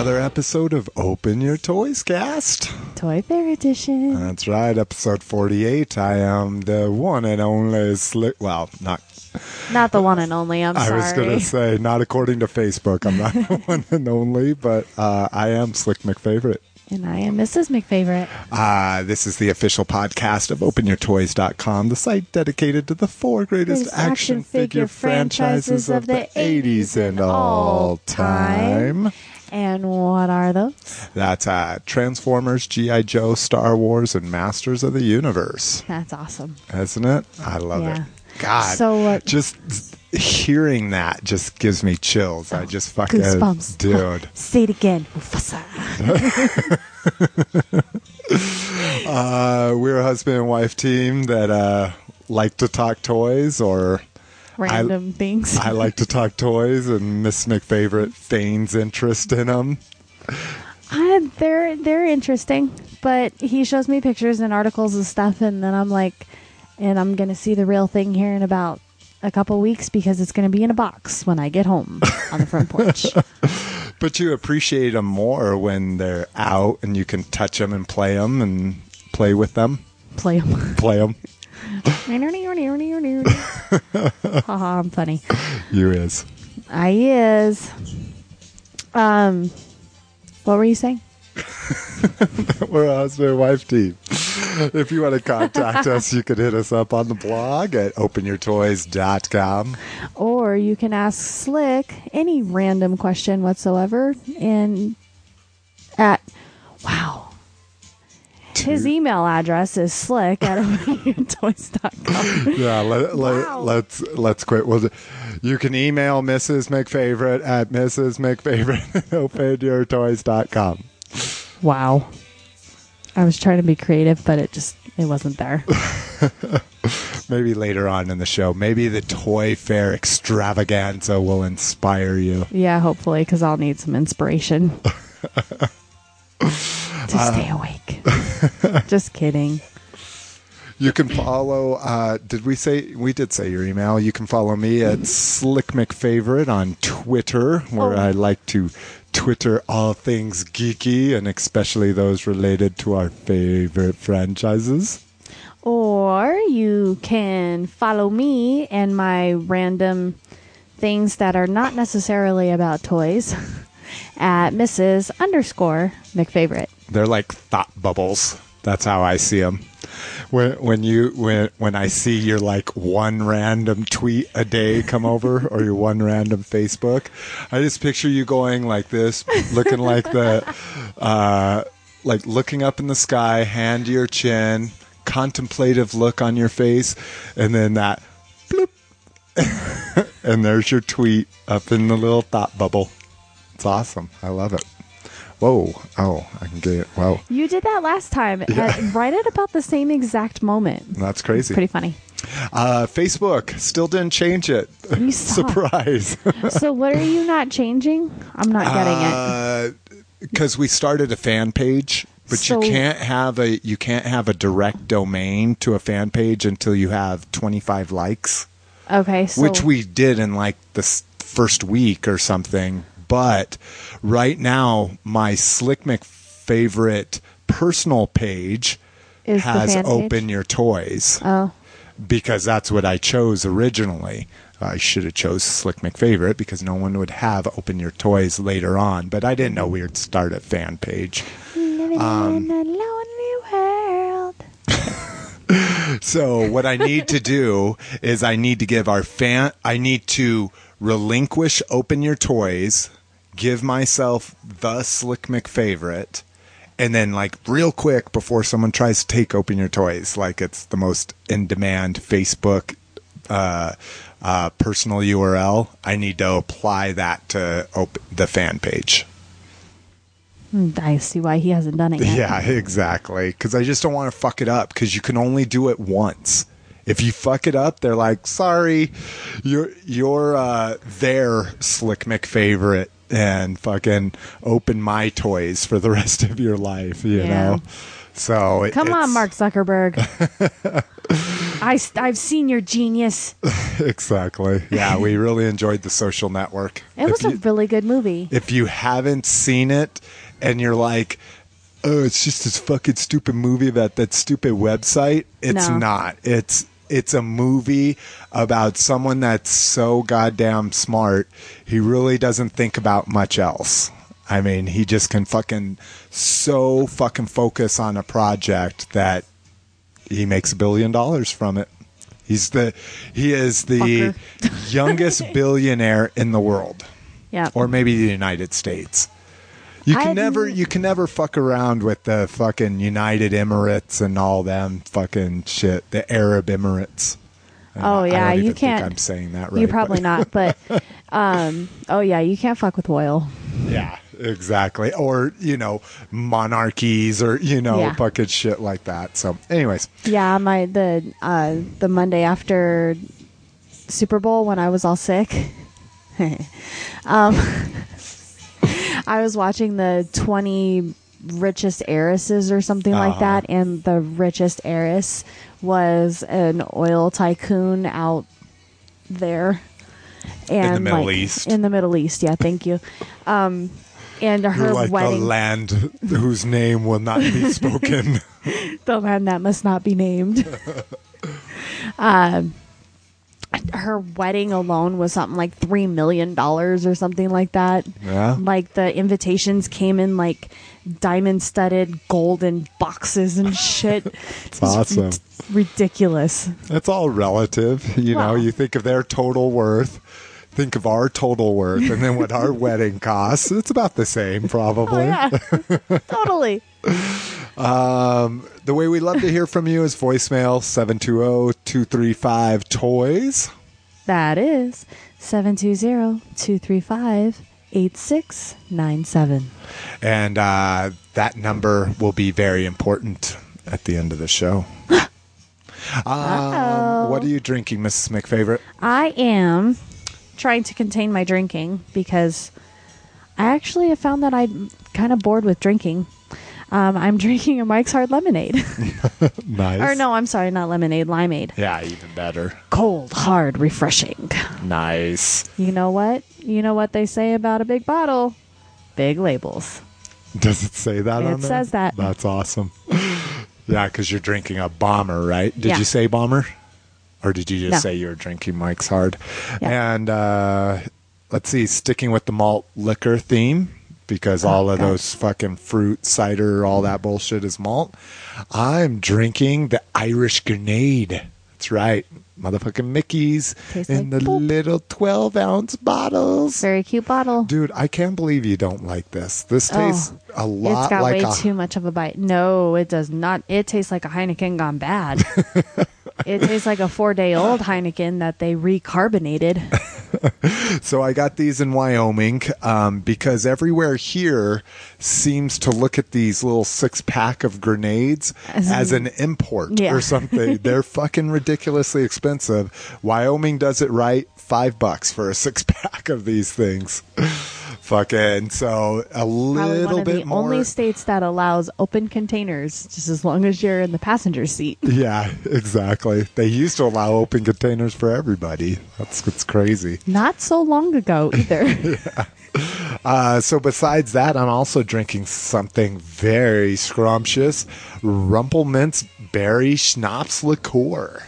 another episode of Open Your Toys Cast. Toy Fair Edition. That's right, episode 48. I am the one and only Slick. Well, not. Not the one and only. I'm sorry. I sorry. was going to say, not according to Facebook. I'm not the one and only, but uh, I am Slick McFavorite. and I am Mrs. McFavorite. Uh, this is the official podcast of OpenYourToys.com, the site dedicated to the four greatest Greatest action figure franchises of the 80s and all time. And what are those? That's uh, Transformers, G.I. Joe, Star Wars, and Masters of the Universe. That's awesome. Isn't it? I love Yeah. it. God. So, uh, just hearing that just gives me chills. I just fucking. Goosebumps. Dude. Say it again. Mufasa. Uh, we're a husband and wife team that uh, like to talk toys, or Random things. I like to talk toys, and Miss McFavorite feigns interest in them. Uh, they're they're interesting, but he shows me pictures and articles and stuff, and then I'm like, and I'm gonna see the real thing here in about a couple weeks because it's gonna be in a box when I get home on the front porch. But you appreciate them more when they're out and you can touch them and play them and play with them. Play them. Play them. Haha, I'm funny. You is. I is. Um, what were you saying? We're a husband and wife team. If you want to contact us, you can hit us up on the blog at openyourtoys.com. Or you can ask Slick any random question whatsoever, and at wow. His email address is slick at toys.com. Yeah, let, Wow. let, let's let's quit. We'll, do- you can email Mrs. McFavorite at Mrs. McFavorite at. Wow. I was trying to be creative, but it just it wasn't there. Maybe later on in the show, maybe the Toy Fair extravaganza will inspire you. Yeah, hopefully, because I'll need some inspiration to stay awake. just kidding. You can follow. Uh, did we say we did say your email? You can follow me at Slick McFavorite on Twitter, where Oh. I like to Twitter all things geeky and especially those related to our favorite franchises. Or you can follow me and my random things that are not necessarily about toys at Mrs. underscore McFavorite. They're like thought bubbles. That's how I see them. When when you when when I see your like one random tweet a day come over or your one random Facebook, I just picture you going like this, looking like the uh like looking up in the sky, hand to your chin, contemplative look on your face, and then that bloop and there's your tweet up in the little thought bubble. It's awesome. I love it. Whoa. Oh, I can get it. Whoa. You did that last time, at, right at about the same exact moment. That's crazy. Pretty funny. Uh, Facebook still didn't change it. Surprise. So, what are you not changing? I'm not getting it. Because Uh, we started a fan page, but So- you can't have a you can't have a direct domain to a fan page until you have 25 likes, Okay, so which we did in like the first week or something. But right now, my Slick McFavorite personal page is the has fan page? open your toys. Oh, because that's what I chose originally. I should have chose Slick McFavorite because no one would have open your toys later on. But I didn't know we would start a fan page. living Um, in a lonely world. So what I need to do is I need to give our fan I need to relinquish open your toys, give myself the Slick McFavorite, and then like real quick before someone tries to take open your toys, like it's the most in demand Facebook uh, uh, personal URL, I need to apply that to op- the fan page. Hmm, I see why he hasn't done it yet. Yeah, exactly. Because I just don't want to fuck it up. Because you can only do it once. If you fuck it up, they're like, "Sorry, you're you're uh, their Slick McFavorite and fucking open my toys for the rest of your life." You Yeah. know. So it- Come on, it's- Mark Zuckerberg. I, I've seen your genius. exactly. Yeah, we really enjoyed the social network. It was if a really good movie. if you haven't seen it and you're like, oh, it's just this fucking stupid movie about that stupid website, it's No. not. It's it's a movie about someone that's so goddamn smart. He really doesn't think about much else. I mean, he just can fucking so fucking focus on a project that he makes a billion dollars from it. He's the he is the youngest billionaire in the world yeah. or maybe the United States. You can I never you can never fuck around with the fucking United Emirates and all them fucking shit. The Arab Emirates. And Oh, I yeah, don't you can't- Think I'm saying that right. you probably not, but um, oh yeah, you can't fuck with oil. yeah, exactly. Or you know monarchies or you know Yeah. fucking shit like that. So, anyways, Yeah, my the uh, the Monday after Super Bowl when I was all sick. um, I was watching the twenty richest heiresses or something like Uh-huh. that, and the richest heiress was an oil tycoon out there. And in the Middle like, East. In the Middle East, yeah. Thank you. Um, and her you're like wedding. the land whose name will not be spoken. the land that must not be named. um, her wedding alone was something like three million dollars or something like that. Yeah. Like the invitations came in like diamond studded golden boxes and shit. It's awesome. ridiculous. It's all relative. You know, you think of their total worth, think of our total worth, and then what our wedding costs. It's about the same, Oh probably. yeah, totally. Um, the way we love to hear from you is voicemail oh, 720-235-TOYS. That is 720-235-8697. And uh, that number will be very important at the end of the show. um, what are you drinking, Mrs. McFavorite? I am trying to contain my drinking because I actually have found that I'm kind of bored with drinking. Um, I'm drinking a Mike's Hard Lemonade. Nice. or no, I'm sorry, not lemonade, limeade. Yeah, even better. Cold, hard, refreshing. Nice. You know what? You know what they say about a big bottle? Big labels. Does it say that It on there? says that. That's awesome. yeah, because you're drinking a bomber, right? Did Yeah. you say bomber? Or did you just No. say you were drinking Mike's Hard? Yeah. And uh, let's see, sticking with the malt liquor theme, because all of Oh, God. those fucking fruit, cider, all that bullshit is malt. I'm drinking the Irish Grenade. That's right. Motherfucking Mickey's Tastes in like the little 12 ounce bottles. Very cute bottle. Dude, I can't believe you don't like this. This Oh, tastes a lot It's got like way a too much of a bite. No, it does not. It tastes like a Heineken gone bad. it tastes like a four day old Heineken that they recarbonated. So I got these in Wyoming um, because everywhere here seems to look at these little six pack of grenades As as, an import Yeah. or something. They're fucking ridiculously expensive. Wyoming does it right. Five bucks for a six pack of these things. Fucking so a Probably little one of bit the more. only states that allows open containers, just as long as you're in the passenger seat. yeah, exactly. They used to allow open containers for everybody. That's what's crazy. Not so long ago either. Uh, so besides that, I'm also drinking something very scrumptious, Rumple Minze Berry Schnapps Liqueur.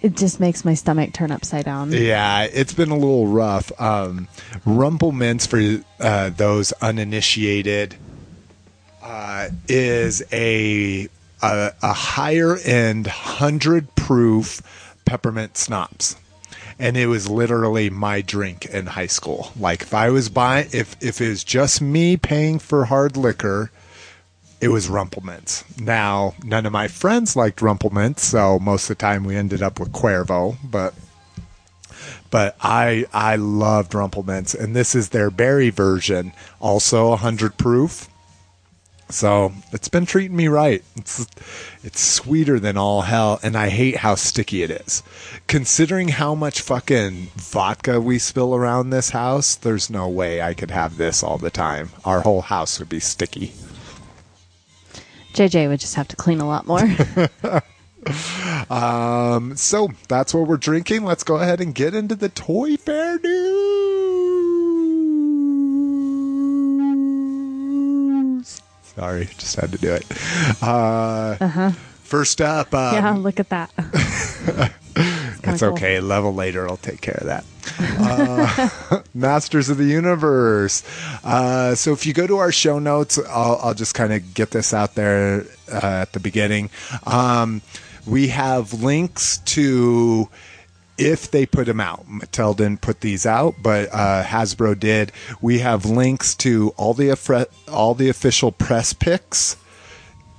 It just makes my stomach turn upside down. Yeah, it's been a little rough. Um, Rumple Minze, for uh, those uninitiated, uh, is a, a a higher end hundred proof peppermint schnapps, and it was literally my drink in high school. Like if I was buying, if if it was just me paying for hard liquor. It was Rumple Minze. Now, none of my friends liked Rumple Minze, so most of the time we ended up with Cuervo, but but I I loved Rumple Minze, and this is their berry version, also 100 proof. So it's been treating me right. It's it's sweeter than all hell, and I hate how sticky it is. Considering how much fucking vodka we spill around this house, there's no way I could have this all the time. Our whole house would be sticky. JJ would just have to clean a lot more. Um, so that's what we're drinking. Let's go ahead and get into the Toy Fair news. Sorry, just had to do it. Uh, First up, um, yeah, look at that. That's cool. okay. Level later, I'll take care of that. Uh, Masters of the Universe. Uh, so if you go to our show notes, I'll, I'll just kind of get this out there uh, at the beginning. Um, we have links to if they put them out. Mattel didn't put these out, but uh, Hasbro did. We have links to all the all the official press pics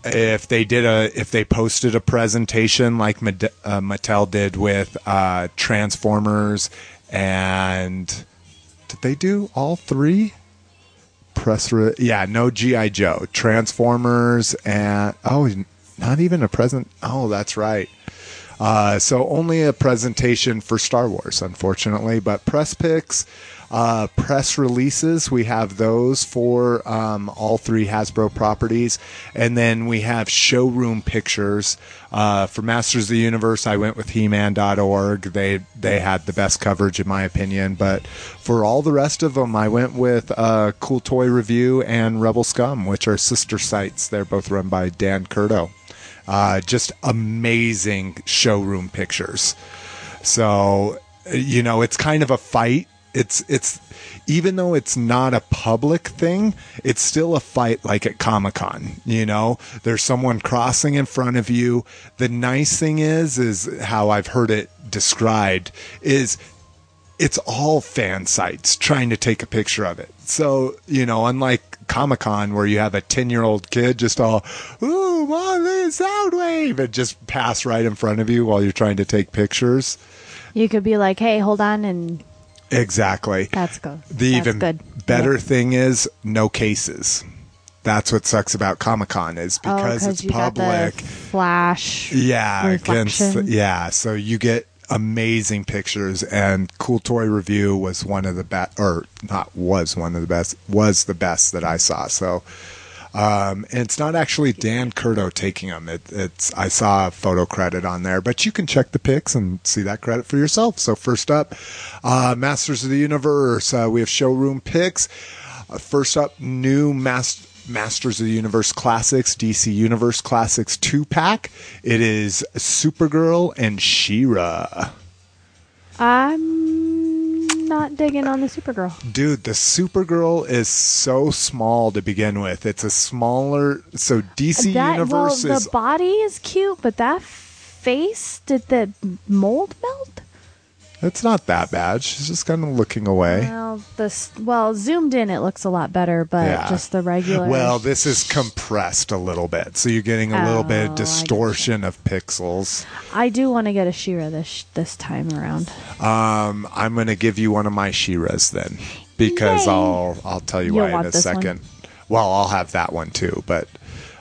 if they did a if they posted a presentation like uh, Mattel did with uh, Transformers and did they do all three? Press re- yeah no GI Joe. Transformers and oh not even a present oh that's right. Uh, so only a presentation for Star Wars, unfortunately, but press pics, uh, press releases, we have those for um, all three Hasbro properties, and then we have showroom pictures uh, for Masters of the Universe. I went with He-Man.org. They they had the best coverage in my opinion, but for all the rest of them, I went with uh, Cool Toy Review and Rebel Scum, which are sister sites. They're both run by Dan Curto. Uh, just amazing showroom pictures. So, you know, it's kind of a fight. It's it's even though it's not a public thing, it's still a fight like at Comic Con. You know, there's someone crossing in front of you. The nice thing is, is how I've heard it described is it's all fan sites trying to take a picture of it. So, you know, unlike Comic Con where you have a 10 year old kid just all, ooh, mom, this Soundwave, and just pass right in front of you while you're trying to take pictures. You could be like, "Hey, hold on," and Exactly. that's good. The That's even good. better Yep. thing is no cases. That's what sucks about Comic Con is Oh, because it's you got the public. flash. Yeah, against reflection. yeah. So you get amazing pictures, and Cool Toy Review was one of the best, or not was one of the best, was the best that I saw. So, um, and it's not actually Dan Curto taking them. It, it's I saw a photo credit on there, but you can check the pics and see that credit for yourself. So first up, uh, Masters of the Universe. Uh, we have showroom pics. Uh, first up, new Mas- Masters of the Universe Classics, DC Universe Classics 2 pack. It is Supergirl and She-Ra. I'm not digging on the Supergirl. Dude, the Supergirl is so small to begin with. It's a smaller. So DC that Universe well, is. the body is cute, but that face did the mold melt? It's not that bad. She's just kind of looking away. Well, this well zoomed in, it looks a lot better, but Yeah. just the regular. Well, this is compressed a little bit, so you're getting a little bit Oh, of distortion of pixels. I do want to get a She-Ra this this time around. Um, I'm going to give you one of my She-Ras then, because Yay. I'll I'll tell you You'll why in a this one. second. Well, I'll have that one too, but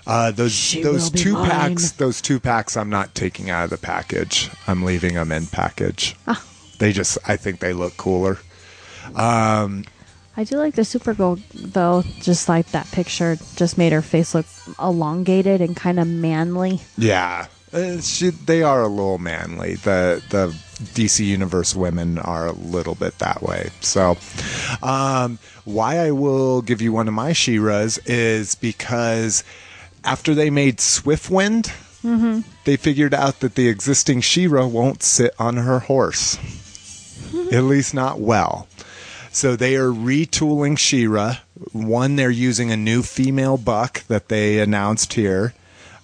uh, those She those two packs, those two packs, I'm not taking out of the package. I'm leaving them in package. Ah. They just, I think they look cooler. I do like the Supergirl though. Just like that picture, just made her face look elongated and kind of manly. Yeah, uh, she, they are a little manly. The the DC Universe women are a little bit that way. So, um, why I will give you one of my She-Ras is because after they made Swiftwind, they figured out that the existing She-Ra won't sit on her horse, at least not well. So they are retooling She-Ra. One, they're using a new female buck that they announced here,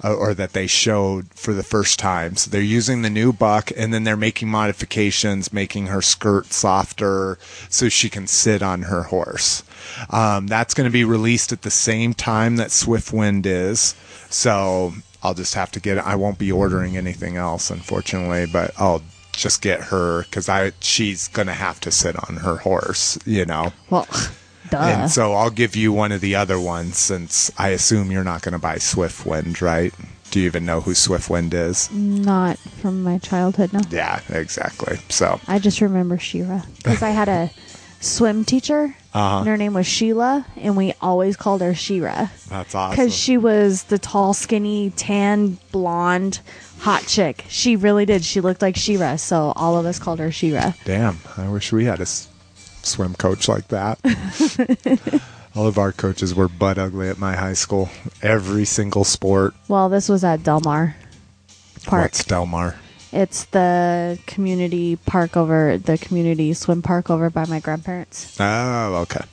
uh, or that they showed for the first time. So they're using the new buck, and then they're making modifications, making her skirt softer so she can sit on her horse. Um, that's going to be released at the same time that Swiftwind is. So I'll just have to get it. I won't be ordering anything else, unfortunately, but I'll just get her because I she's gonna have to sit on her horse, you know. Well, duh. And so I'll give you one of the other ones since I assume you're not gonna buy Swiftwind, right? Do you even know who Swiftwind is? Not from my childhood, no. Yeah, exactly. So I just remember She-Ra because I had a swim teacher Uh-huh. and her name was Sheila, and we always called her She-Ra That's awesome. because she was the tall, skinny, tan, blonde, hot chick. She really did. She looked like She-Ra, so all of us called her She-Ra. Damn, I wish we had a s- swim coach like that. All of our coaches were butt ugly at my high school. Every single sport. Well, this was at Delmar Park. What's Delmar? It's the community park over the community swim park over by my grandparents. Oh, okay.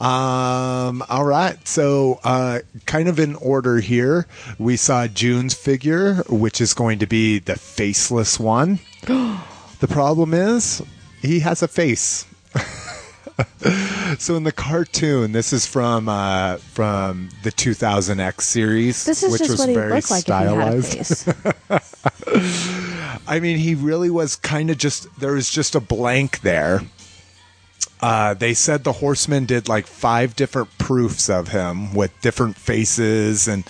Um, all right. So, uh, kind of in order here, we saw June's figure, which is going to be the faceless one. the problem is, he has a face. so in the cartoon, this is from uh, from the 2000X series, This is which just was what he very looked like stylized. if he had a face. I mean, he really was kind of just there was just a blank there. Uh, they said the horseman did like five different proofs of him with different faces and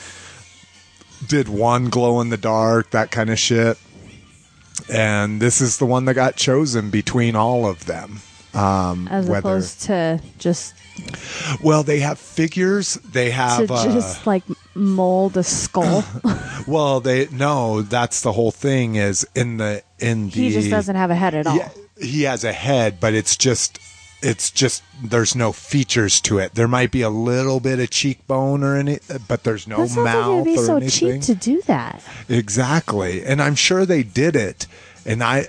did one glow in the dark, that kind of shit. And this is the one that got chosen between all of them. Um, As whether opposed to just well, they have figures. They to have uh, just like mold a skull. well, they no. That's the whole thing. Is in the in the he just doesn't have a head at all. Yeah, he has a head, but it's just it's just there's no features to it. There might be a little bit of cheekbone or any, but there's no that sounds like mouth it'd be so anything. cheap to do that. exactly, and I'm sure they did it. And I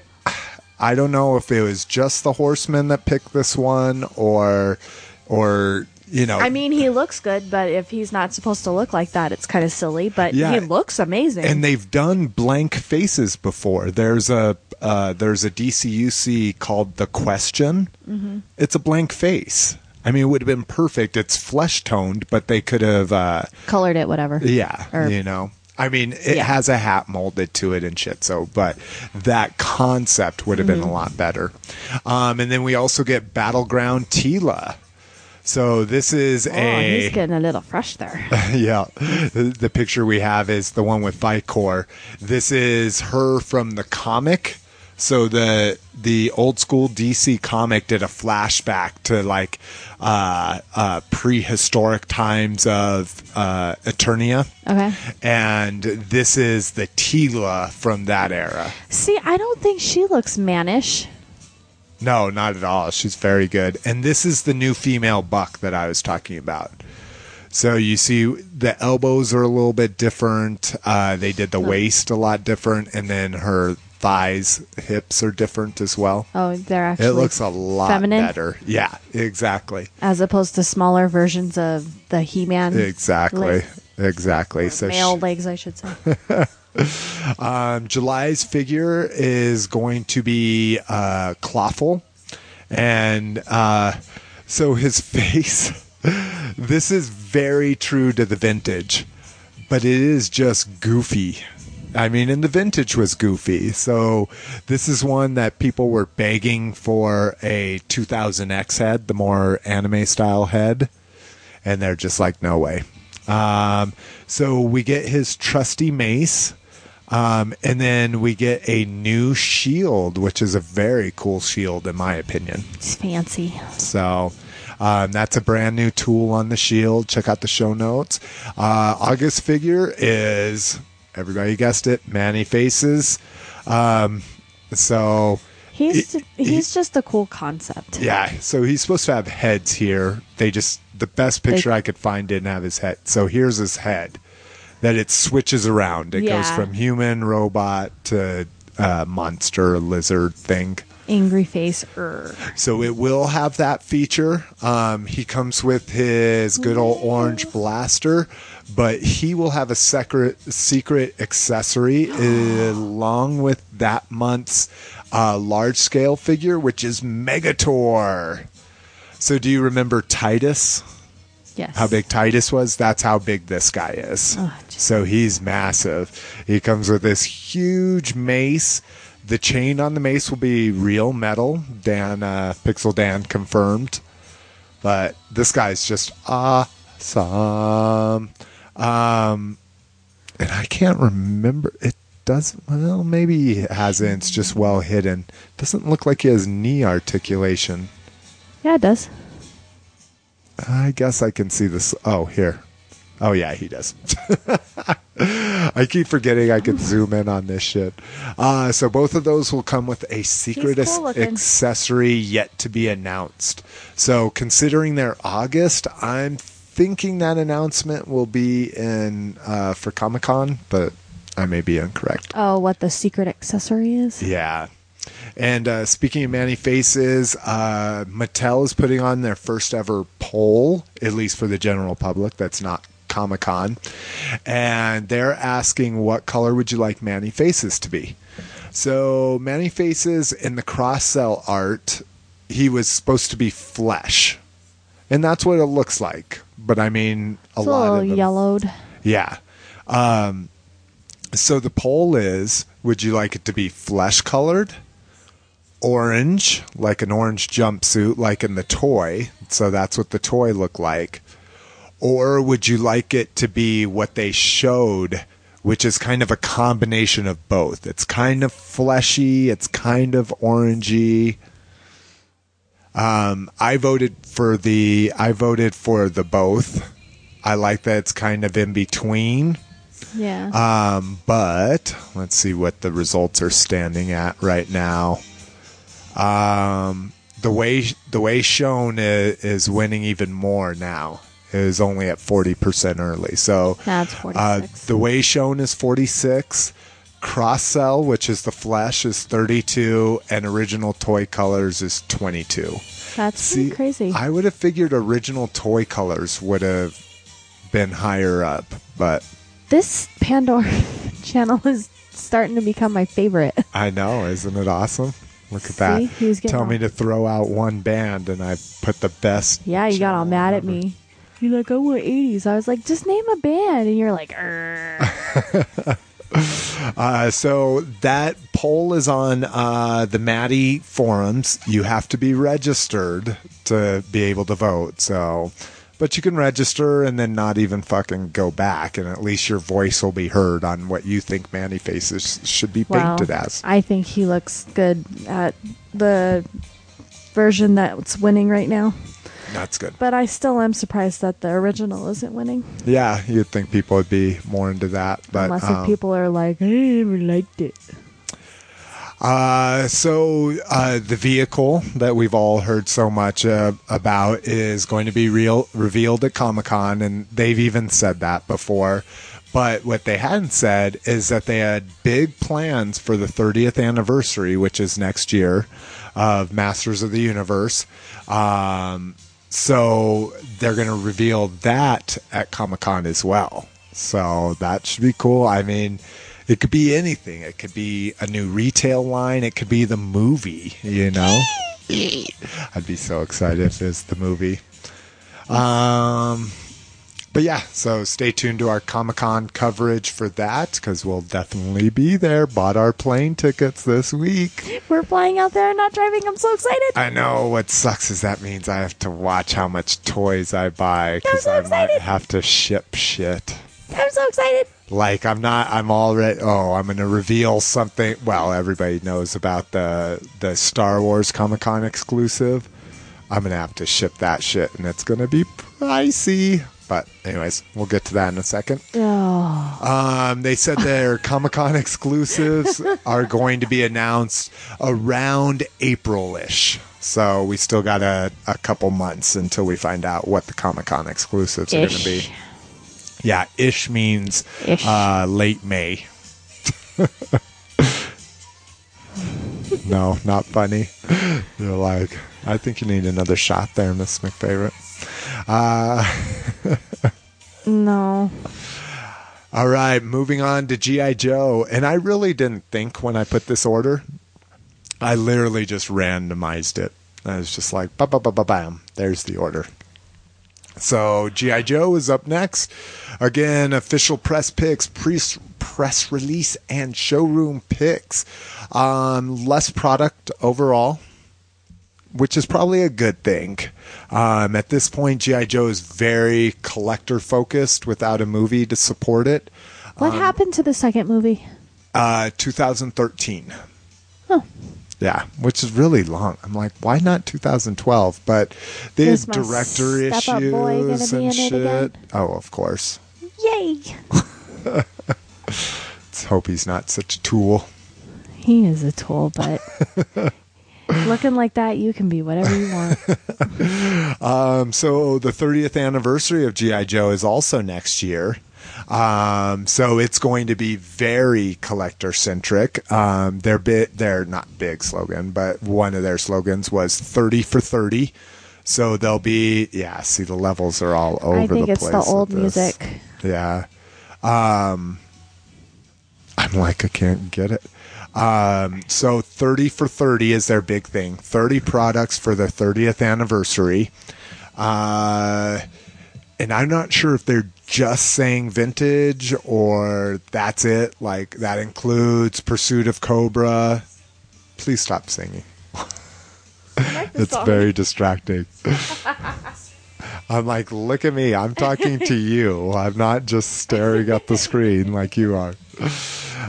I don't know if it was just the horseman that picked this one or or you know I mean, he looks good, but if he's not supposed to look like that, it's kind of silly. But Yeah. he looks amazing. and they've done blank faces before. There's a uh, there's a DCUC called the Question. Mm-hmm. It's a blank face. I mean, it would have been perfect. It's flesh toned, but they could have, uh, Colored it, whatever. yeah, Or- you know. I mean, it Yeah. has a hat molded to it and shit. So, but that concept would have been a Mm-hmm. lot better. Um, and then we also get Battleground Teela. So this is Oh, a he's getting a little fresh there. yeah. The, the picture we have is the one with Vikor. This is her from the comic. So the the old school DC comic did a flashback to like uh, uh, prehistoric times of uh, Eternia. Okay. And this is the Teela from that era. See, I don't think she looks mannish. No, not at all. She's very good. And this is the new female buck that I was talking about. So you see, the elbows are a little bit different. Uh, they did the waist a lot different, and then her thighs, hips are different as well. Oh, they're actually It looks a lot feminine? better. Yeah, exactly, as opposed to smaller versions of the He-Man. exactly, leg- exactly. So male she- legs, I should say. Um, July's figure is going to be uh, Clawful, and uh, so his face. this is very true to the vintage, but it is just goofy. I mean, and the vintage was goofy, so this is one that people were begging for a 2000X head, the more anime style head and they're just like, no way. Um, so we get his trusty mace, um, and then we get a new shield, which is a very cool shield in my opinion. It's fancy. So. Um, that's a brand new tool on the shield. Check out the show notes. Uh, August figure is everybody guessed it, Man-E-Faces. Um, so He's He- he's just a cool concept. yeah, so he's supposed to have heads here. They just the best picture I could find didn't have his head. So here's his head. That it switches around. It goes from human, robot to uh, monster, lizard thing. Angry face. er. So it will have that feature. Um, he comes with his good old orange blaster, but he will have a secret secret accessory along with that month's uh, large scale figure, which is Megator. So do you remember Tytus? Yes. How big Tytus was? That's how big this guy is. Oh, so he's massive. He comes with this huge mace. The chain on the mace will be real metal. Dan, uh, Pixel Dan confirmed. But this guy's just awesome. Um, and I can't remember. It doesn't, well, maybe it hasn't. It's just well hidden. Doesn't look like he has knee articulation. Yeah, it does. I guess I can see this. Oh, here. Oh yeah, he does. I keep forgetting I can zoom in on this shit. Uh, so both of those will come with a secret cool ac- accessory yet to be announced. So considering they're August, I'm thinking that announcement will be in uh, for Comic Con, but I may be incorrect. Oh, what the secret accessory is? Yeah. And uh, speaking of Man-E-Faces, uh, Mattel is putting on their first ever poll, at least for the general public. That's not Comic Con, and they're asking what color would you like Man-E-Faces to be. So Man-E-Faces in the cross sell art, he was supposed to be flesh, and that's what it looks like. But I mean, a It's a lot little of them, yellowed. yeah. Um, so the poll is would you like it to be flesh colored, orange, like an orange jumpsuit, like in the toy? So that's what the toy looked like. Or would you like it to be what they showed, which is kind of a combination of both? It's kind of fleshy, it's kind of orangey. Um, I voted for the I voted for the both. I like that it's kind of in between. Yeah. Um, but let's see what the results are standing at right now. Um, the way the way shown is, is winning even more now. It is only at forty percent early. So That's uh, the way shown is forty six. Cross sell, which is the flesh, is thirty two, and original toy colors is twenty two. That's See, crazy. I would have figured original toy colors would have been higher up, but this Pandora channel is starting to become my favorite. I know, isn't it awesome? Look at that. See? He was getting Tell me to throw out one band, and I put the best. Yeah, you got all mad at me. You're like, I want 80s. I was like, just name a band. And you're like. Uh, so that poll is on uh, the Matty forums. You have to be registered to be able to vote. So, but you can register and then not even fucking go back, and at least your voice will be heard on what you think Man-E-Faces should be wow. painted as. I think he looks good at the version that's winning right now. That's good. But I still am surprised that the original isn't winning. Yeah, you'd think people would be more into that, but Unless um, if people are like, I never liked it. Uh, so uh, the vehicle that we've all heard so much uh, about is going to be real revealed at Comic Con, and they've even said that before. But what they hadn't said is that they had big plans for the 30th anniversary, which is next year, of Masters of the Universe. Um, so they're going to reveal that at Comic Con as well. So that should be cool. I mean, it could be anything. It could be a new retail line. It could be the movie, you know? I'd be so excited if it's the movie. Um, but yeah, so stay tuned to our Comic Con coverage for that because we'll definitely be there. Bought our plane tickets this week. We're flying out there and not driving. I'm so excited. I know what sucks is that means I have to watch how much toys I buy because so I might have to ship shit. I'm so excited. Like I'm not. I'm already. Oh, I'm going to reveal something. Well, everybody knows about the the Star Wars Comic Con exclusive. I'm going to have to ship that shit, and it's going to be pricey. But anyways, we'll get to that in a second. Oh, Um, they said their Comic Con exclusives are going to be announced around April ish. So we still got a, a couple months until we find out what the Comic Con exclusives are going to be. Yeah, ish means Ish. Uh, late May. no, not funny. You're like, I think you need another shot there, Miss McFavorite. Uh, no. All right, moving on to GI Joe, and I really didn't think when I put this order. I literally just randomized it. I was just like, ba ba ba ba bam. There's the order. So GI Joe is up next. Again, official press picks, pre- press release, and showroom picks. Um, less product overall, which is probably a good thing. Um, at this point, GI Joe is very collector focused without a movie to support it. What happened to the second movie? Uh, 2013. Oh. Yeah, which is really long. I'm like, why not 2012? But they have director Step Up Boy gonna issues and shit. Oh, of course. Yay! Let's hope he's not such a tool. He is a tool, but looking like that, you can be whatever you want. Um, so the 30th anniversary of GI Joe is also next year. Um, so it's going to be very collector centric. Um, their bit, their not big slogan, but one of their slogans was 30 for 30. So they'll be, yeah, see the levels are all over I think the it's place. the old music. Yeah. Um, I'm like, I can't get it. Um, so 30 for 30 is their big thing. 30 products for their 30th anniversary. Uh, and I'm not sure if they're just saying vintage or that's it. Like that includes Pursuit of Cobra. Please stop singing. It's very distracting. I'm like, look at me. I'm talking to you. I'm not just staring at the screen like you are.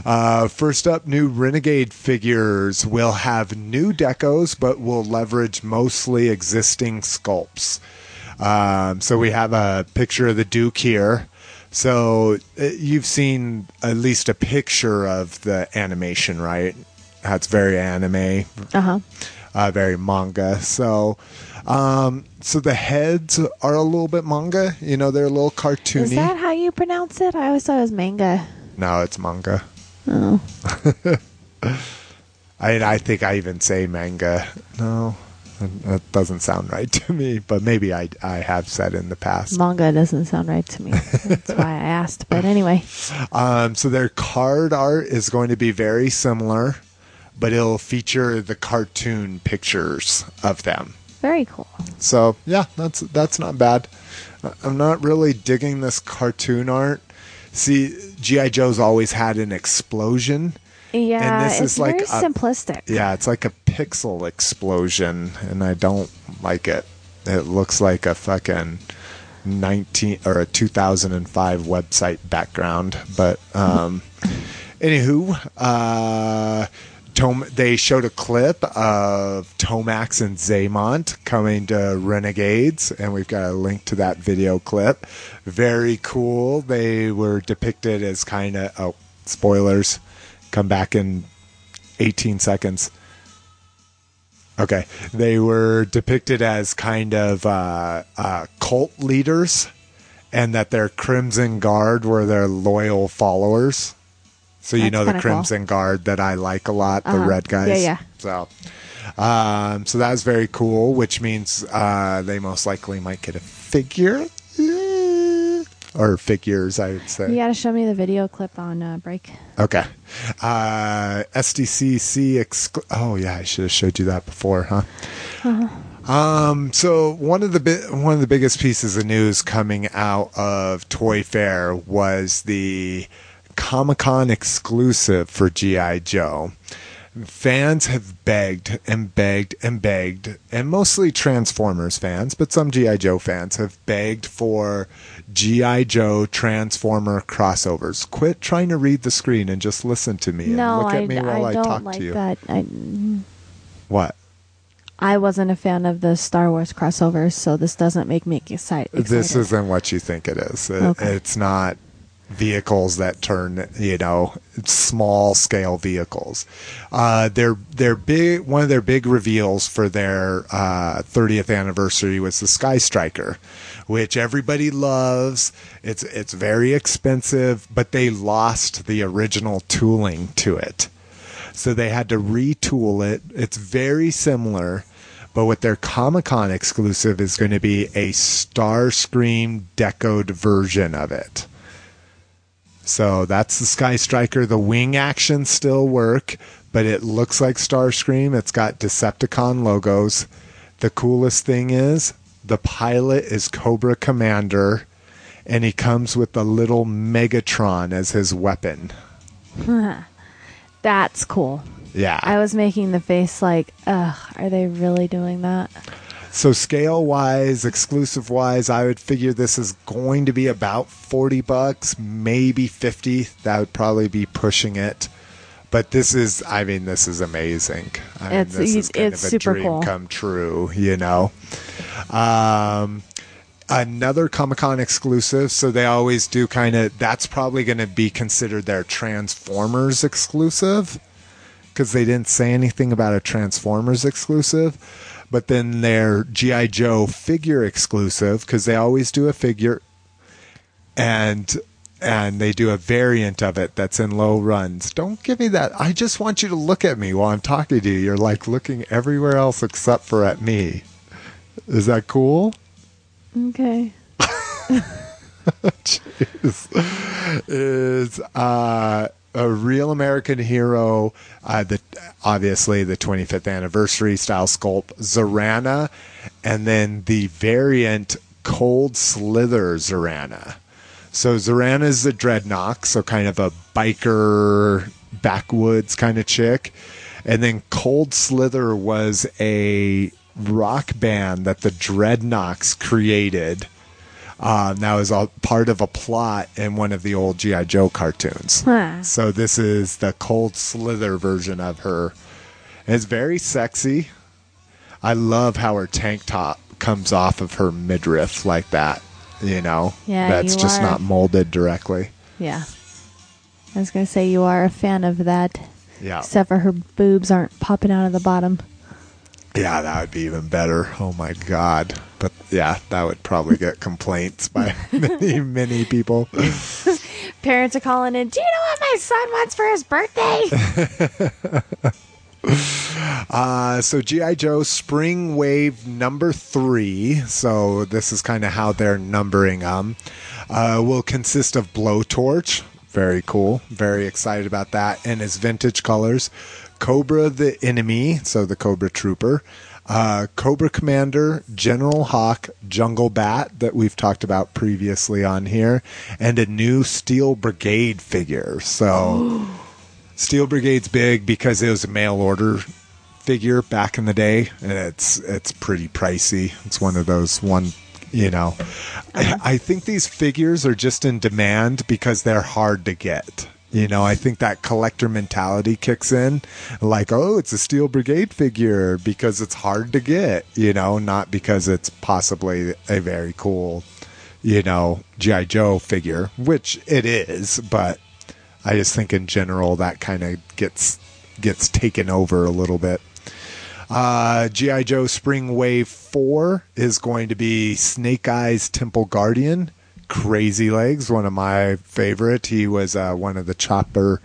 Uh, first up, new Renegade figures will have new decos, but will leverage mostly existing sculpts. Um, so we have a picture of the Duke here. So uh, you've seen at least a picture of the animation, right? That's very anime Uh huh. uh, very manga. So, um, so the heads are a little bit manga. You know, they're a little cartoony. Is that how you pronounce it? I always thought it was manga. no, it's manga. Oh. I I think I even say manga. No, that doesn't sound right to me. But maybe I I have said in the past. Manga doesn't sound right to me. That's why I asked. But anyway, Um, so their card art is going to be very similar, but it'll feature the cartoon pictures of them. Very cool. So yeah, that's that's not bad. I'm not really digging this cartoon art. See, GI Joe's always had an explosion. Yeah, this it's is like very a- simplistic. Yeah, it's like a pixel explosion, and I don't like it. It looks like a fucking 19 or a 2005 website background. But um, anywho, uh, Tom, they showed a clip of Tomax and Xamot coming to Renegades, and we've got a link to that video clip. Very cool. They were depicted as kind of oh, spoilers. Come back in 18 seconds. Okay, they were depicted as kind of uh, uh, cult leaders, and that their Crimson Guard were their loyal followers. So you That's know the kinda cool. Crimson Guard that I like a lot, the Uh-huh. red guys. Yeah, yeah. So, um, so that's very cool. Which means uh, they most likely might get a figure, Eh, or figures, I would say. You got to show me the video clip on uh, break. Okay. Uh, SDCC. Exclu- oh yeah, I should have showed you that before, huh? Um, so one of the bi- one of the biggest pieces of news coming out of Toy Fair was the Comic Con exclusive for GI Joe. Fans have begged and begged and begged, and mostly Transformers fans, but some GI Joe fans have begged for GI Joe Transformer crossovers. Quit trying to read the screen and just listen to me no, and look I, at me while I I, talk like to you. that. I, What? I wasn't a fan of the Star Wars crossovers, so this doesn't make me excited. This isn't what you think it is. It- Okay. It's not vehicles that turn, you know, small scale vehicles. Uh, their their big one of their big reveals for their uh, 30th anniversary was the Sky Striker, which everybody loves. It's it's very expensive, but they lost the original tooling to it. So they had to retool it. It's very similar, but what their Comic Con exclusive is going to be a Starscream decoed version of it. So that's the Sky Striker. The wing actions still work, but it looks like Starscream. It's got Decepticon logos. The coolest thing is the pilot is Cobra Commander, and he comes with a little Megatron as his weapon. That's cool. Yeah. I was making the face like, ugh, are they really doing that? So scale wise, exclusive wise, I would figure this is going to be about 40 bucks, maybe 50. That would probably be pushing it. but this is, I mean, this is amazing. I mean, It's- this is kind it's of a super dream cool. come true, you know. Um, another Comic Con exclusive. So they always do kind of. That's probably going to be considered their Transformers exclusive because they didn't say anything about a Transformers exclusive. But then their GI Joe figure exclusive because they always do a figure, and and they do a variant of it that's in low runs. Don't give me that. I just want you to look at me while I'm talking to you. You're like looking everywhere else except for at me. Is that cool? Okay. Jeez. is uh, a real American hero. Uh, the obviously the 25th anniversary style sculpt Zarana, and then the variant Cold Slither Zarana. So Zarana is the Dreadnok, so kind of a biker backwoods kind of chick, and then Cold Slither was a rock band that the Dreadnoks created. Um, that was all part of a plot in one of the old GI Joe cartoons. Huh. So this is the Cold Slither version of her. And it's very sexy. I love how her tank top comes off of her midriff like that. You know, Yeah, that's you just are. not molded directly. Yeah. I was gonna say you are a fan of that, Yeah, except for her boobs aren't popping out of the bottom. Yeah, that would be even better. Oh my god! But yeah, that would probably get complaints by many, many people. Parents are calling in. Do you know what my son wants for his birthday? Uh, so GI Joe Spring Wave number three. So this is kind of how they're numbering them. Uh, will consist of Blowtorch. Very cool. Very excited about that. And his vintage colors. Cobra the enemy. So the Cobra Trooper. Uh, Cobra Commander, General Hawk, Jungle Bat that we've talked about previously on here, and a new Steel Brigade figure. So Steel Brigade's big because it was a mail order figure back in the day, and it's it's pretty pricey. It's one of those one, you know. I, I think these figures are just in demand because they're hard to get. You know, I think that collector mentality kicks in, like, oh, it's a Steel Brigade figure because it's hard to get. You know, not because it's possibly a very cool, you know, GI Joe figure, which it is, but I just think in general that kind of gets gets taken over a little bit. Uh, GI Joe Spring Wave Four is going to be Snake Eyes Temple Guardian. Crazy Legs, one of my favorite. He was uh, one of the chopper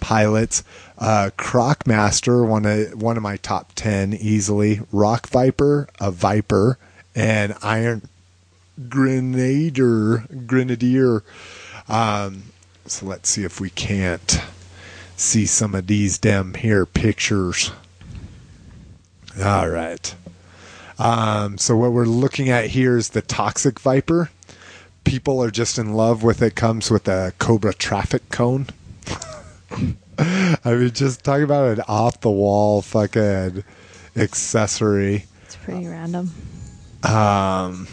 pilots. Uh, Croc Master, one of one of my top ten easily. Rock Viper, a Viper, and Iron Grenadier, Grenadier. Um, so let's see if we can't see some of these damn here pictures. All right. Um, so what we're looking at here is the Toxic Viper. People are just in love with it. Comes with a Cobra traffic cone. I mean, just talk about an off the wall fucking accessory. it's pretty random. Um,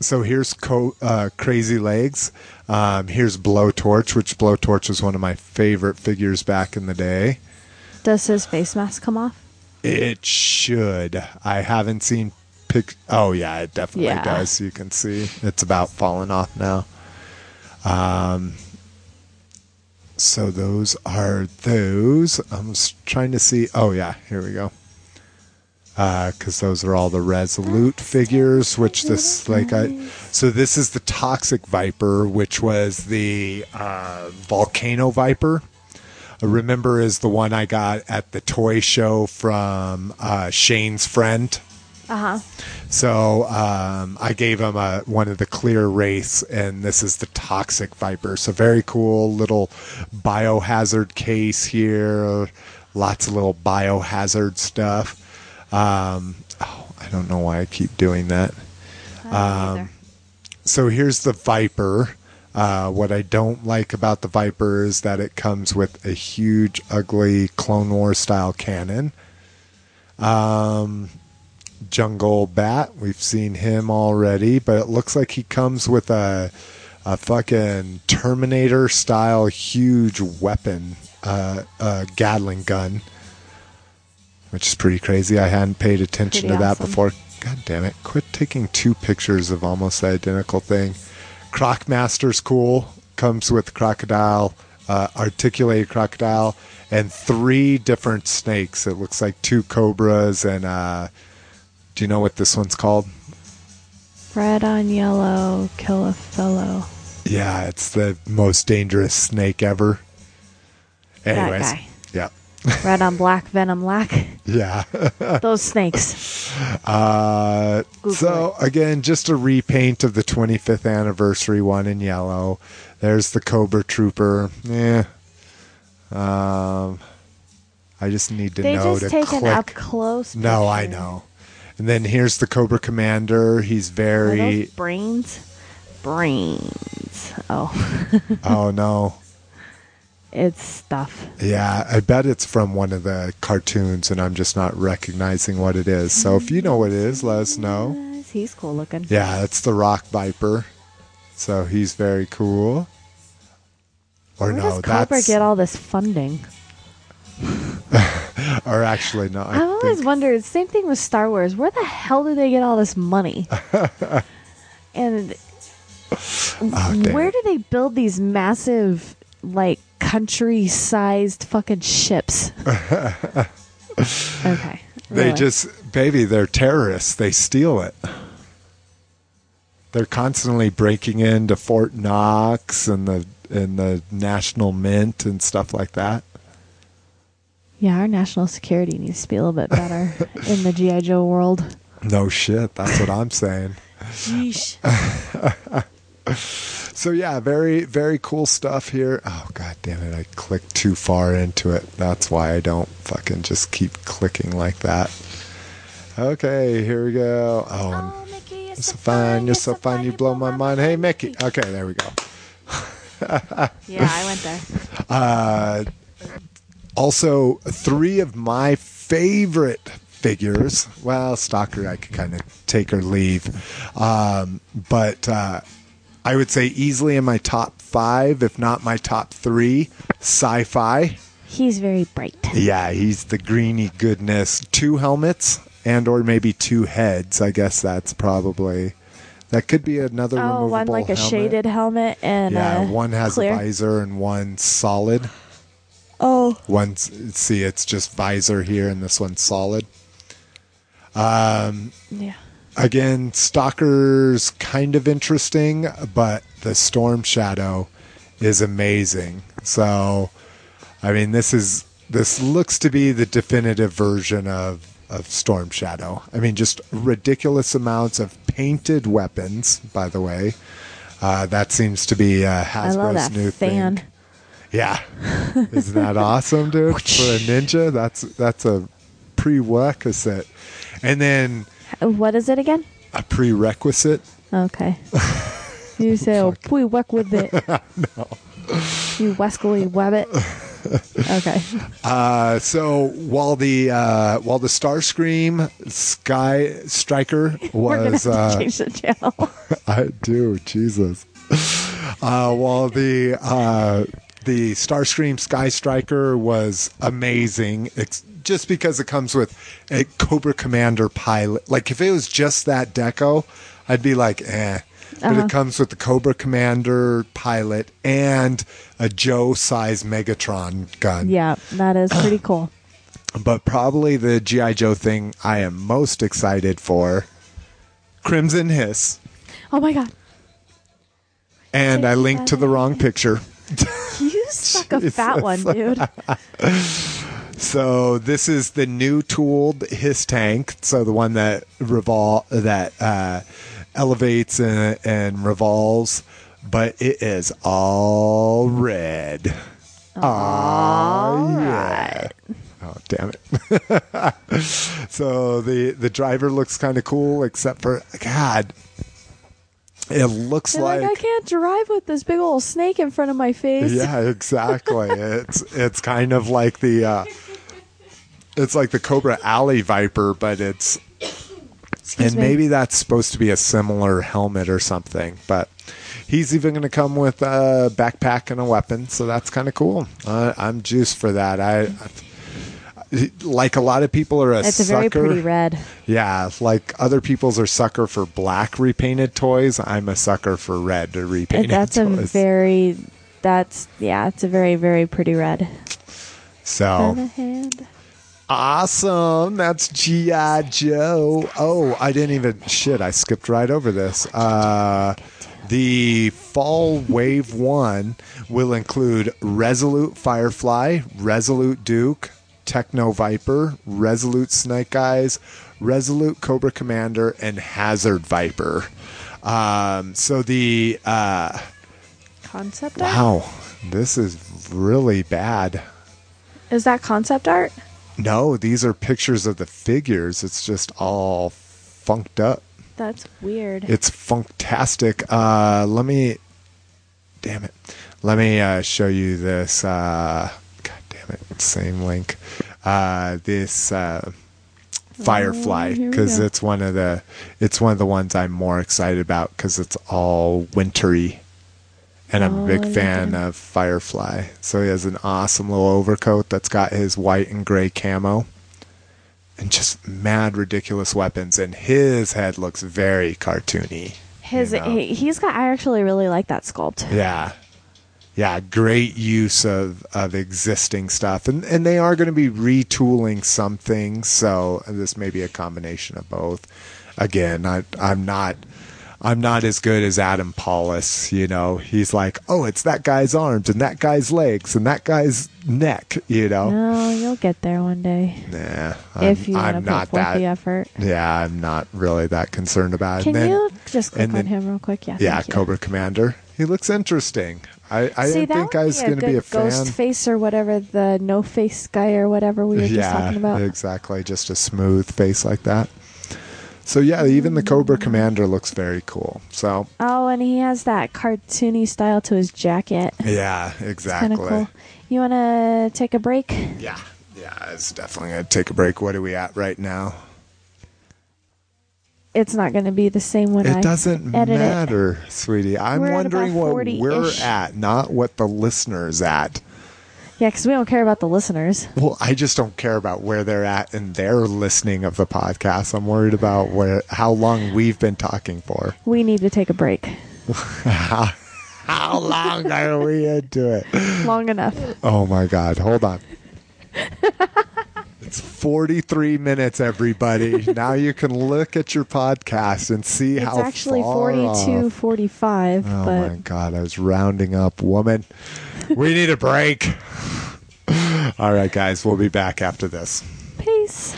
so here's Co- uh, Crazy Legs. Um, here's Blowtorch, which Blowtorch was one of my favorite figures back in the day. Does his face mask come off? It should. I haven't seen pic. Oh yeah, it definitely Yeah. does. You can see it's about falling off now. Um. So those are those. I'm trying to see. Oh yeah, here we go. Because those are all the Resolute figures, which this like I. So this is the Toxic Viper, which was the uh, Volcano Viper. I remember is the one I got at the toy show from uh, Shane's friend. Uh huh. So um, I gave him a, one of the clear wraiths, and this is the Toxic Viper. So very cool little biohazard case here. Lots of little biohazard stuff. Um, oh, I don't know why I keep doing that. Um, so here's the Viper. Uh, what I don't like about the Viper is that it comes with a huge, ugly Clone War style cannon. Um, Jungle Bat, we've seen him already, but it looks like he comes with a a fucking Terminator style huge weapon uh, a Gatling gun, which is pretty crazy. I hadn't paid attention Pretty to that awesome. before. God damn it! Quit taking two pictures of almost the identical thing. Crocmaster's cool. Comes with crocodile, uh, articulated crocodile, and three different snakes. It looks like two cobras and. Uh, do you know what this one's called? Red on yellow, kill a fellow. Yeah, it's the most dangerous snake ever. That Anyways, guy. yeah, Red on black, venom lack. yeah. Those snakes. Uh, so again, just a repaint of the 25th anniversary one in yellow. There's the Cobra Trooper. Yeah. Um, I just need to They know just to take click. an up close. no, I know. And then here's the Cobra Commander. He's very. brains? Brains. Oh, oh no. it's stuff. Yeah, I bet it's from one of the cartoons, and I'm just not recognizing what it is. So if you know what it is, let us know. He's cool looking. Yeah, it's the Rock Viper. So he's very cool. Or Where no, does Cobra that's get all this funding? or actually no. I I've always think, wondered. Same thing with Star Wars. Where the hell do they get all this money? and oh, where do they build these massive, like country-sized fucking ships? okay. they really. just baby, they're terrorists. They steal it. They're constantly breaking into Fort Knox and the and the National Mint and stuff like that. Yeah, our national security needs to be a little bit better in the GI Joe world. No shit, that's what I'm saying. So yeah, very very cool stuff here. Oh god damn it, I clicked too far into it. That's why I don't fucking just keep clicking like that. Okay, here we go. Oh, and Mickey, you're so fine, you're so fine, you blow my mind. Hey Mickey. Okay, there we go. Yeah, I went there. Uh, also, three of my favorite figures. Well, Stalker, I could kind of take or leave. Um, but uh, I would say easily in my top five, if not my top three, sci fi. He's very bright. Yeah, he's the greeny goodness. Two helmets and or maybe two heads. I guess that's probably that could be another Oh, one like a helmet. shaded helmet and Yeah, one has clear. a visor and one solid. Oh, One, see, it's just visor here, and this one's solid. Um, yeah. again, Stalker's kind of interesting, but the Storm Shadow is amazing. So, I mean, this is this looks to be the definitive version of of Storm Shadow. I mean, just ridiculous amounts of painted weapons. By the way, uh, that seems to be uh, Hasbro's new fan. thing. Yeah, isn't that awesome, dude? For a ninja, that's that's a prerequisite, and then What is it again? a prerequisite. Okay. You say, oh, we work with it. no. You Wescally Webbit. Okay. Uh, so while the uh, while the Starscream Sky Striker was, to uh, change the channel. I do Jesus. Uh, while the uh, the Starscream Sky Striker was amazing, it's just because it comes with a Cobra Commander pilot. Like if it was just that deco, I'd be like, eh. But Uh-huh. it comes with the Cobra Commander pilot and a Joe size Megatron gun. yeah, that is pretty cool. But probably the G.I. Joe thing I am most excited for Crimson Hiss. Oh my god. And I linked to the wrong picture. You a fat one, dude. So this is the new tooled HISS tank. So the one that revol that uh, elevates and, and revolves, but it is all red. All yeah. right. Oh damn it! so the the driver looks kind of cool, except for God. It looks You're like, I can't drive with this big old snake in front of my face. Yeah, exactly. it's it's kind of like the uh, it's like the Cobra Alley Viper, but it's Excuse and me. maybe that's supposed to be a similar helmet or something. But he's even going to come with a backpack and a weapon, so that's kind of cool. Uh, I'm juiced for that. I, I like a lot of people are a it's a very pretty red. Yeah, like other people's are sucker for black repainted toys. I'm a sucker for red repainted That's a very. That's yeah. It's a very very pretty red. so On a hand. Awesome. That's G.I. Joe. Oh, I didn't even. Shit, I skipped right over this. Uh, the Fall Wave 1 will include Resolute Firefly, Resolute Duke, Techno Viper, Resolute Snake Eyes, Resolute Cobra Commander, and Hazard Viper. Um, so the. Uh, Concept art. wow, this is really bad. Is that concept art? No, these are pictures of the figures. It's just all funked up. That's weird. It's funktastic. Uh, let me, damn it. Let me uh, show you this. Uh, Same link. Uh, this uh, Firefly Oh, we because go. it's one of the it's one of the ones I'm more excited about because it's all wintry, and I'm Oh, a big fan it. of Firefly. So he has an awesome little overcoat that's got his white and gray camo, and just mad ridiculous weapons. And his head looks very cartoony. His you know? he, he's got. I actually really like that sculpt. Yeah. Yeah, great use of, of existing stuff. And and they are going to be retooling some things, so this may be a combination of both. Again, I I'm not I'm not as good as Adam Pawlus, you know. He's like, "Oh, it's that guy's arms and that guy's legs and that guy's neck," you know. No, you'll get there one day Nah. I'm, if you I'm not put forth that the effort. Yeah, I'm not really that concerned about it. Can then- you just click on him real quick? Yeah. Yeah, thank you. Cobra Commander. He looks interesting. I, I See, didn't think I was going to be a good ghost fan. face or whatever the no face guy or whatever we were just talking about. exactly. Just a smooth face like that. So yeah, even the Cobra mm. Commander looks very cool. So Oh, and he has that cartoony style to his jacket. yeah, exactly. cool. You want to take a break? Yeah, yeah, it's definitely gonna take a break. What are we at right now? It's not going to be the same when I It doesn't edit it. matter, sweetie. I'm We're wondering what we're at, not what the listeners at. Yeah, because we don't care about the listeners. Well, I just don't care about where they're at in their listening of the podcast. I'm worried about where how long we've been talking for. We need to take a break. How long are we into it? Long enough. Oh my God. Hold on. It's 43 minutes, everybody. Now you can look at your podcast and see It's how actually far 42, off. 45, Oh but my God. I was rounding up, woman. We need a break. All right, guys. We'll be back after this. peace.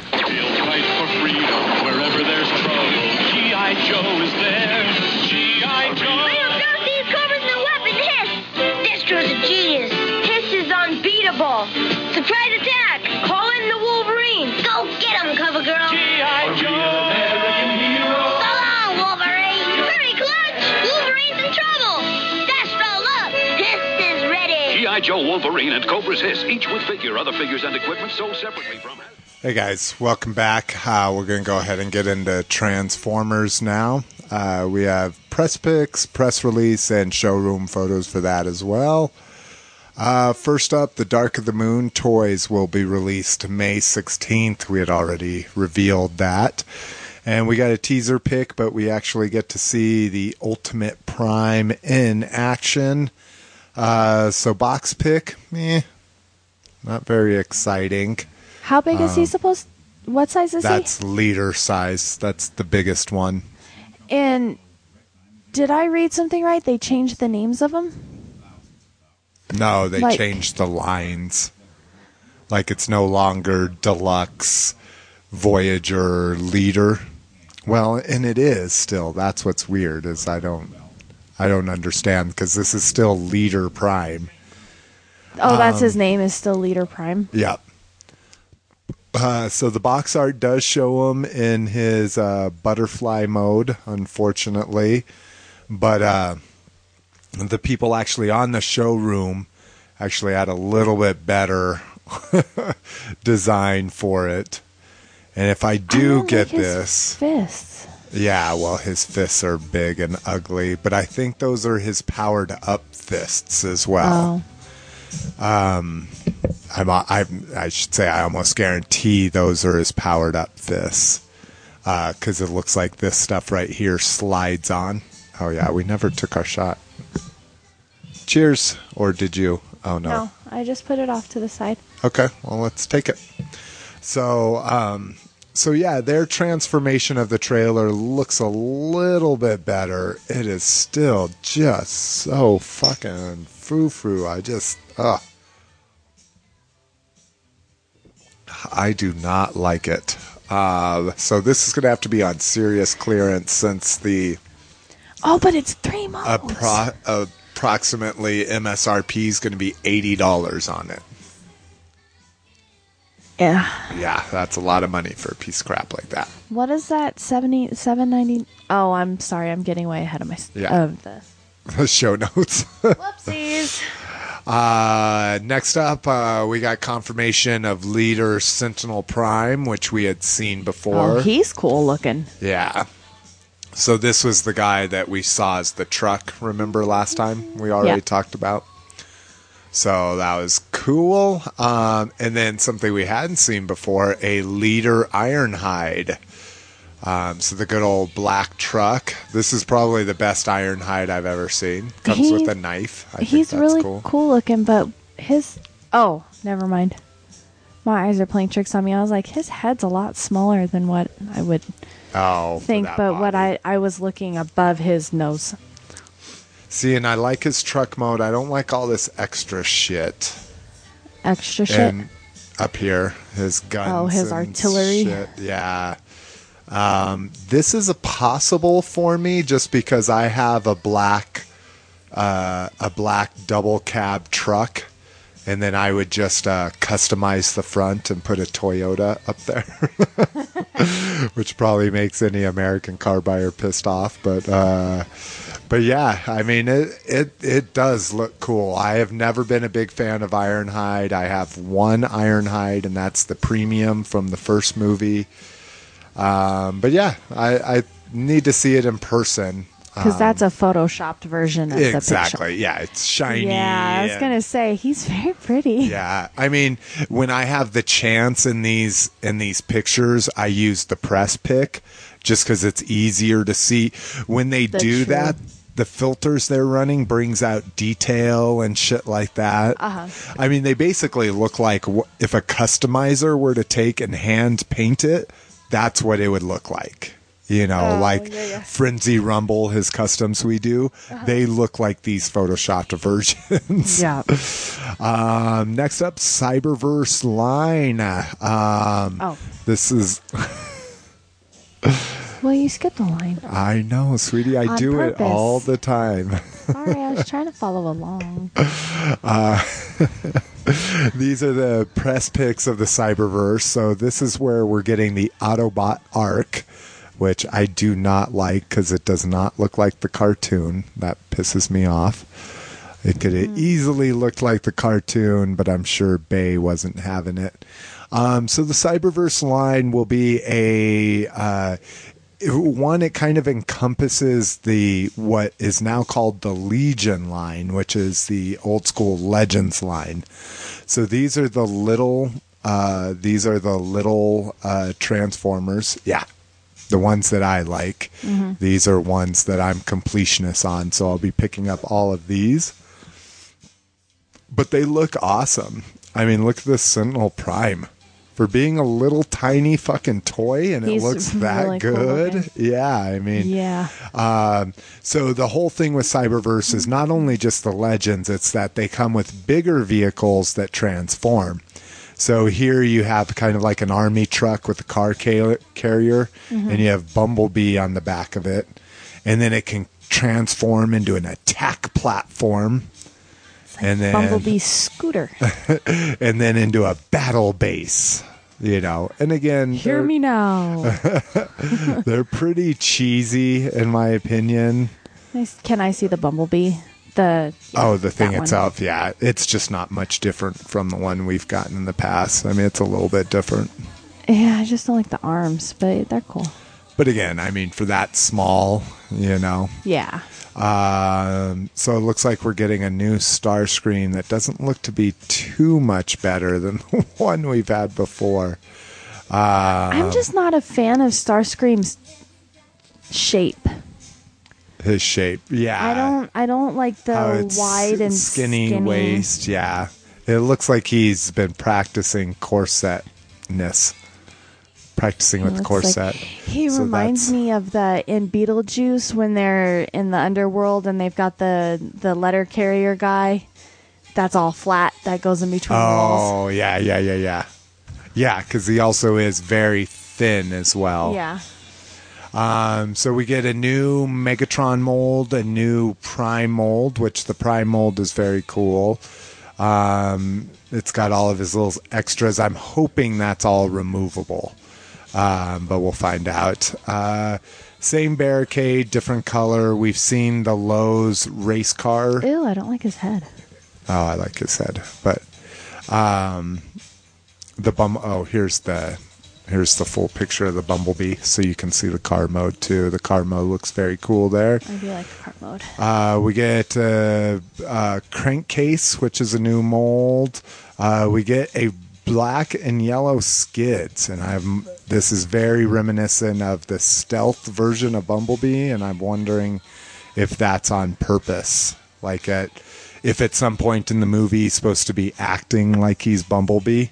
G.I. Joe, Wolverine, and Cobra's Hiss, each with figure. Other figures and equipment sold separately from Hey guys, welcome back. Uh, we're going to go ahead and get into Transformers now. Uh, we have press picks, press release, and showroom photos for that as well. Uh, first up, the Dark of the Moon toys will be released May 16th. We had already revealed that. And we got a teaser pick, but we actually get to see the Ultimate Prime in action. Uh, so, box pick, eh, not very exciting. How big is he supposed What size is Um, That's leader size. That's the biggest one. And did I read something right? They changed the names of them? No, they Like- changed the lines. Like it's no longer deluxe, Voyager, leader. Well, and it is still. That's what's weird is I don't, I don't understand because this is still leader prime. Oh, that's Um, his name is still Leader Prime. Yep. Uh, so the box art does show him in his uh, butterfly mode, unfortunately, but uh, the people actually on the showroom actually had a little bit better design for it, And if I I do don't get this, fists. Yeah, well, his fists are big and ugly, but I think those are his powered up fists as well. Oh, um, I'm, uh, I, I should say, I almost guarantee those are his powered up fists. Uh, because it looks like this stuff right here slides on. Oh, yeah, we never took our shot. Cheers. Or did you? Oh, no. no, I just put it off to the side. Okay, well, let's take it. So, um, so yeah, their transformation of the trailer looks a little bit better. It is still just so fucking frou frou. I just, ugh. I do not like it. Uh, so this is going to have to be on serious clearance since the Oh, but it's three months. appro- approximately MSRP is going to be eighty dollars on it. Yeah. Yeah, that's a lot of money for a piece of crap like that. What is that? Seventy seven ninety. Oh, I'm sorry. I'm getting way ahead of my Yeah. of the The show notes. whoopsies. uh, next up, uh, we got confirmation of leader Sentinel Prime, which we had seen before. Oh, he's cool looking. yeah. So this was the guy that we saw as the truck. Remember last time we already Yeah. talked about. So that was cool. Um, and then something we hadn't seen before: a leader Ironhide. Um, so the good old black truck. This is probably the best Ironhide I've ever seen. Comes with a knife. I think he's that's really cool. cool. looking, but his oh, never mind. My eyes are playing tricks on me. I was like, his head's a lot smaller than what I would Oh, for think, that but what body. I I was looking above his nose. see, and I like his truck mode. I don't like all this extra shit. Extra shit. and up here his guns Oh, his artillery. shit. yeah um, this is a possible for me just because i have a black uh, a black double cab truck and then i would just uh, customize the front and put a toyota up there which probably makes any american car buyer pissed off but uh, but yeah, I mean it, it it does look cool. I have never been a big fan of Ironhide. I have one Ironhide, and that's the premium from the first movie. Um, but yeah, I, I need to see it in person. Because that's a photoshopped version of the picture. Um, Exactly. Yeah, it's shiny. Yeah, I was and- gonna say he's very pretty. Yeah, I mean, when I have the chance in these in these pictures, I use the press pick just because it's easier to see. When they That's do true. that, the filters they're running brings out detail and shit like that. Uh-huh. I mean, they basically look like if a customizer were to take and hand paint it, that's what it would look like. You know, Oh, like yeah, Uh-huh. yeah. Frenzy Rumble, his customs we do, they look like these photoshopped versions. Yeah. Um, next up, Cyberverse line. Um, Oh. This is, Well, you skipped the line. I know, sweetie, I On do it all the time. Sorry, I was trying to follow along. These are the press pics of the Cyberverse. So this is where we're getting the Autobot arc, which I do not like because it does not look like the cartoon. That pisses me off. It could have easily looked like the cartoon, but I'm sure Bay wasn't having it. Um, so the Cyberverse line will be a uh, one. It kind of encompasses the what is now called the Legion line, which is the old school Legends line. So these are the little. Uh, these are the little uh, Transformers. Yeah, the ones that I like. These are ones that I'm completionist on, so I'll be picking up all of these. But they look awesome. I mean, look at this Sentinel Prime. For being a little tiny fucking toy and He's it looks that really good. looking. yeah, I mean, Yeah. um, so the whole thing with Cyberverse is not only just the legends; it's that they come with bigger vehicles that transform. So here you have kind of like an army truck with a car ca- carrier, mm-hmm. and you have Bumblebee on the back of it, and then it can transform into an attack platform, and then Bumblebee scooter. and then into a battle base. You know, and again, Hear me now. They're pretty cheesy, in my opinion. Can I see the Bumblebee? The Oh, the thing that one. itself, yeah, it's just not much different from the one we've gotten in the past. I mean, it's a little bit different. Yeah, I just don't like the arms, but they're cool. But again, I mean, for that small, you know. Yeah. Um, so it looks like we're getting a new Starscream that doesn't look to be too much better than the one we've had before. I'm just not a fan of Star Starscream's shape. His shape, yeah. I don't I don't like the wide and skinny, waist, yeah. It looks like he's been practicing corsetness, practicing with the Looks like- corset. he So reminds me of the in Beetlejuice when they're in the underworld and they've got the the letter carrier guy. That's all flat. That goes in between the walls. Oh, yeah, yeah, yeah, yeah. Yeah, because he also is very thin as well. Yeah. Um, so we get a new Megatron mold, a new Prime mold, which the Prime mold is very cool. Um, it's got all of his little extras. I'm hoping that's all removable, um, but we'll find out. Uh, same barricade, different color. We've seen the Lowe's race car. Ew, I don't like his head. Oh, I like his head, but um, the bum. Oh, here's the here's the full picture of the bumblebee, so you can see the car mode too. The car mode looks very cool there. I do like the cart mode. Uh, we get a, a crankcase, which is a new mold. Uh, we get a black and yellow skids, and I'm this is very reminiscent of the stealth version of Bumblebee, and I'm wondering if that's on purpose. Like at if at some point in the movie he's supposed to be acting like he's Bumblebee,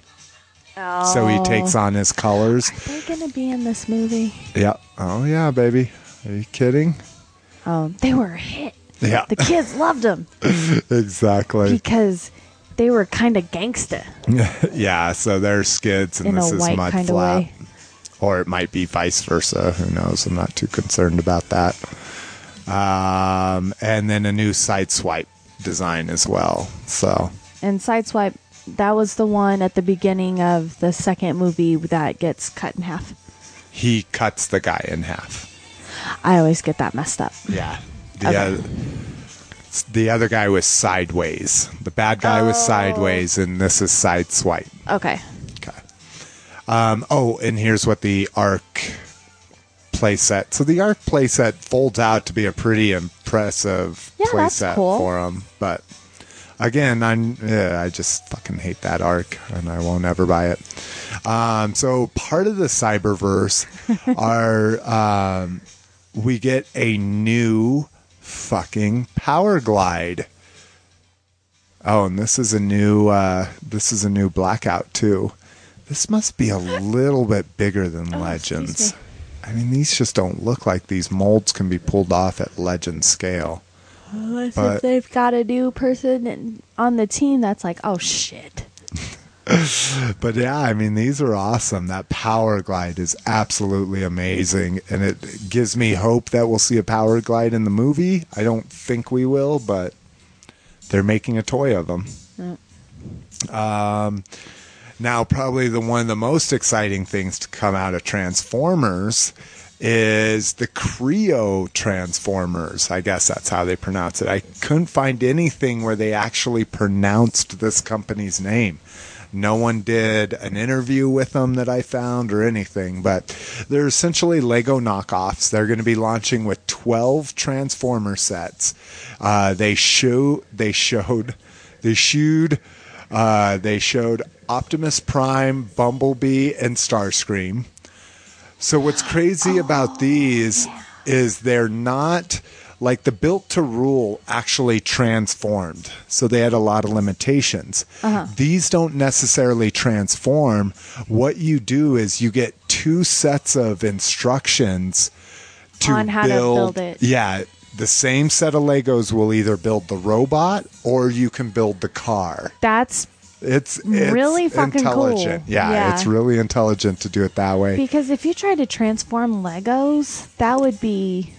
so he takes on his colors. Are they gonna be in this movie? Yeah. Oh yeah, baby. Are you kidding? Um, they were a hit. Yeah. The kids loved them exactly. because they were kind of gangsta yeah, so they're skids and in this is white mud kind of flap. way. Or it might be vice versa. Who knows? I'm not too concerned about that. Um, and then a new side swipe design as well. So And Sideswipe, that was the one at the beginning of the second movie that gets cut in half. he cuts the guy in half. I always get that messed up. Yeah. The, Okay. other, the other guy was sideways. The bad guy was Oh. sideways, and this is side swipe. Okay. Okay. Um, oh, and here's what the Ark playset. So the Ark playset folds out to be a pretty impressive Yeah, playset cool. for him. But again, I'm yeah, I just fucking hate that Ark, and I won't ever buy it. Um, so part of the Cyberverse are um, we get a new fucking Power Glide. Oh, and this is a new uh, this is a new blackout too. This must be a little bit bigger than Oh, Legends. I mean, these just don't look like these molds can be pulled off at Legend scale. Unless But- if they've got a new person on the team that's like, oh shit. But yeah, I mean, these are awesome. That power glide is absolutely amazing, and it gives me hope that we'll see a power glide in the movie. I don't think we will, but they're making a toy of them. Um, now, probably the one of the most exciting things to come out of Transformers is the Kre-O Transformers. I guess that's how they pronounce it. I couldn't find anything where they actually pronounced this company's name. No one did an interview with them that I found or anything, but they're essentially Lego knockoffs. They're going to be launching with 12 Transformer sets. Uh, they show they showed they showed uh, they showed Optimus Prime, Bumblebee, and Starscream. So what's crazy oh, about these is they're not like the built to rule actually transformed. So they had a lot of limitations. Uh-huh. These don't necessarily transform. What you do is you get two sets of instructions to On how to build it. Yeah, the same set of Legos will either build the robot or you can build the car. That's It's, it's Really fucking cool. intelligent. Yeah, Yeah. it's really intelligent to do it that way. because if you try to transform Legos, that would be.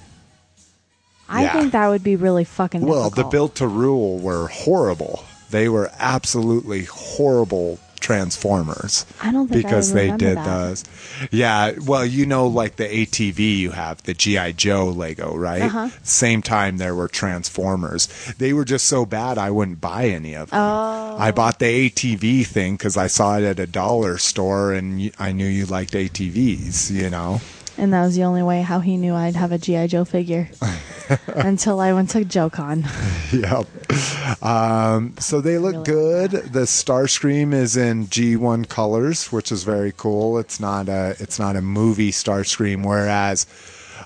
I Yeah. think that would be really fucking Well, the built to rule were horrible. They were absolutely horrible Transformers. I don't think because they did that. those. Yeah, well, you know, like the ATV you have, the GI Joe Lego, right? Uh-huh. Same time there were Transformers. They were just so bad I wouldn't buy any of them. Oh. I bought the ATV thing because I saw it at a dollar store and I knew you liked ATVs. You know. And that was the only way how he knew I'd have a G.I. Joe figure. Until I went to JoeCon. Yep. Um, so they look Really good. The Starscream is in G1 colors, which is very cool. It's not a it's not a movie Starscream, whereas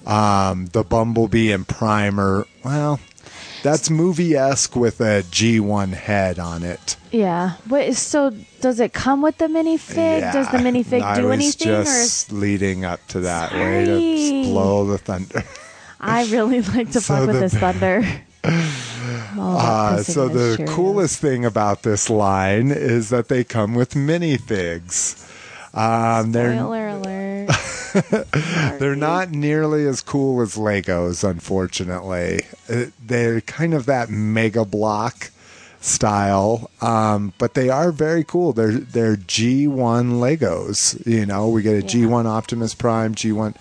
um, the Bumblebee and Primer, well, that's movie esque with a G1 head on it. Yeah. Wait, so does it come with the minifig? Does the minifig I do was anything? Or is, just leading up to that. Way to blow the thunder. I really like to So fuck with the- this thunder. I'm all about Uh, so the Cheerios. coolest thing about this line is that they come with minifigs. Um, they're Spoiler alert. they're not nearly as cool as Legos, unfortunately. Uh, They're kind of that mega block style, um, but they are very cool. They're they're G1 Legos. You know, we get a Yeah. G1 Optimus Prime, G1.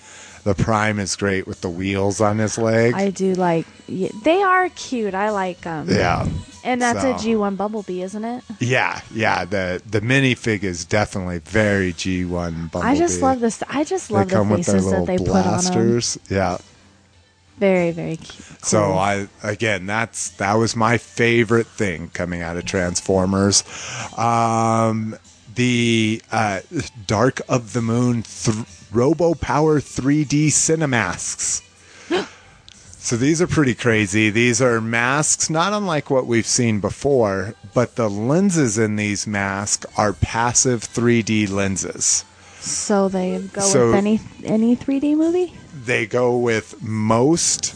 The Prime is great with the wheels on his leg. I do like. They are cute. I like them. yeah. And that's a So- G1 Bumblebee, isn't it? Yeah, yeah. The the minifig is definitely very G one Bumblebee. I just love this. I just They love the with their faces that they put on them. Yeah. Very, very cute. So I again, that's that was my favorite thing coming out of Transformers. Um, the uh, Dark of the Moon th- Robo Power 3D Cinemasks. So these are pretty crazy. These are masks, not unlike what we've seen before, but the lenses in these masks are passive 3D lenses. So they go So- with any any 3D movie. They go with most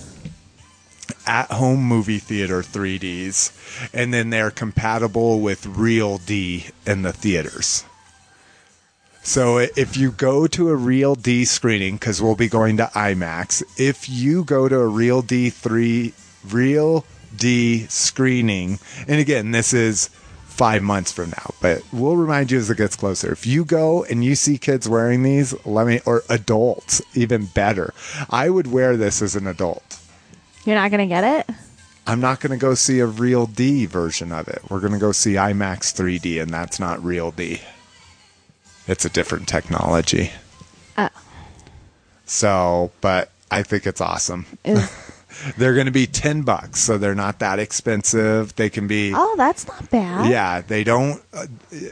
at home movie theater 3Ds, and then they're compatible with Real D in the theaters. So if you go to a Real D screening, because we'll be going to IMAX, if you go to a Real D three Real D screening, and again, this is five months from now, but we'll remind you as it gets closer. If you go and you see kids wearing these, let me or adults, even better. I would wear this as an adult. You're not gonna get it. I'm not going to go see a real D version of it. We're going to go see IMAX 3D, and that's not real D. It's a different technology. Oh. So, but I think it's awesome. They're going to be 10 bucks, so they're not that expensive. They can be. oh, that's not bad. Yeah, they don't. Uh,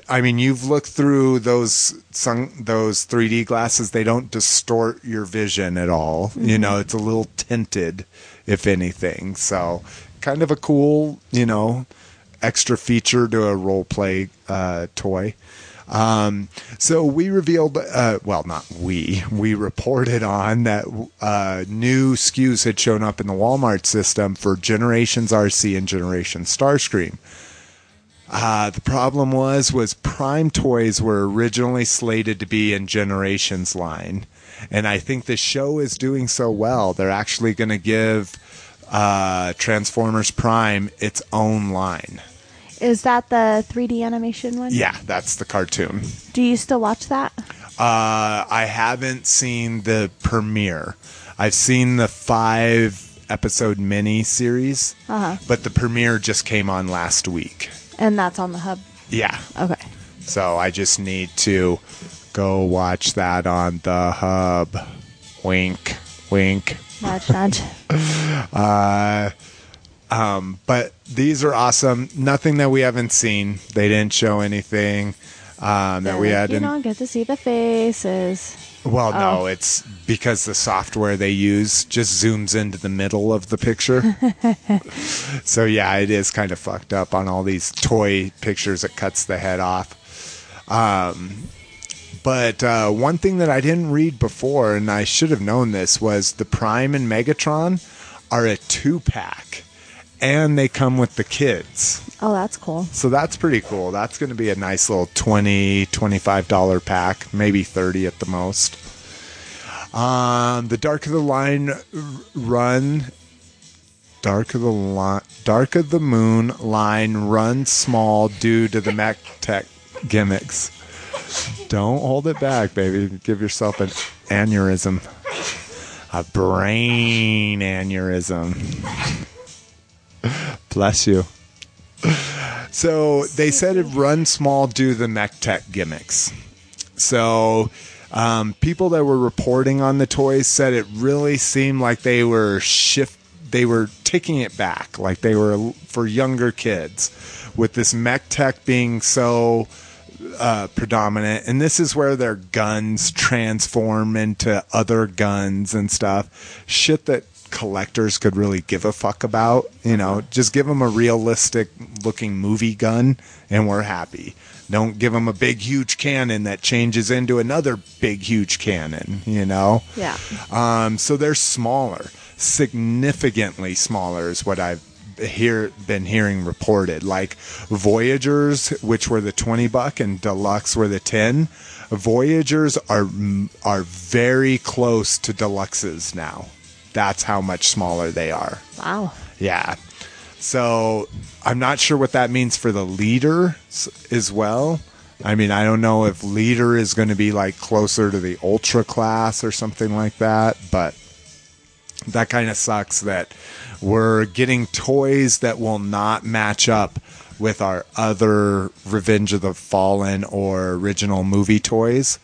I mean, you've looked through those some, those 3D glasses. They don't distort your vision at all. You know, it's a little tinted, if anything. So, kind of a cool, you know, extra feature to a role play uh, toy. Um, so we revealed, uh, well, not we, we reported on that uh, new SKUs had shown up in the Walmart system for Generations Arcee and Generations Starscream. Uh, the problem was was Prime Toys were originally slated to be in Generations line, and I think the show is doing so well they're actually going to give uh, Transformers Prime its own line. Is that the 3D animation one? Yeah, that's the cartoon. Do you still watch that? Uh, I haven't seen the premiere. I've seen the five episode mini series, Uh-huh. but the premiere just came on last week. And that's on the hub. Yeah, Okay. So I just need to go watch that on the hub. Wink, wink. Nudge, nudge. Uh, um, but these are awesome. Nothing that we haven't seen. They didn't show anything um, that we Like, hadn't. You don't get to see the faces. well, no, oh. it's because the software they use just zooms into the middle of the picture. so yeah, it is kind of fucked up on all these toy pictures. It cuts the head off. Um, but uh, one thing that I didn't read before, and I should have known this, was the Prime and Megatron are a two pack, and they come with the kids. Oh, that's cool. So that's pretty cool. That's going to be a nice little 20 $25 pack, maybe 30 at the most. Um, the Dark of the Line run, Dark of the Line, Dark of the Moon line runs small due to the mech tech gimmicks. Don't hold it back, baby. Give yourself an aneurysm, a brain aneurysm. Bless you. So they said it run small, do the mech tech gimmicks. So um, people that were reporting on the toys said it really seemed like they were shift, they were taking it back, like they were for younger kids, with this mech tech being so uh, predominant, and this is where their guns transform into other guns and stuff. Shit that collectors could really give a fuck about. You know, just give them a realistic looking movie gun, and we're happy. Don't give them a big, huge cannon that changes into another big, huge cannon. You know. Yeah. Um, so they're smaller, significantly smaller is what I've hear been hearing reported. Like Voyagers, which were the twenty buck, and Deluxe were the ten. Voyagers are are very close to Deluxes now. That's how much smaller they are. Wow. Yeah. So I'm not sure what that means for the leader as well. I mean, I don't know if leader is going to be like closer to the ultra class or something like that, but that kind of sucks that we're getting toys that will not match up with our other Revenge of the Fallen or original movie toys.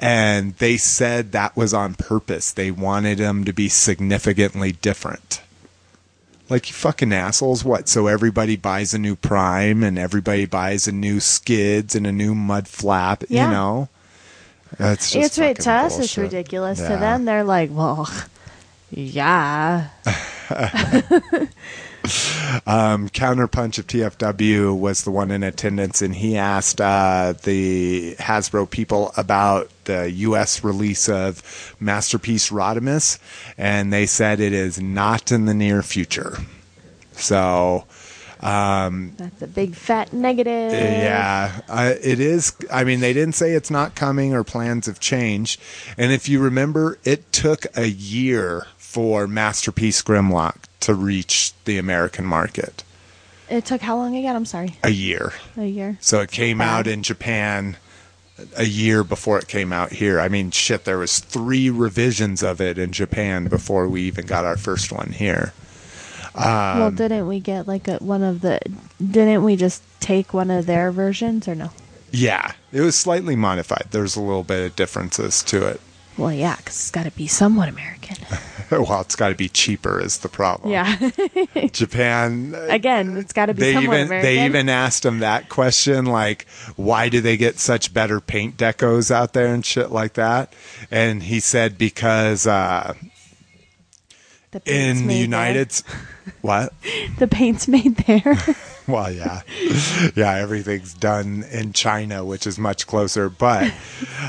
And they said that was on purpose. They wanted them to be significantly different. Like you fucking assholes, what? So everybody buys a new Prime and everybody buys a new Skids and a new Mud Flap, Yeah. you know? That's just It's right to us. It's ridiculous. Yeah. To them, they're like, well, yeah. um, Counterpunch of TFW was the one in attendance, and he asked uh, the Hasbro people about the U.S. release of Masterpiece Rodimus, and they said it is not in the near future. So, That's a big fat negative. yeah, uh, it is. I mean, they didn't say it's not coming or plans have changed. And if you remember, it took a year for Masterpiece Grimlock to reach the American market. It took how long again? I'm sorry. A year. A year. So it came out in Japan a year before it came out here. I mean, shit, there was three revisions of it in Japan before we even got our first one here. Um, well, didn't we get like a, one of the? Didn't we just take one of their versions or no? Yeah, it was slightly modified. There's a little bit of differences to it. Well, yeah, because it's got to be somewhat American. well, it's got to be cheaper is the problem. Yeah. Japan Again, it's got to be they even American. they even asked him that question like why do they get such better paint decos out there and shit like that and he said because uh The in the United what the paint's made there. well yeah. Yeah everything's done in China which is much closer but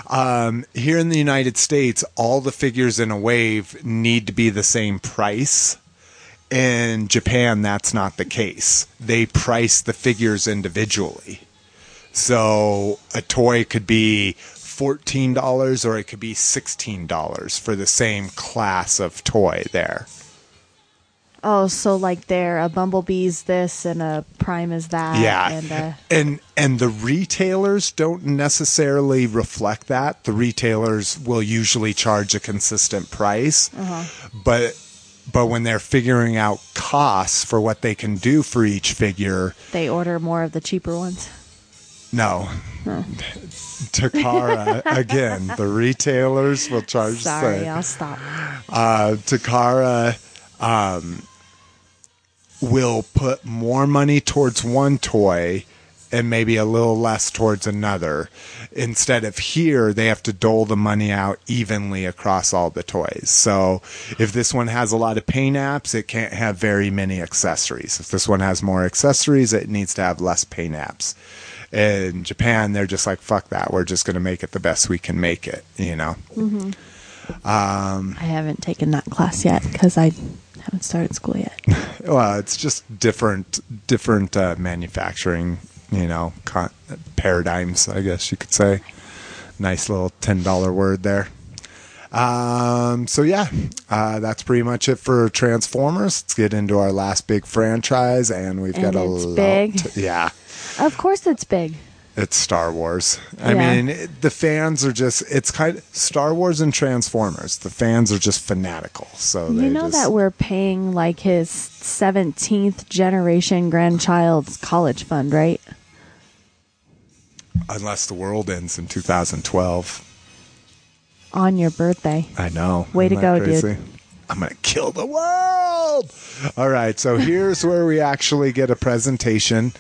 um here in the United States all the figures in a wave need to be the same price. In Japan that's not the case. They price the figures individually. So a toy could be fourteen dollars or it could be sixteen dollars for the same class of toy there. Oh, so like there, a bumblebee's this and a prime is that. yeah. And uh, and and the retailers don't necessarily reflect that. The retailers will usually charge a consistent price. But but when they're figuring out costs for what they can do for each figure, they order more of the cheaper ones. no. Takara again, the retailers will charge the Sorry, same. I'll stop. uh, Takara um, will put more money towards one toy and maybe a little less towards another. Instead of here, they have to dole the money out evenly across all the toys. So if this one has a lot of paint apps, it can't have very many accessories. If this one has more accessories, it needs to have less paint apps. In Japan, they're just like, fuck that. We're just going to make it the best we can make it, you know? I haven't taken that class yet because I haven't started school yet. Well, it's just different, different uh, manufacturing, you know, con- paradigms. I guess you could say. Nice little ten dollar word there. Um, so yeah, uh, that's pretty much it for Transformers. Let's get into our last big franchise, and we've And got a lot. big. to- yeah, of course, it's big. It's Star Wars. I Yeah. mean, it, the fans are just it's kind of Star Wars and Transformers. The fans are just fanatical. So they You know just, that we're paying like his 17th generation grandchild's college fund, right? unless the world ends in 2012. On your birthday. I know. Way to Isn't that go, dude. I'm going to kill the world. All right. So here's where we actually get a presentation.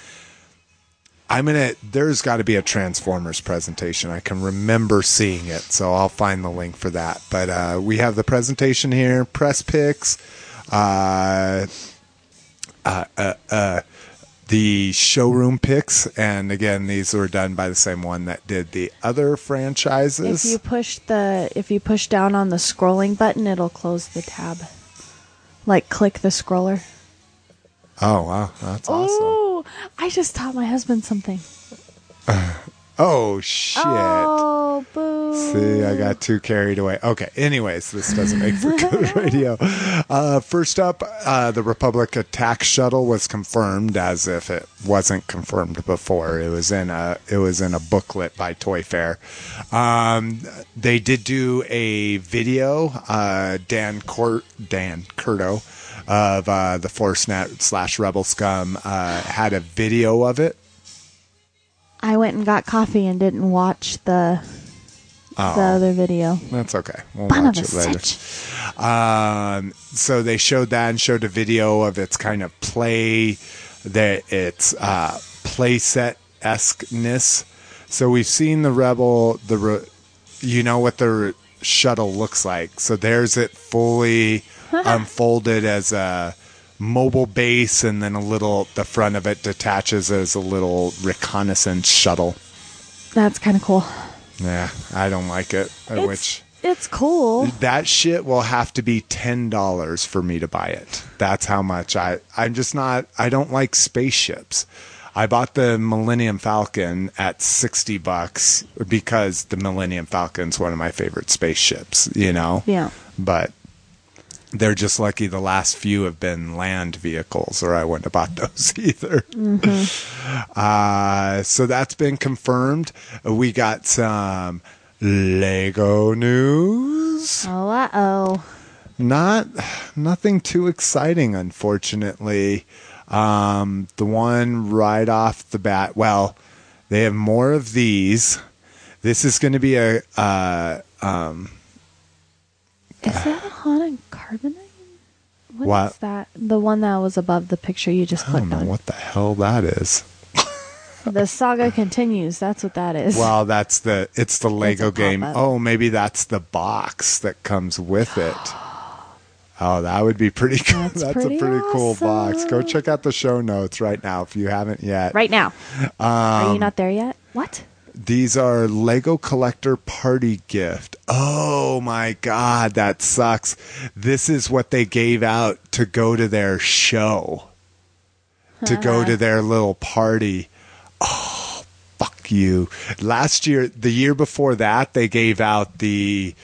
I'm to, there's got to be a Transformers presentation. I can remember seeing it. So I'll find the link for that. But uh, we have the presentation here, press pics, uh, uh, uh, uh, the showroom pics. And again, these were done by the same one that did the other franchises. If you push the if you push down on the scrolling button, it'll close the tab. Like click the scroller. Oh wow, that's awesome! Oh, I just taught my husband something. Oh shit! Oh, boo. See, I got too carried away. Okay. Anyways, this doesn't make for good radio. Uh, first up, uh, the Republic attack shuttle was confirmed as if it wasn't confirmed before. It was in a it was in a booklet by Toy Fair. Um, they did do a video. Uh, Dan Cort Dan Curto of uh, the Force Net slash Rebel Scum uh, had a video of it. I went and got coffee and didn't watch the the other video. That's okay. We'll Son watch it later. Um, so they showed that and showed a video of its kind of play, that its uh, play set esqueness. So we've seen the Rebel, the re, you know what the re- shuttle looks like. So there's it fully unfolded as a mobile base, and then a little the front of it detaches as a little reconnaissance shuttle. That's kind of cool. Yeah, I don't like it. It's, which it's cool. that shit will have to be ten dollars for me to buy it. That's how much I. I'm just not. I don't like spaceships. I bought the Millennium Falcon at sixty bucks because the Millennium Falcon's one of my favorite spaceships. You know. Yeah. But they're just lucky the last few have been land vehicles, or I wouldn't have bought those either. Uh, so that's been confirmed. We got some Lego news. Oh, uh oh. Not nothing too exciting, unfortunately. Um, the one right off the bat. Well, they have more of these. This is going to be a. Uh, um, Is that a haunted carbonite? What? what is that? The one that was above the picture you just I don't clicked know on. what the hell that is. The saga continues. That's what that is. Well, that's the it's the Lego a game. pop-up. Oh, maybe that's the box that comes with it. Oh, that would be pretty cool. That's That's, pretty a pretty cool box. Go check out the show notes right now if you haven't yet. right now. Are Um, you not there yet? What? These are Lego collector party gift. Oh my god, that sucks. This is what they gave out to go to their show. To go to their little party. Oh, fuck you. Last year, the year before that, they gave out the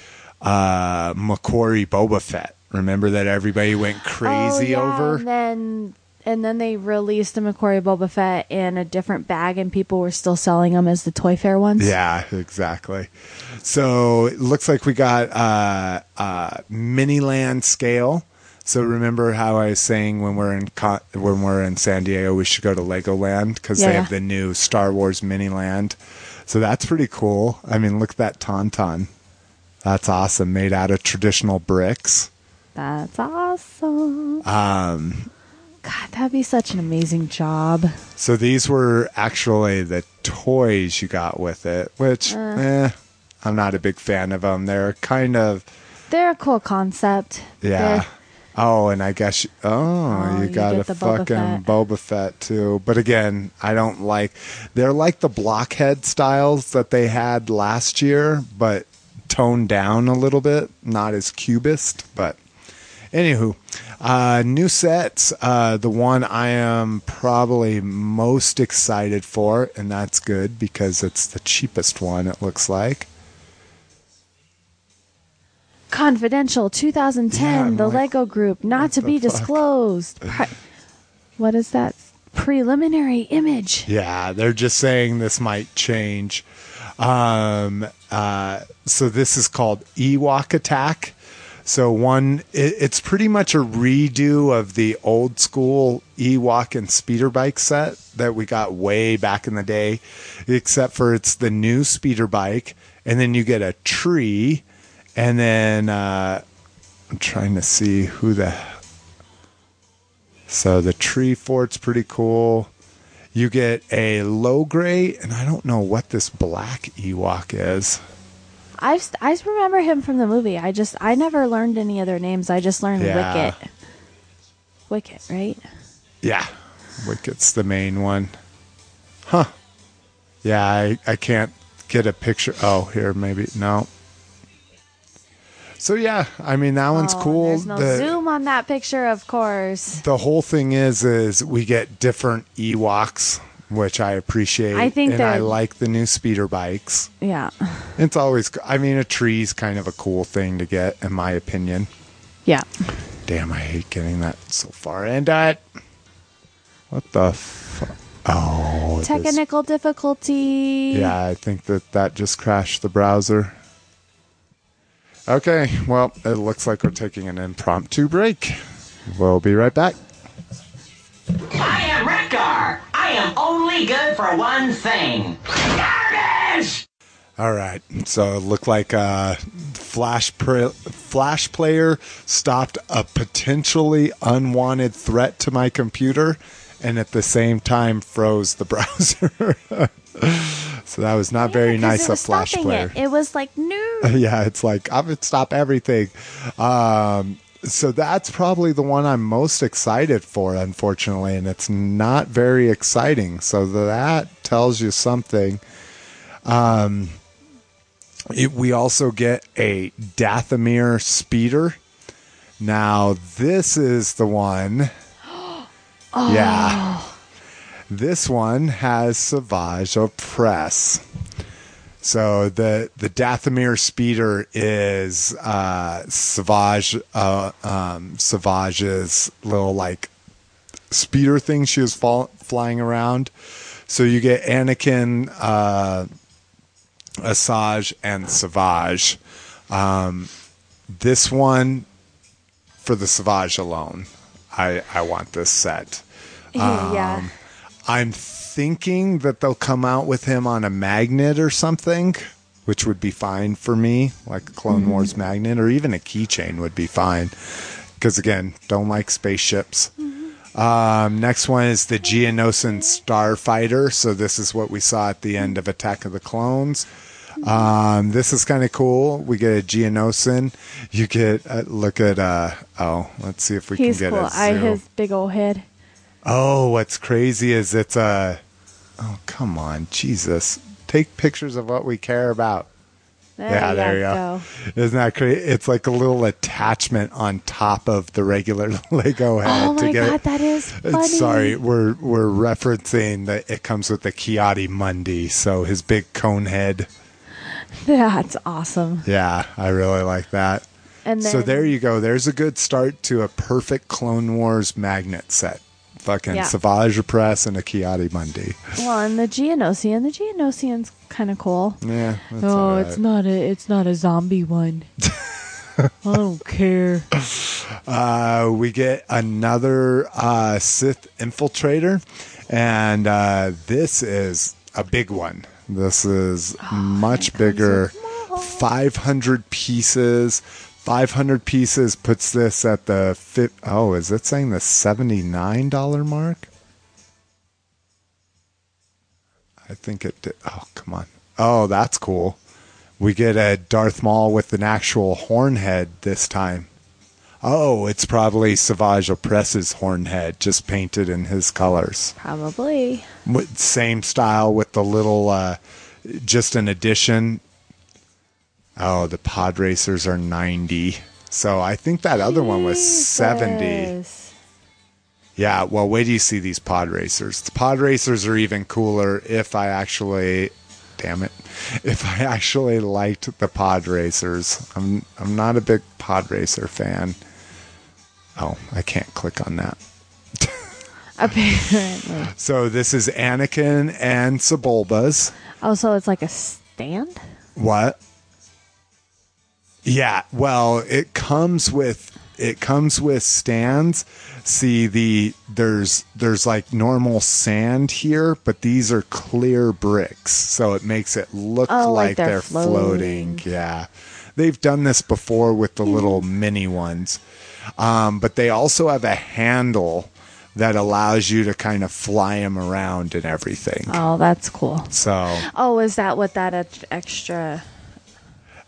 uh McQuarrie Boba Fett. Remember that everybody went crazy oh, yeah, over? And then and then they released the McQuarrie Boba Fett in a different bag, and people were still selling them as the Toy Fair ones. Yeah, exactly. So it looks like we got uh, uh, mini land scale. So remember how I was saying when we're in when we're in San Diego, we should go to Legoland because Yeah, they have the new Star Wars mini land. So that's pretty cool. I mean, look at that tauntaun. That's awesome. Made out of traditional bricks. That's awesome. Um, God, that'd be such an amazing job. so these were actually the toys you got with it, which Uh. eh, I'm not a big fan of them. They're kind of They're a cool concept. Yeah. They're- Oh, and I guess you, oh, Oh, you you got a the Boba fucking Fett. Boba Fett too. But again, I don't like. They're like the blockhead styles that they had last year, but toned down a little bit. Not as cubist, but anywho, uh, new sets. Uh, the one I am probably most excited for, and that's good because it's the cheapest one. It looks like. Confidential 2010, Yeah, the like, Lego Group, not to be fuck? disclosed. Pri- what is that? preliminary image. Yeah, they're just saying this might change. Um, uh, so this is called Ewok Attack. So one, it, it's pretty much a redo of the old school Ewok and speeder bike set that we got way back in the day, except for it's the new speeder bike, and then you get a tree, and then uh, I'm trying to see who the. So the tree fort's pretty cool. You get a Logray, and I don't know what this black Ewok is. I I remember him from the movie. I just I never learned any other names. I just learned Yeah. Wicket. Wicket, right? Yeah, Wicket's the main one. Huh. Yeah, I, I can't get a picture. Oh, here, maybe. No. So, yeah, I mean, that one's Oh, cool. There's no the, zoom on that picture, of course. the whole thing is, is we get different Ewoks, which I appreciate. I think and I like the new speeder bikes. Yeah, It's always, I mean, a tree's kind of a cool thing to get, in my opinion. yeah. Damn, I hate getting that so far. And uh, what the fu- Oh, this- Technical difficulty. Yeah, I think that that just crashed the browser. Okay, well, it looks like we're taking an impromptu break. We'll be right back. I am Rekgar. I am only good for one thing. Garbage! All right, so it looked like uh, Flash pr- Flash Player stopped a potentially unwanted threat to my computer, and at the same time froze the browser. so that was not very nice of Flash Player. It. it was like no. yeah, it's like I would stop everything. Um, so that's probably the one I'm most excited for, unfortunately, and it's not very exciting. So that tells you something. Um, it, we also get a Dathomir speeder. Now this is the one. Yeah. This one has Savage Opress. So the the Dathomir speeder is uh, Savage uh, um, Savage's little like speeder thing she was fall, flying around. So you get Anakin, uh, Asajj, and Savage. Um, this one for the Savage alone. I I want this set. yeah. Um, I'm thinking that they'll come out with him on a magnet or something, which would be fine for me, like a Clone Wars magnet, or even a keychain would be fine. Because again, don't like spaceships. Um, next one is the Geonosian Starfighter. So this is what we saw at the end of Attack of the Clones. Um, this is kind of cool. We get a Geonosian. You get uh, look at uh oh, let's see if we He's can get cool. a I his big old head. Oh, what's crazy is it's a. Oh, come on, Jesus! Take pictures of what we care about. There yeah, you there you go. Isn't that crazy? It's like a little attachment on top of the regular Lego head Oh my god, it. that is funny. Uh, Sorry, we're we're referencing that it comes with the Ki-Adi-Mundi, so his big cone head. That's awesome. Yeah, I really like that. And then, so there you go. There's a good start to a perfect Clone Wars magnet set. Fucking Yeah. Savage Opress and a Ki-Adi-Mundi. Well, and the Geonosian. The Geonosian's kind of cool. Yeah. That's oh, right. it's not a it's not a zombie one. I don't care. Uh, we get another uh, Sith infiltrator, and uh, this is a big one. This is much bigger. 500 pieces. 500 pieces puts this at the fit. Oh, is it saying the $79 mark? I think it did. Oh, come on. Oh, that's cool. We get a Darth Maul with an actual horn head this time. Oh, it's probably Savage Opress's horn head, just painted in his colors. Probably. Same style with the little, uh, just an addition. Oh, the pod racers are 90. So I think that other one was 70. Yeah, well, wait do you see these pod racers. The pod racers are even cooler if I actually, damn it, if I actually liked the pod racers. I'm I'm not a big pod racer fan. Oh, I can't click on that. Apparently. So this is Anakin and Sebulba's. Oh, so it's like a stand? What? Yeah, well, it comes with it comes with stands. See the there's there's like normal sand here, but these are clear bricks, so it makes it look Oh, like like, they're they're, floating. floating. Yeah. They've done this before with the little mini ones. Um, but they also have a handle that allows you to kind of fly them around and everything. Oh, that's cool. So Oh, is that what that extra?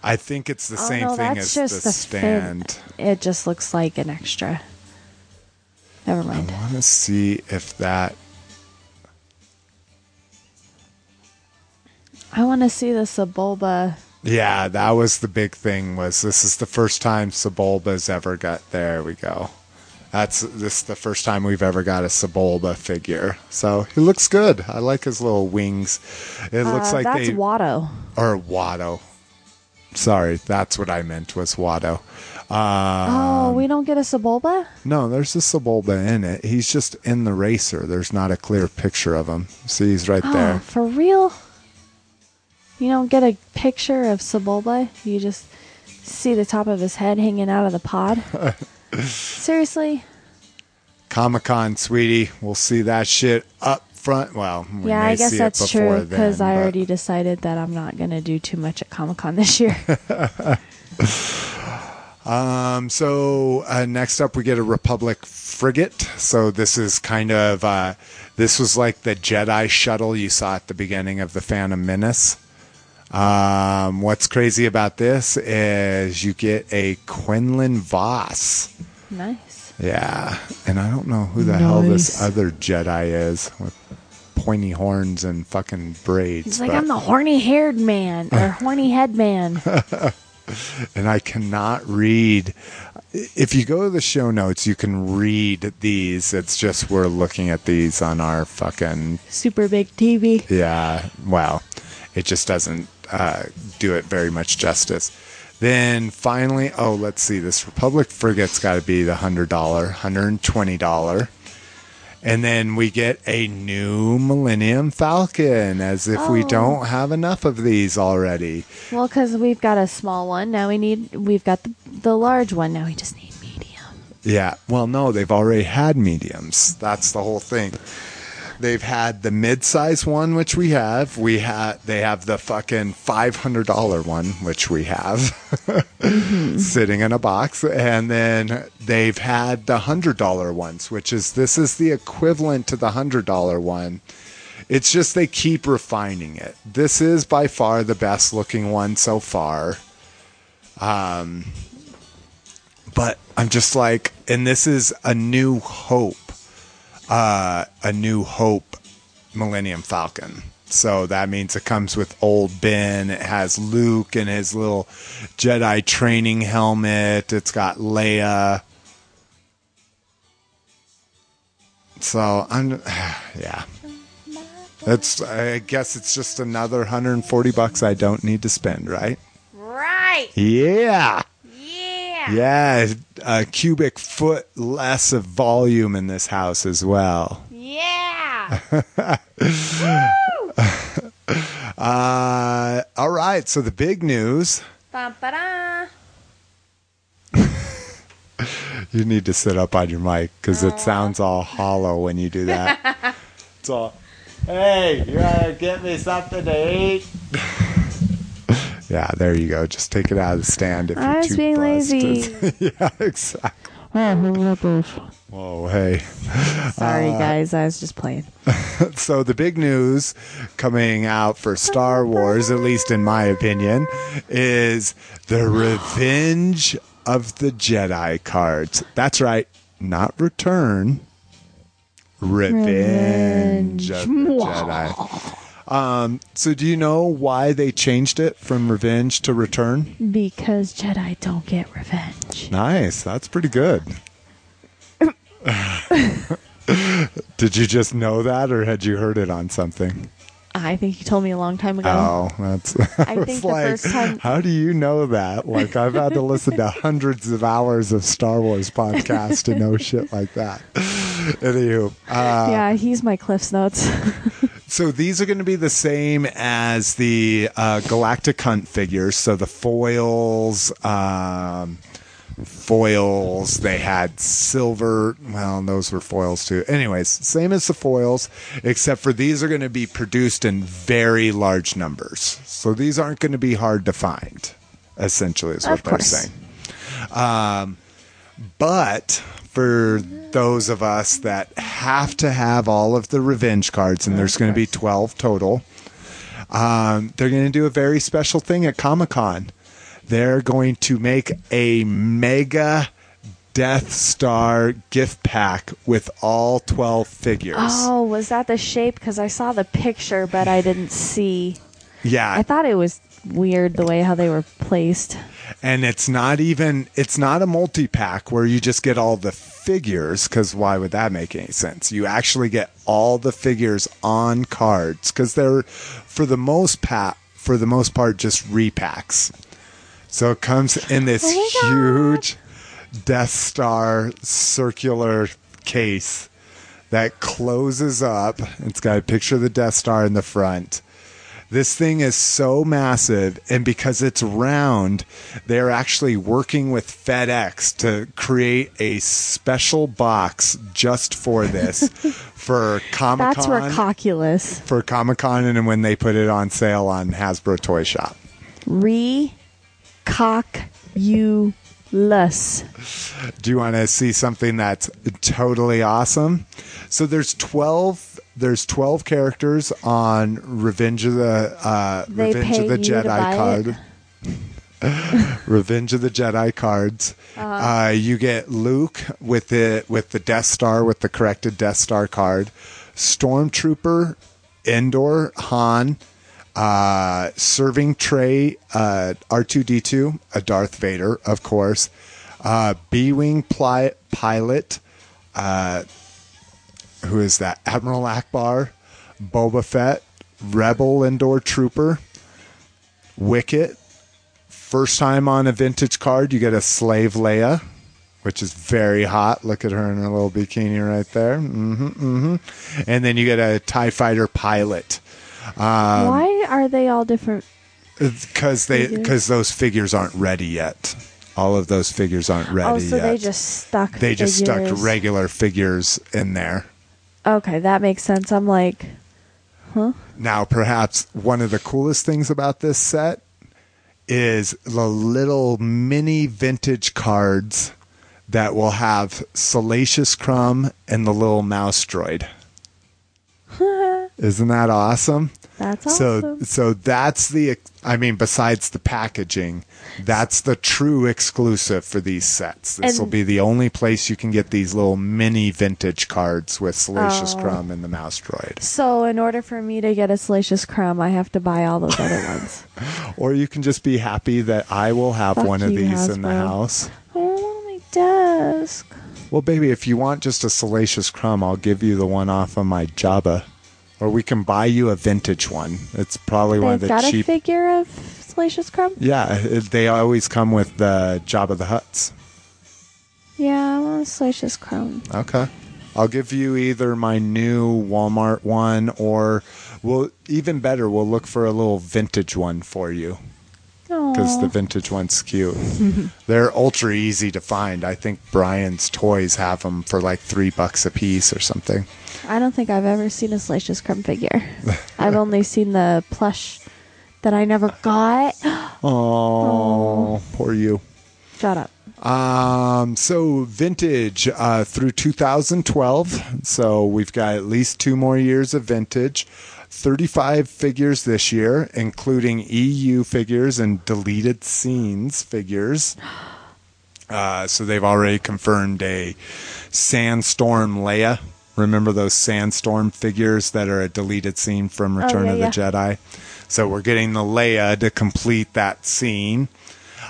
I think it's the Oh, same no, thing as just the the stand. Fin. It just looks like an extra. Never mind. I want to see if that. I want to see the Sebulba. Yeah, that was the big thing. Was this is the first time Sebulba's ever got? There we go. That's this the first time we've ever got a Sebulba figure. So he looks good. I like his little wings. It looks Uh, like that's they Watto. or Watto. Sorry, that's what I meant was Watto. oh, Um, we don't get a Sebulba? No, there's a Sebulba in it. He's just in the racer. There's not a clear picture of him. See, he's right Oh, there. for real? You don't get a picture of Sebulba? You just see the top of his head hanging out of the pod? Seriously? Comic Con, sweetie. We'll see that shit up front. Well, we yeah, I guess that's true because I already decided that I'm not going to do too much at Comic Con this year. Um, so uh, next up, we get a Republic frigate. So this is kind of uh, this was like the Jedi shuttle you saw at the beginning of the Phantom Menace. Um, what's crazy about this is you get a Quinlan Vos. nice. Yeah, and I don't know who the hell this other Jedi is with pointy horns and fucking braids. He's like, but- I'm the horny haired man or horny head man. and I cannot read. If you go to the show notes, you can read these. It's just we're looking at these on our fucking Super big TV. yeah. Well, it just doesn't uh, do it very much justice. Then finally, oh, let's see. This Republic frigate's got to be the hundred dollar, hundred and twenty dollar. And then we get a new Millennium Falcon, as if we Oh. don't have enough of these already. Well, because we've got a small one. Now we need, we've got the, the large one. Now we just need medium. Yeah. Well, no, they've already had mediums. That's the whole thing. They've had the mid-size one, which we have. We had. They have the fucking five hundred dollar one, which we have, sitting in a box, and then they've had the hundred dollar ones, which is this is the equivalent to the hundred dollar one. It's just they keep refining it. This is by far the best looking one so far Um, but I'm just like, and this is a new hope, uh, a new hope Millennium Falcon. So that means it comes with old Ben. It has Luke and his little Jedi training helmet. It's got Leia. So I'm, yeah. It's. I guess it's just another 140 bucks I don't need to spend, right? Right. Yeah. Yeah. Yeah, a cubic foot less of volume in this house as well. Yeah. Uh, all right, so the big news. You need to sit up on your mic because it sounds all hollow when you do that. it's all, hey, you gotta get me something to eat. yeah, there you go. Just take it out of the stand if I you're I was too being buzzed. lazy. yeah, exactly. Oh, Whoa, hey. Sorry, Uh, guys. I was just playing. so the big news coming out for Star Wars, at least in my opinion, is the Revenge of the Jedi cards. That's right, not Return. Revenge, of the Jedi. Um, so do you know why they changed it from Revenge to Return? Because Jedi don't get revenge. Nice, that's pretty good. Did you just know that, or had you heard it on something? I think you told me a long time ago. Oh, that's. I, I think the like, first time- how do you know that? Like, I've had to listen to hundreds of hours of Star Wars podcasts to know shit like that. Anywho, uh, yeah, he's my Cliff's Notes. So these are going to be the same as the uh, Galactic Hunt figures. So the foils, um, foils. They had silver. Well, those were foils too. Anyways, same as the foils, except for these are going to be produced in very large numbers. So these aren't going to be hard to find. Essentially, is what Of they're course. saying. Um, but for those of us that have to have all of the revenge cards, and there's going to be 12 total, um, they're going to do a very special thing at Comic Con. They're going to make a mega Death Star gift pack with all 12 figures. oh, was that the shape? Because I saw the picture, but I didn't see. yeah. I thought it was weird the way how they were placed. And it's not even it's not a multi-pack where you just get all the figures because why would that make any sense? You actually get all the figures on cards because they're for the most part for the most part just repacks. So it comes in this Oh huge death star circular case that closes up. It's got a picture of the death star in the front this thing is so massive, and because it's round, they're actually working with FedEx to create a special box just for this for Comic Con. That's Con. Recoculous. For Comic Con, and when they put it on sale on Hasbro Toy Shop. Recoculous. Do you want to see something that's totally awesome? So there's twelve. There's twelve characters on Revenge of the uh, They Revenge of pay the you to Jedi it? card. Revenge of the Jedi cards. uh you get Luke with the with the Death Star with the corrected Death Star card. Stormtrooper, Endor, Han, uh, serving tray, uh, R2D2, a Darth Vader, of course, uh, B Wing pli- pilot, uh, who is that? Admiral Ackbar, Boba Fett, Rebel Endor Trooper, Wicket. First time on a vintage card, you get a Slave Leia, which is very hot. Look at her in her little bikini right there. Mm-hmm, mm-hmm. And then you get a TIE Fighter pilot. Um, Why are they all different? because they because those figures aren't ready yet. All of those figures aren't ready Oh, so yet. they just stuck. they just stuck regular figures in there. Okay, that makes sense. I'm like, huh? Now, perhaps one of the coolest things about this set is the little mini vintage cards that will have Salacious Crumb and the little mouse droid. Isn't that awesome? That's So, awesome. so that's the. I mean, besides the packaging, that's the true exclusive for these sets. This will be the only place you can get these little mini vintage cards with Salacious Oh. Crumb and the mouse droid. So, in order for me to get a Salacious Crumb, I have to buy all those other ones. Or you can just be happy that I will have Fuck one of these in the house. I want my desk. Well, baby, if you want just a Salacious Crumb, I'll give you the one off of my Jabba. Or we can buy you a vintage one. It's probably one of They've the got cheap. a figure of Salacious Crumb. yeah, it, they always come with the Jabba the Hutts. Yeah, I want a Salacious Crumb. Okay. I'll give you either my new Walmart one or we'll even better, we'll look for a little vintage one for you because the Aw. vintage one's cute. They're ultra easy to find. I think Brian's Toys have them for like three bucks a piece or something. I don't think I've ever seen a Salacious Crumb figure. I've only seen the plush that I never got. Oh, poor you. Shut up. Um, so vintage uh, through 2012. So we've got at least two more years of vintage. 35 figures this year, including EU figures and deleted scenes figures. Uh, so they've already confirmed a Sandstorm Leia. Remember those Sandstorm figures that are a deleted scene from Return yeah, of the yeah. Jedi? So we're getting the Leia to complete that scene.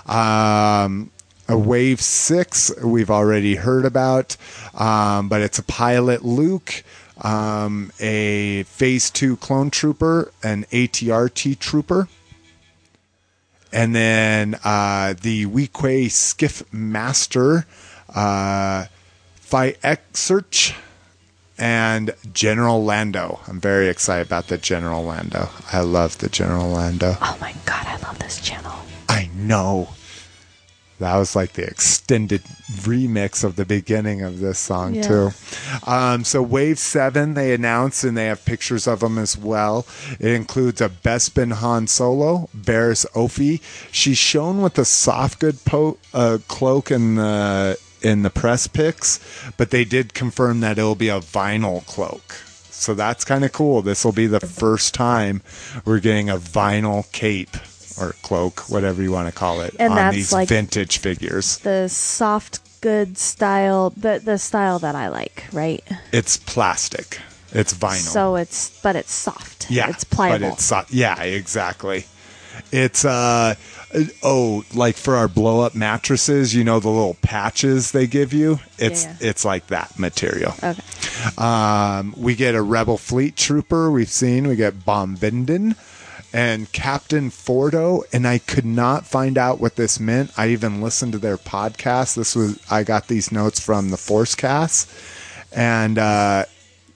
Um, a Wave 6 we've already heard about, um, but it's a pilot Luke, um, a Phase 2 clone trooper, an ATRT trooper, and then uh, the Weequay Skiff Master, uh, Phi Exerch, and General Lando. I'm very excited about the General Lando. I love the General Lando. Oh my god, I love this channel. I know. That was like the extended remix of the beginning of this song Yeah. too. Um, so Wave Seven, they announced, and they have pictures of them as well. It includes a Bespin Han Solo, Barriss Offee. She's shown with a soft good po- uh, cloak in the in the press picks, but they did confirm that it'll be a vinyl cloak. So that's kind of cool. This will be the first time we're getting a vinyl cape or cloak, whatever you want to call it, And on these like- vintage figures. The soft good style, the the style that I like, right? It's plastic. It's vinyl. So it's but it's soft. yeah, it's pliable. But it's so- yeah, exactly. It's uh oh, like for our blow up mattresses, you know the little patches they give you. It's yeah. it's like that material. okay. Um, we get a Rebel Fleet Trooper. We've seen. We get Bom Vimdin and Captain Fordo. And I could not find out what this meant. I even listened to their podcast. This was I got these notes from the Force Cast, and uh,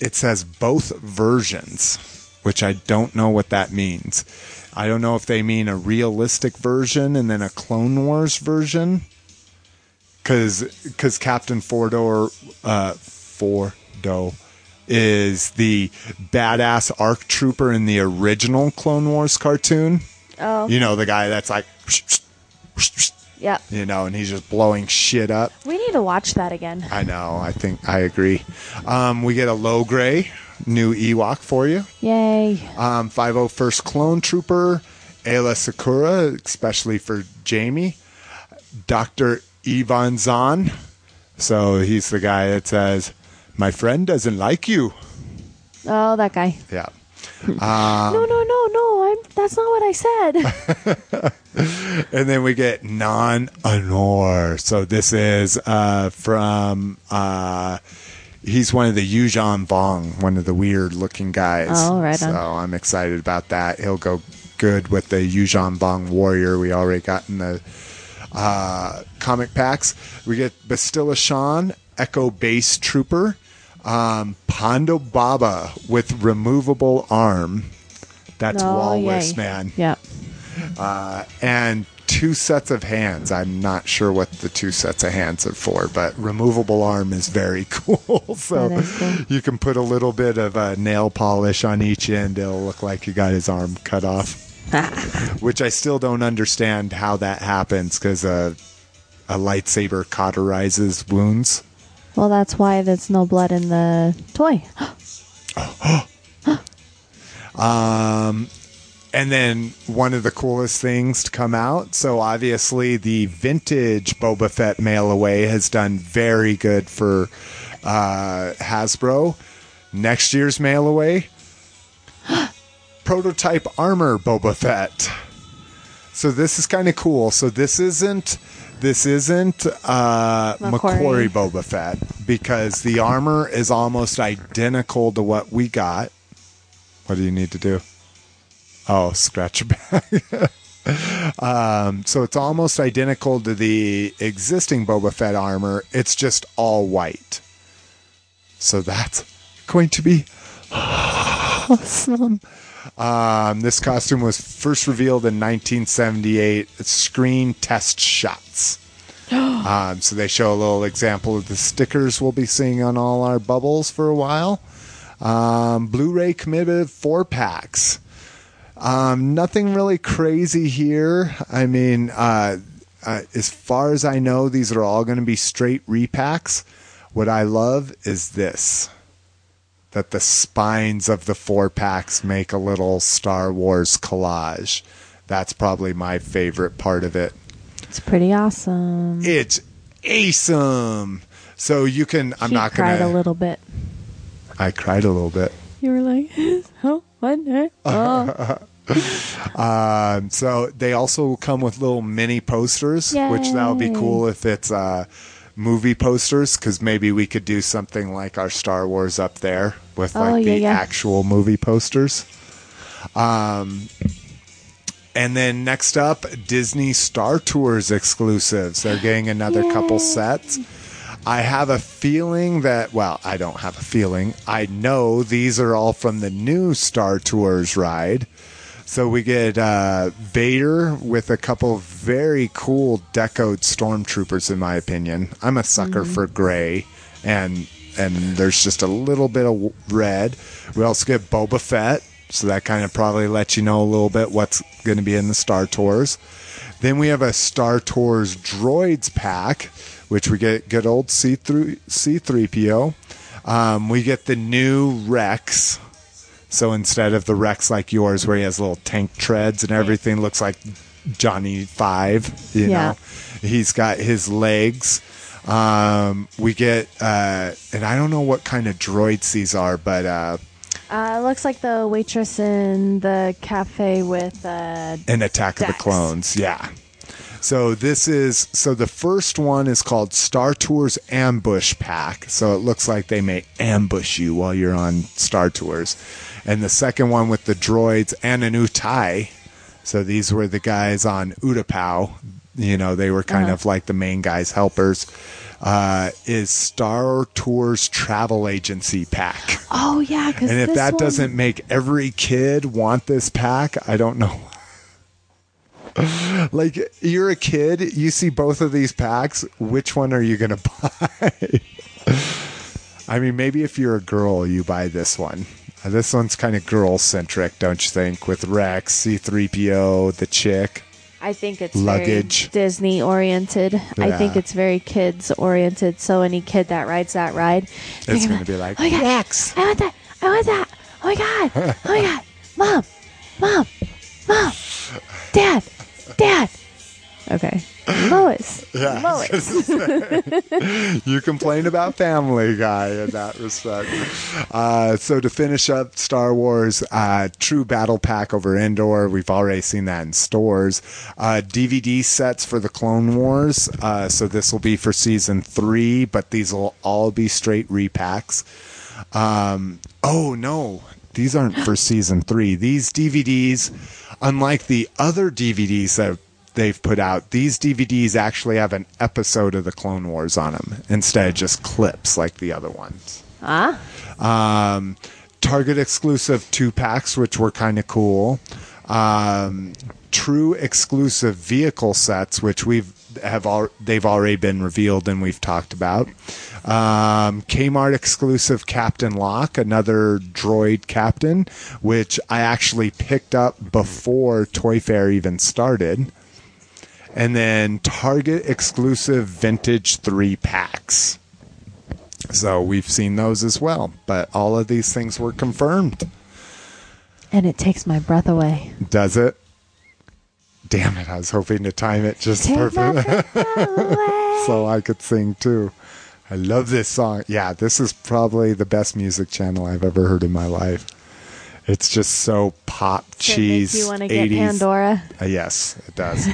it says both versions, which I don't know what that means. I don't know if they mean a realistic version and then a Clone Wars version because Captain Fordo uh, Fordo is the badass ARC trooper in the original Clone Wars cartoon. Oh, You know the guy that's like, yep. you know, and he's just blowing shit up. We need to watch that again. I know. I think I agree. Um, we get a Logray new Ewok for you. Yay! Um, 501st Clone Trooper, Aayla Secura, especially for Jamie. Dr. Evazan. So he's the guy that says, My friend doesn't like you. Oh, that guy. Yeah. no, no, no, no. I'm. That's not what I said. And then we get Nom Anor. So this is uh, from. Uh, He's one of the Yuuzhan Vong, one of the weird looking guys. Oh, right So on. I'm excited about that. He'll go good with the Yuuzhan Vong warrior we already got in the uh, comic packs. We get Bastila Shan, Echo Base Trooper, um, Ponda Baba with removable arm. That's oh, Walrus, yay. man. Yep. And two sets of hands. I'm not sure what the two sets of hands are for, but removable arm is very cool. so cool. you can put a little bit of uh, nail polish on each end. It'll look like you got his arm cut off. Which I still don't understand how that happens because uh, a lightsaber cauterizes wounds. Well, that's why there's no blood in the toy. And then one of the coolest things to come out. So obviously the vintage Boba Fett mail away has done very good for uh, Hasbro. Next year's mail away, prototype armor Boba Fett. So this is kind of cool. So this isn't this isn't uh, McQuarrie. McQuarrie Boba Fett because the armor is almost identical to what we got. What do you need to do? Oh, scratch back. um, so it's almost identical to the existing Boba Fett armor. It's just all white. So that's going to be awesome. Um, this costume was first revealed in 1978. It's screen test shots. um, so they show a little example of the stickers we'll be seeing on all our bubbles for a while. Um, Blu-ray committed four packs. Um, nothing really crazy here. I mean, uh, uh, as far as I know, these are all going to be straight repacks. What I love is this that the spines of the four packs make a little Star Wars collage. That's probably my favorite part of it. It's pretty awesome. It's awesome. So you can. I'm not cried gonna. a little bit. I cried a little bit. You were like, oh, what? Eh? Oh. Um, so they also come with little mini posters, which that would be cool if it's uh, movie posters, because maybe we could do something like our Star Wars up there with Oh, like yeah, the yeah. actual movie posters. Um, and then next up, Disney Star Tours exclusives. They're getting another couple sets. I have a feeling that, well, I don't have a feeling. I know these are all from the new Star Tours ride. So we get uh, Vader with a couple very cool decoed stormtroopers, in my opinion. I'm a sucker for gray, and and there's just a little bit of red. We also get Boba Fett, so that kind of probably lets you know a little bit what's going to be in the Star Tours. Then we have a Star Tours droids pack, which we get good old C3, C3PO. Um, we get the new Rex. So instead of the Rex like yours, where he has little tank treads and everything, looks like Johnny Five. You Yeah. know, he's got his legs. Um, we get, uh, and I don't know what kind of droids these are, but uh, Uh, it looks like the waitress in the cafe with uh, an Attack of the Clones. Yeah. So this is so the first one is called Star Tours Ambush Pack. So it looks like they may ambush you while you're on Star Tours. And the second one with the droids and an Utai. So these were the guys on Utapau. You know, they were kind Uh-huh. of like the main guys helpers. Uh, is Star Tours Travel Agency Pack. oh yeah, And if that doesn't make every kid want this pack, I don't know. like you're a kid, you see both of these packs, which one are you going to buy? I mean, maybe if you're a girl, you buy this one. Uh, This one's kind of girl centric, don't you think? With Rex, C3PO, the chick. I think it's Luggage. very Disney oriented. I think it's very kids oriented. So any kid that rides that ride, It's gonna to be like, oh my god, Rex. I want that, I want that. Oh my god, oh my god, mom, mom, mom, dad, dad. Okay, Lois, Yeah. Lois. you complain about Family Guy in that respect. Uh, so to finish up Star Wars, uh, True Battle Pack over Endor. We've already seen that in stores. Uh, DVD sets for the Clone Wars. Uh, so this will be for season three, but these will all be straight repacks. Um, oh no, these aren't for season three. These DVDs, unlike the other DVDs that they've put out, these DVDs actually have an episode of the Clone Wars on them instead of just clips like the other ones. Ah, Um, Target exclusive two packs, which were kind of cool. Um, true exclusive vehicle sets, which we've have all they've already been revealed and we've talked about. Um, Kmart exclusive Captain Lock, another droid captain, which I actually picked up before Toy Fair even started. And then Target exclusive vintage three packs. So we've seen those as well, but all of these things were confirmed. and it takes my breath away. Does it? Damn it, I was hoping to time it just Take perfect so I could sing too. I love this song. Yeah, this is probably the best music channel I've ever heard in my life. It's just so pop it cheese. you want to get Pandora? Uh, yes, it does.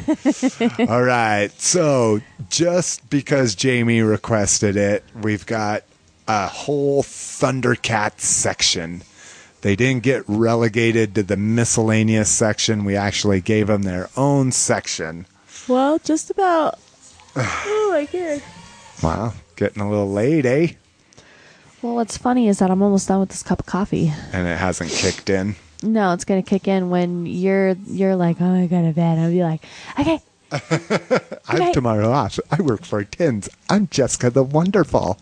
All right. So, just because Jamie requested it, we've got a whole Thundercats section. They didn't get relegated to the miscellaneous section. We actually gave them their own section. Well, just about. oh my god. Wow, getting a little late, eh? Well, what's funny is that I'm almost done with this cup of coffee. And it hasn't kicked in. No, it's gonna kick in when you're you're like, oh, I got to bed. I'll be like, okay, I Okay. have tomorrow off. I work for Tins. I'm Jessica the Wonderful.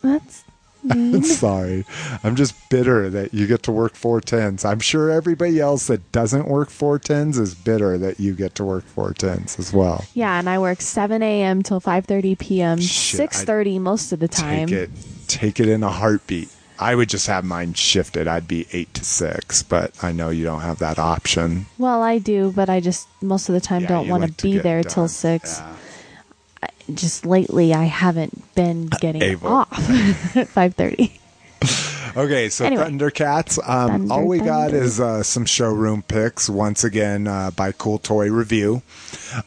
that's mean. Sorry. I'm just bitter that you get to work four tens. I'm sure everybody else that doesn't work four tens is bitter that you get to work four tens as well. yeah, and I work 7 a.m. till 5:30 p.m. 6:30 most of the time. Take it take it in a heartbeat. I would just have mine shifted. I'd be eight to six, but I know you don't have that option. Well, I do, but I just most of the time Yeah, don't want like to be there done. till six. Yeah. Just lately, I haven't been getting Able. off at 5:30. Okay, so Anyway. Thundercats. Um, Thunder, all we got is uh, some showroom picks once again uh, by Cool Toy Review.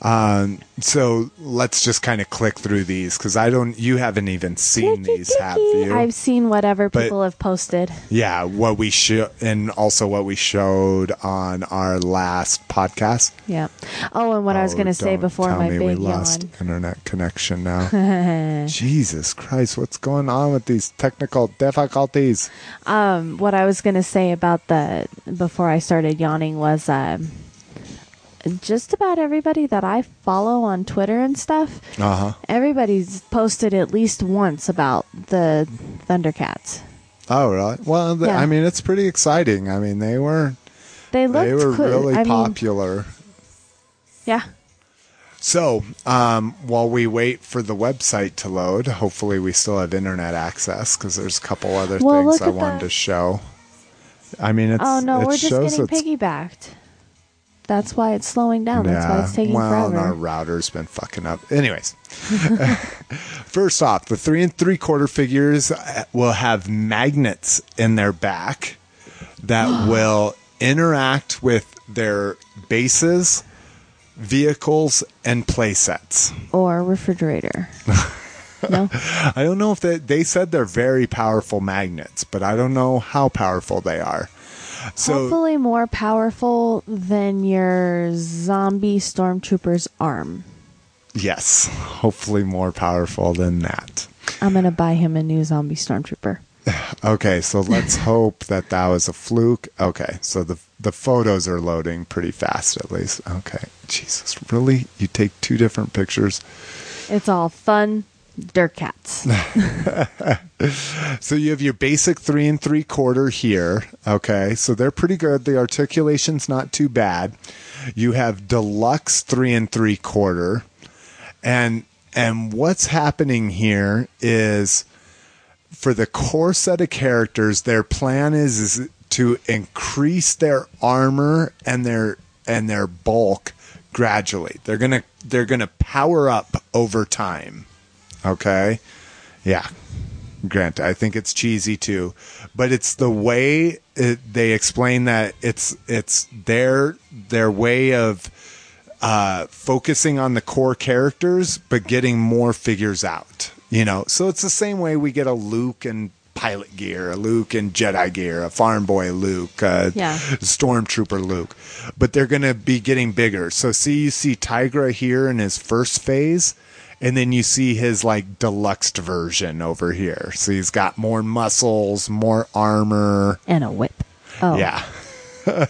Um, so let's just kind of click through these because I don't. You haven't even seen these, have you? I've seen whatever But- people have posted. yeah, what we show and also what we showed on our last podcast. Yeah. Oh, and what I was Oh, going to say before my me we big lost yawn. internet connection now. Jesus Christ, what's going on with these technical difficulties? Um, what I was going to say about the before I started yawning was um, just about everybody that I follow on Twitter and stuff. Uh huh. Everybody's posted at least once about the Thundercats. Oh, really? Well, th- Yeah. I mean, it's pretty exciting. I mean, they were They looked they were cool. really I mean, popular. yeah. So, um, while we wait for the website to load, hopefully we still have internet access because there's a couple other Well, things I wanted to show. I mean, it's Oh no, it we're just getting piggybacked. That's why it's slowing down. That's why it's taking well, and forever. our router's been fucking up. Anyways, first off, the three and three quarter figures uh, will have magnets in their back that will interact with their bases, vehicles, and playsets. or refrigerator. no. I don't know if they they said they're very powerful magnets, but I don't know how powerful they are. So Hopefully more powerful than your zombie stormtrooper's arm. yes, hopefully more powerful than that. I'm gonna buy him a new zombie stormtrooper. Okay, so let's hope that that was a fluke. Okay, so the the photos are loading pretty fast at least. Okay, Jesus, really? You take two different pictures? It's all fun, dirt cats. So you have your basic three and three quarter here. Okay, so they're pretty good. The articulation's not too bad. You have deluxe three and three quarter, and and what's happening here is for the core set of characters, their plan is is to increase their armor and their and their bulk gradually. They're gonna they're gonna power up over time. Okay, yeah. Grant, I think it's cheesy too, but it's the way it, they explain that it's it's their their way of uh, focusing on the core characters, but getting more figures out. You know, so it's the same way we get a Luke and pilot gear, a Luke and Jedi gear, a farm boy Luke, a Yeah. stormtrooper Luke, but they're going to be getting bigger. So see, you see Tygra here in his first phase. And then you see his like deluxe version over here. So he's got more muscles, more armor. and a whip. Oh Yeah.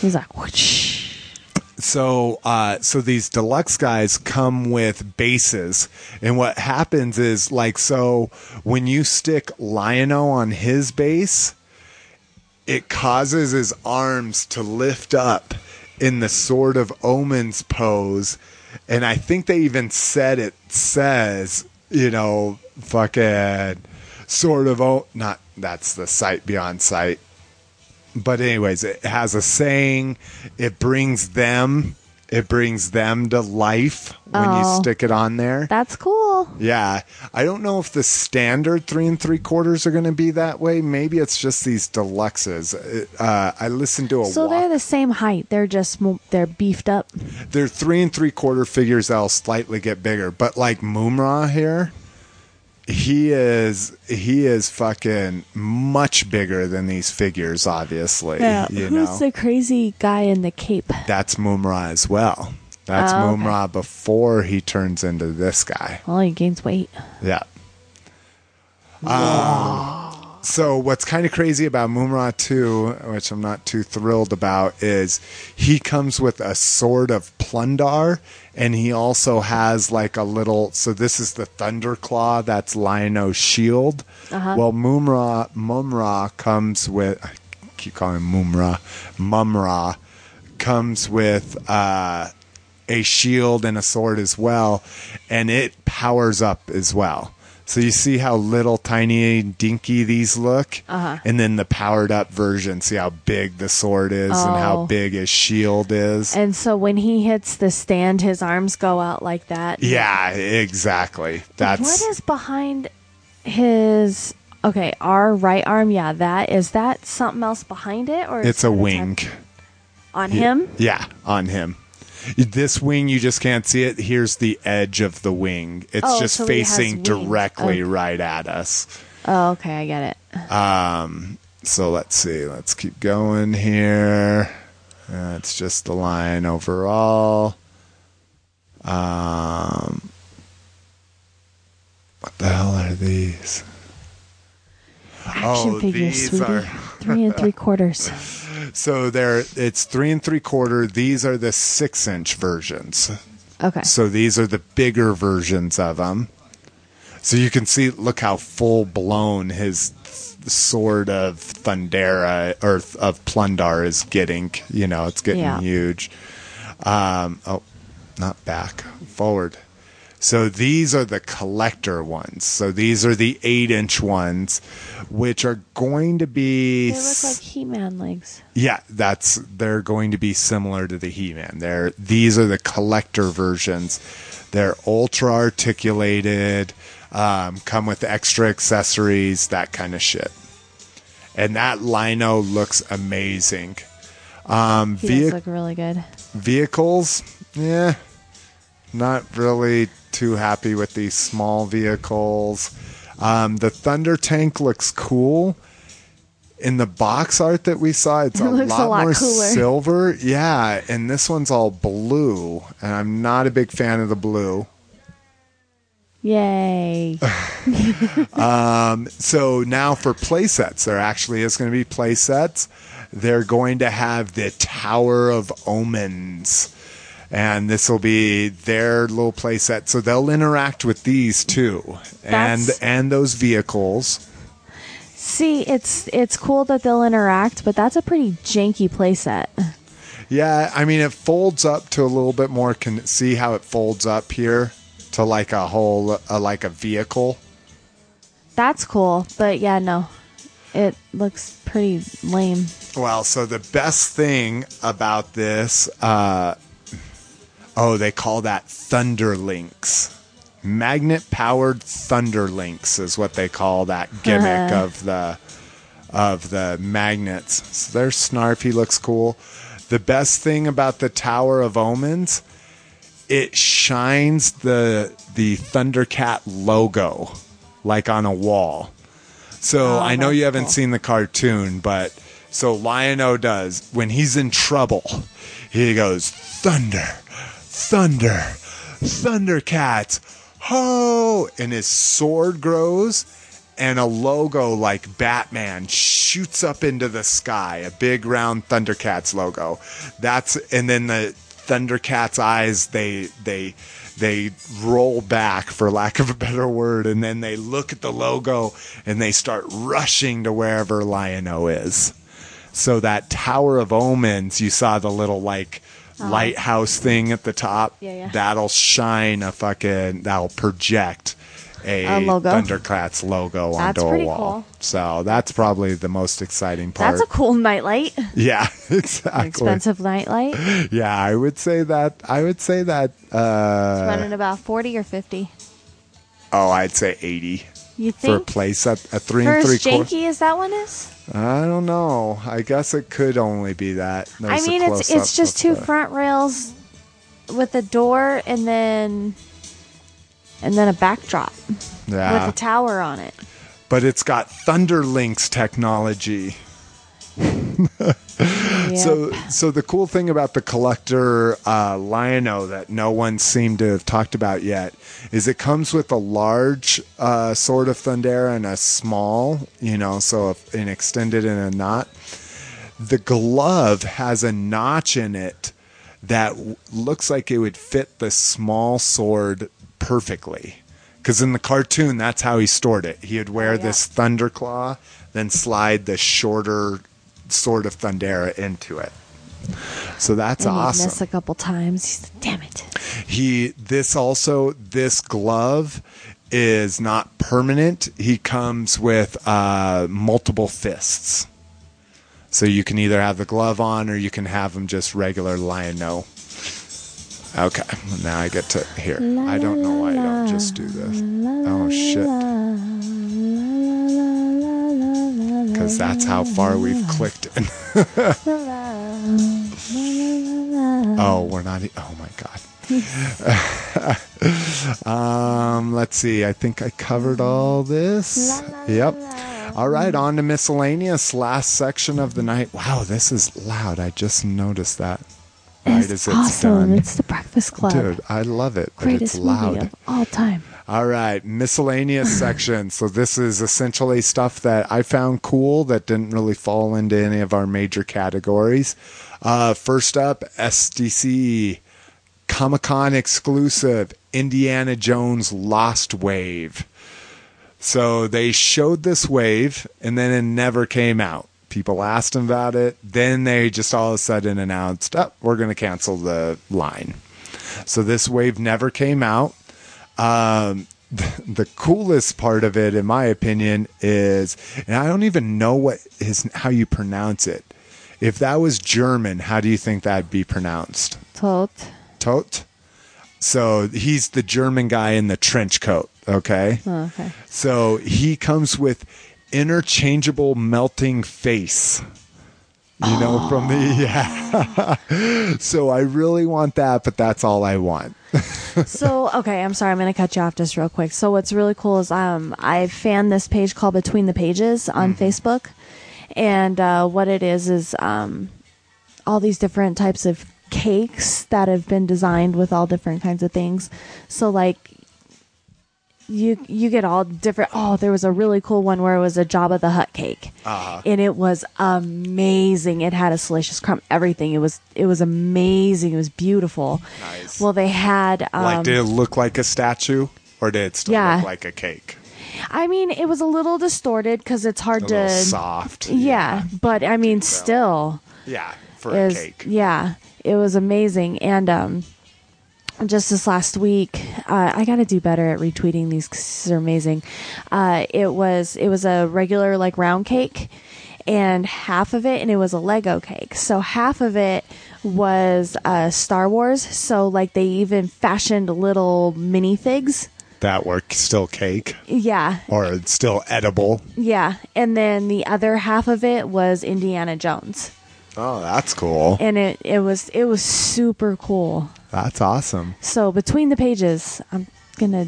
He's like whoosh. So uh so these deluxe guys come with bases. And what happens is like so when you stick Lion-O on his base it causes his arms to lift up in the sword of omens pose. And i think they even said it says you know fucking sword of o not that's the sight beyond sight but anyways, it has a saying. It brings them. It brings them to life when you Oh. stick it on there. That's cool. Yeah, I don't know if the standard three and three quarters are going to be that way. Maybe it's just these deluxes. Uh, I listened to a So walk. they're the same height. They're just they're beefed up. they're three and three quarter figures that'll slightly get bigger. But like Moomra here, he is he is fucking much bigger than these figures. Obviously, you Who's know the crazy guy in the cape? that's Moomra as well. That's Oh, okay. Moomra before he turns into this guy. Well, he gains weight. Yeah. Um, so what's kind of crazy about Moomra 2, which I'm not too thrilled about, is he comes with a sword of Plundar, and he also has like a little. So this is the Thunderclaw. That's Lion-O's shield. Well, Moomra Mumm-Ra comes with. I keep calling him Moomra. Mumm-Ra comes with. Uh, a shield and a sword as well, and it powers up as well. So you see how little, tiny, dinky these look, Uh-huh. and then the powered up version. See how big the sword is and how Oh. big his shield is. And so when he hits the stand, his arms go out like that. yeah, exactly. That's What is behind his Okay, our right arm, yeah, that is that something else behind it, or It's a wing. on him? Yeah, on him. This wing, you just can't see it. Here's the edge of the wing. It's Oh, just so he has facing wings. directly Okay. right at us. Oh, okay, I get it. Um, so let's see. Let's keep going here. Uh, it's just the line overall. Um, what the hell are these? Action Oh, figures, these sweetie. are- Three and three quarters. So they're it's three and three quarter. These are the six inch versions. Okay. So these are the bigger versions of them. So you can see, look how full blown his th- sword of Thundera or th- of Plundar is getting. You know, it's getting Yeah. huge. Um, oh, not back, forward. So these are the collector ones. So these are the eight inch ones, which are going to be They look like He-Man legs. yeah, that's they're going to be similar to the He-Man. They're these are the collector versions. They're ultra articulated, um, come with extra accessories, that kind of shit. And that Lion-O looks amazing. Um, He vehi- does look really good. vehicles, yeah, not really too happy with these small vehicles. Um, the Thunder Tank looks cool. In the box art that we saw, it's a, It a lot, lot more cooler. silver. Yeah, and this one's all blue, and I'm not a big fan of the blue. Yay. So now for play sets, there actually is going to be play sets. They're going to have the Tower of Omens. And this will be their little playset. So they'll interact with these too. And That's- and those vehicles. See, it's it's cool that they'll interact, but that's a pretty janky playset. Yeah, I mean it folds up to a little bit more can see how it folds up here to like a whole uh, like a vehicle. That's cool, but yeah, no. It looks pretty lame. Well, so the best thing about this, uh, oh, they call that Thunderlinks. Magnet powered Thunderlinks is what they call that gimmick of the of the magnets. So there's Snarf. He looks cool. The best thing about the Tower of Omens, it shines the the Thundercat logo like on a wall. So Oh, I know you haven't cool. seen the cartoon, but so Lion-O does when he's in trouble, he goes thunder, thunder, thundercats, ho, and his sword grows, and a logo like Batman shoots up into the sky, a big round Thundercats logo. That's and then the Thundercats eyes they they they roll back for lack of a better word and then they look at the logo and they start rushing to wherever Lion-O is. So that Tower of Omens, you saw the little like lighthouse thing at the top. Uh-huh. Yeah, yeah. That'll shine a fucking that'll project a, A logo. Thundercats logo That's onto a wall. cool. So that's probably the most exciting part. That's a cool nightlight. yeah, exactly. Expensive nightlight. Yeah, I would say that. I would say that. Uh, it's running about 40 or 50. oh, I'd say eighty You for a place at a three For and three as janky as that one is? I don't know. I guess it could only be that. I There's a mean, it's it's just two front rails with a door and then and then a backdrop Yeah, with a tower on it. but it's got Thunderlinks technology. Yep. So, so the cool thing about the collector uh, Lion-O that no one seemed to have talked about yet is it comes with a large uh, sword of Thundera and a small, you know, so if, an extended and a knot. The glove has a notch in it that w- looks like it would fit the small sword perfectly. Because in the cartoon, that's how he stored it. He would wear Oh, yeah. this Thunderclaw, then slide the shorter sword of Thundera into it. So that's and awesome. missed a couple times. He's Damn it. He this also this glove is not permanent. He comes with uh, multiple fists, so you can either have the glove on or you can have him just regular Lion-O. Okay, now I get to here. I don't know why I don't just do this. Oh shit! because that's how far we've clicked. in. oh, we're not. e- Oh my god. um, let's see. I think I covered all this. Yep. All right, on to miscellaneous. Last section of the night. Wow, this is loud. I just noticed that. Right It's as it's awesome. done. It's the Breakfast Club. Dude, I love it. But Greatest it's loud. movie of all time. All right, miscellaneous section. So this is essentially stuff that I found cool that didn't really fall into any of our major categories. Uh, first up, SDC Comic Con exclusive Indiana Jones Lost Wave. So they showed this wave and then it never came out. People asked them about it. Then they just all of a sudden announced, oh, we're going to cancel the line. So this wave never came out. Um, the, the coolest part of it, in my opinion, is, and I don't even know what is how you pronounce it. If that was German, how do you think that'd be pronounced? Toht. Toht. So he's the German guy in the trench coat. Okay. Oh, okay. So he comes with interchangeable melting face. You know, from the yeah. so I really want that, but that's all I want. so okay, I'm sorry, I'm gonna cut you off just real quick. So what's really cool is um I fanned this page called Between the Pages on Facebook, and uh, what it is is um all these different types of cakes that have been designed with all different kinds of things. So like you you get all different. Oh, there was a really cool one where it was a Jabba the Hutt cake, and it was amazing. It had a salacious crumb, everything. It was it was amazing. It was beautiful. Nice. Well, they had um, like, did it look like a statue, or did it still Yeah. look like a cake? I mean, it was a little distorted because it's hard A to. soft. Yeah, but I mean, still, Yeah, for a is cake. yeah, it was amazing. And um, just this last week, uh, I got to do better at retweeting these. 'cause they're amazing. Uh, it was it was a regular like round cake, and half of it, and it was a Lego cake. So half of it was uh, Star Wars. So like they even fashioned little minifigs. That were still cake, Yeah, or still edible. Yeah, and then the other half of it was Indiana Jones, Oh, that's cool. and it it was it was super cool. That's awesome. So between the pages, I'm gonna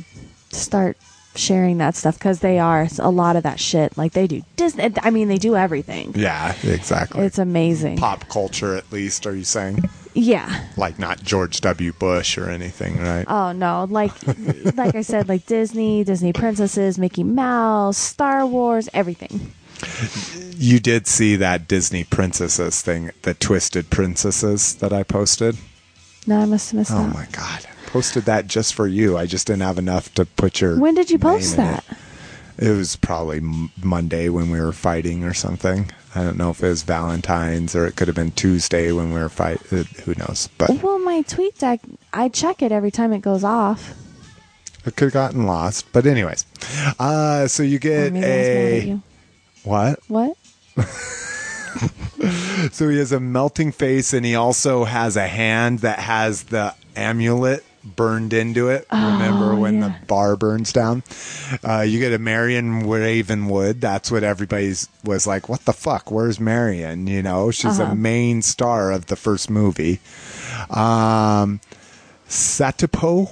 start sharing that stuff because they are a lot of that shit. Like they do Disney. I mean, they do everything. Yeah, exactly. It's amazing. Pop culture, at least. Are you saying Yeah. like not George W. Bush or anything, right? Oh no, like like I said, like Disney, Disney princesses, Mickey Mouse, Star Wars, everything. You did see that Disney princesses thing, the twisted princesses that I posted. No, I must have missed Oh that. Oh my god, posted that just for you. I just didn't have enough to put your. When did you post that? It. It was probably Monday when we were fighting or something. I don't know if it was Valentine's or it could have been Tuesday when we were fight. uh, Who knows? But Well, my TweetDeck, I check it every time it goes off. it could have gotten lost. But anyways, uh, so you get maybe I was mad at a you. What? What? So he has a melting face, and he also has a hand that has the amulet burned into it. Remember when Oh, yeah. the bar burns down? Uh, you get a Marion Ravenwood. That's what everybody was like. What the fuck? Where's Marion? You know, she's Uh-huh. a main star of the first movie. Um, Satipo.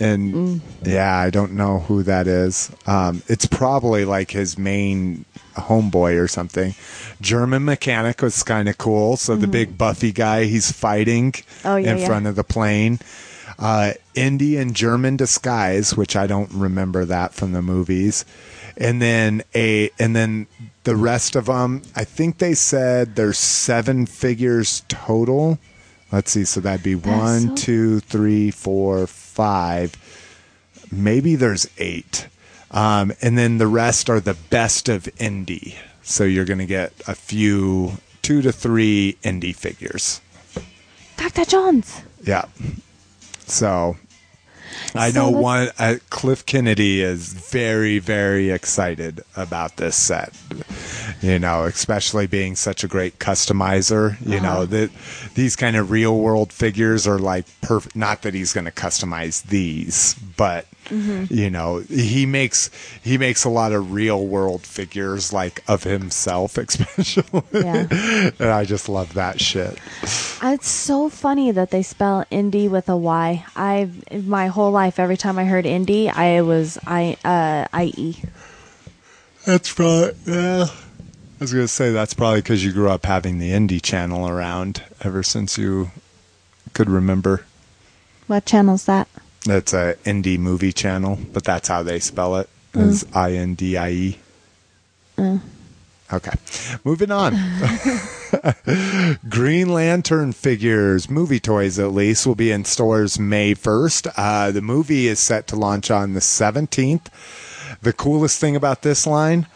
And Mm. yeah, I don't know who that is. Um, it's probably like his main homeboy or something. German mechanic was kind of cool. So the big Buffy guy, he's fighting Mm-hmm. Oh, yeah, in yeah. front of the plane. Uh, Indian German disguise, which I don't remember that from the movies. And then a, and then the rest of them, I think they said there's seven figures total. Let's see. So that'd be one, so- two, three, four, five. Maybe there's eight. Um, and then the rest are the best of Indy. So you're going to get a few, two to three Indy figures. Dr. Jones. Yeah. So I So know one, uh, Cliff Kennedy is very, very excited about this set. You know, especially being such a great customizer. You know, that these kind of real world figures are like perfect. Not that he's going to customize these, but You know, he makes he makes a lot of real world figures like of himself, especially. Yeah. and I just love that shit. It's so funny that they spell Indy with a Y. I my whole life, every time I heard indie, I was I uh I e. That's probably yeah. I was gonna say that's probably because you grew up having the indie channel around ever since you could remember. What channel's that? That's a indie movie channel, but that's how they spell it. Is I N D I E. Okay, moving on. Green Lantern figures, movie toys at least, will be in stores May 1st. Uh, the movie is set to launch on the 17th. The coolest thing about this line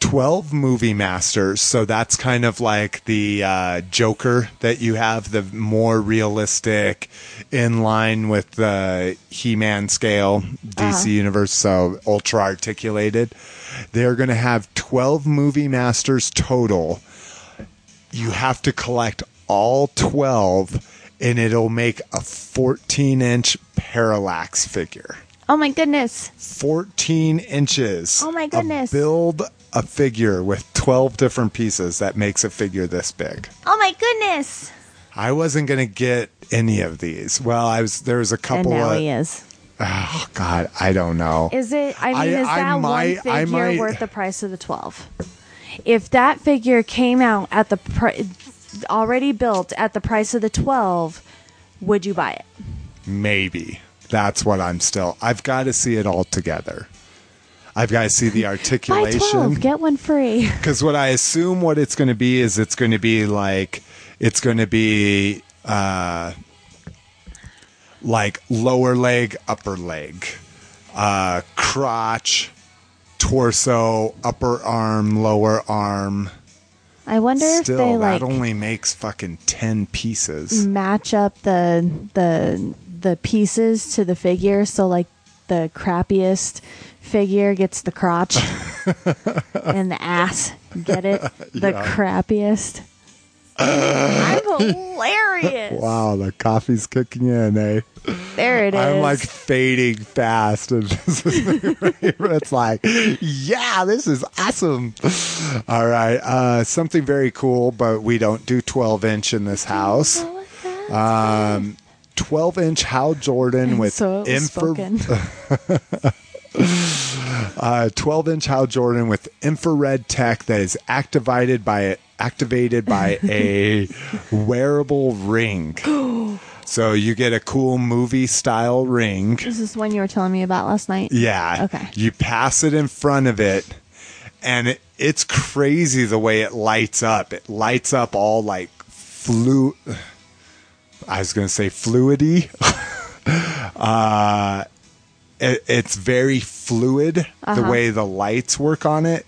12 movie masters. So that's kind of like the uh, Joker that you have, the more realistic, in line with the He Man scale, DC Universe, so ultra articulated. They're going to have 12 movie masters total you have to collect all 12 and it'll make a 14 inch parallax figure Oh my goodness. 14 inches Oh my goodness. build a figure with 12 different pieces that makes a figure this big Oh my goodness. i wasn't going to get any of these well i was there was a And couple now of he is. oh god i don't know Is it? I mean, I- is I that might- one figure might- worth the price of the twelve? If that figure came out at the pri- already built at the price of the twelve, would you buy it? maybe that's what i'm still i've got to see it all together i've got to see the articulation. Buy articulation twelve, get one free. because what I assume what it's going to be is it's going to be like it's going to be uh, like lower leg, upper leg, uh, crotch, torso, upper arm, lower arm. I wonder if Still, they that like only makes fucking ten pieces. match up the the the pieces to the figure. So like the crappiest figure gets the crotch, and the ass get it the crappiest. I'm hilarious. Wow, the coffee's kicking in, eh? There it is. I'm like fading fast, and it's like, yeah, this is awesome. All right, uh, something very cool, but we don't do 12 inch in this house. Um, 12 inch Hal Jordan with so it was infra- spoken. uh, 12 inch Hal Jordan with infrared tech that is activated by activated by a wearable ring. So you get a cool movie style ring. This is the one you were telling me about last night. Yeah. Okay. You pass it in front of it, and it, it's crazy the way it lights up. It lights up all like flu. I was going to say fluidy. uh, it, it's very fluid the uh-huh. way the lights work on it.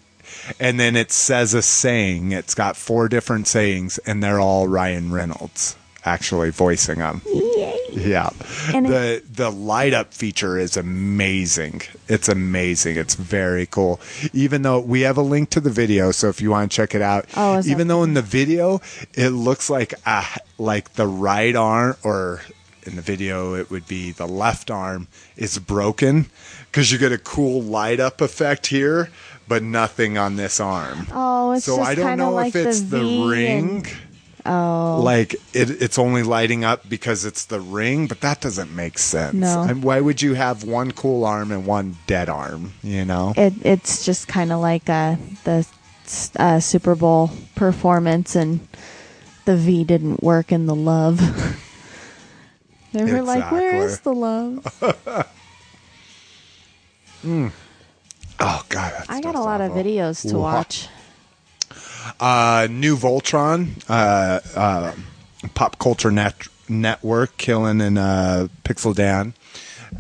And then it says a saying. It's got four different sayings, and they're all Ryan Reynolds actually voicing them. Yay. Yeah. And the the light up feature is amazing. It's amazing. It's very cool. Even though we have a link to the video, so if you want to check it out. Oh, is that- even though in the video it looks like a, like the right arm or in the video it would be the left arm is broken cuz you get a cool light up effect here but nothing on this arm. Oh, it's so just I don't know like if it's the the, ring and- Oh, like it, it's only lighting up because it's the ring, but that doesn't make sense. No. And why would you have one cool arm and one dead arm? You know, it it's just kind of like uh, the uh, Super Bowl performance, and the V didn't work in the love. they were like, "Where is the love?" oh god, I got a lot of videos to watch. Uh, new Voltron, uh, uh, pop culture net network, killing and uh, Pixel Dan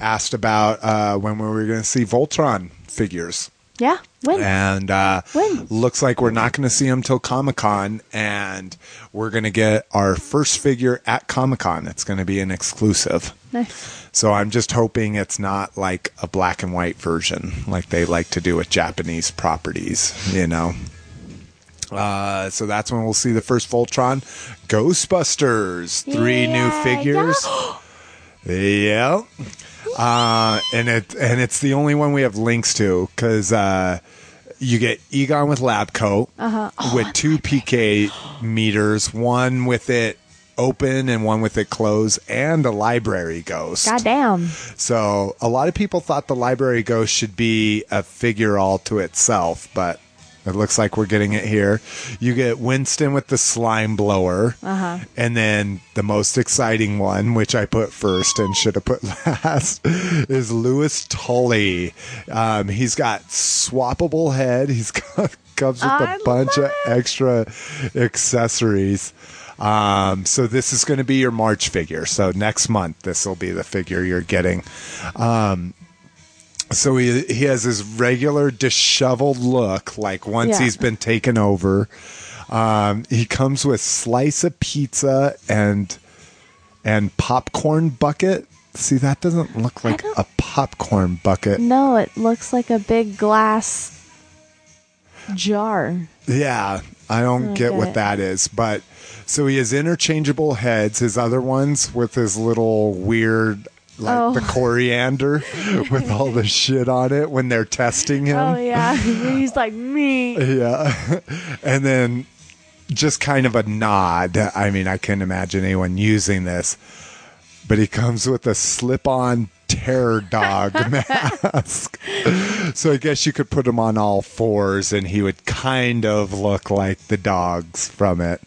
asked about uh, when we were going to see Voltron figures. Yeah, when? and uh, When? looks like we're not going to see them till Comic Con, and we're going to get our first figure at Comic Con. It's going to be an exclusive. Nice. So I'm just hoping it's not like a black and white version, like they like to do with Japanese properties, you know. Uh, so that's when we'll see the first Voltron. Ghostbusters, three new Yeah, figures. Yep. Uh, and it and it's the only one we have links to because uh, you get Egon with lab coat Uh-huh. Oh, with two PKE meters, one with it open and one with it closed, and a library ghost. Goddamn. So a lot of people thought the library ghost should be a figure all to itself, but it looks like we're getting it here. You get Winston with the slime blower, Uh-huh. and then the most exciting one, which I put first and should have put last, is Louis Tully. Um, he's got swappable head. He's got comes with I a bunch of extra accessories. Um, so this is going to be your March figure. So next month, this will be the figure you're getting. Um, so he he has his regular disheveled look, like once Yeah. he's been taken over. Um, he comes with slice of pizza and and popcorn bucket. See, that doesn't look like a popcorn bucket. No, it looks like a big glass jar. Yeah, I don't get what Okay. that is, but so he has interchangeable heads. His other ones with his little weird, like Oh. the coriander with all the shit on it when they're testing him. Oh yeah, he's like me. Yeah. and then just kind of a nod. I mean, I can't imagine anyone using this, but he comes with a slip on terror dog mask. so I guess you could put him on all fours and he would kind of look like the dogs from it.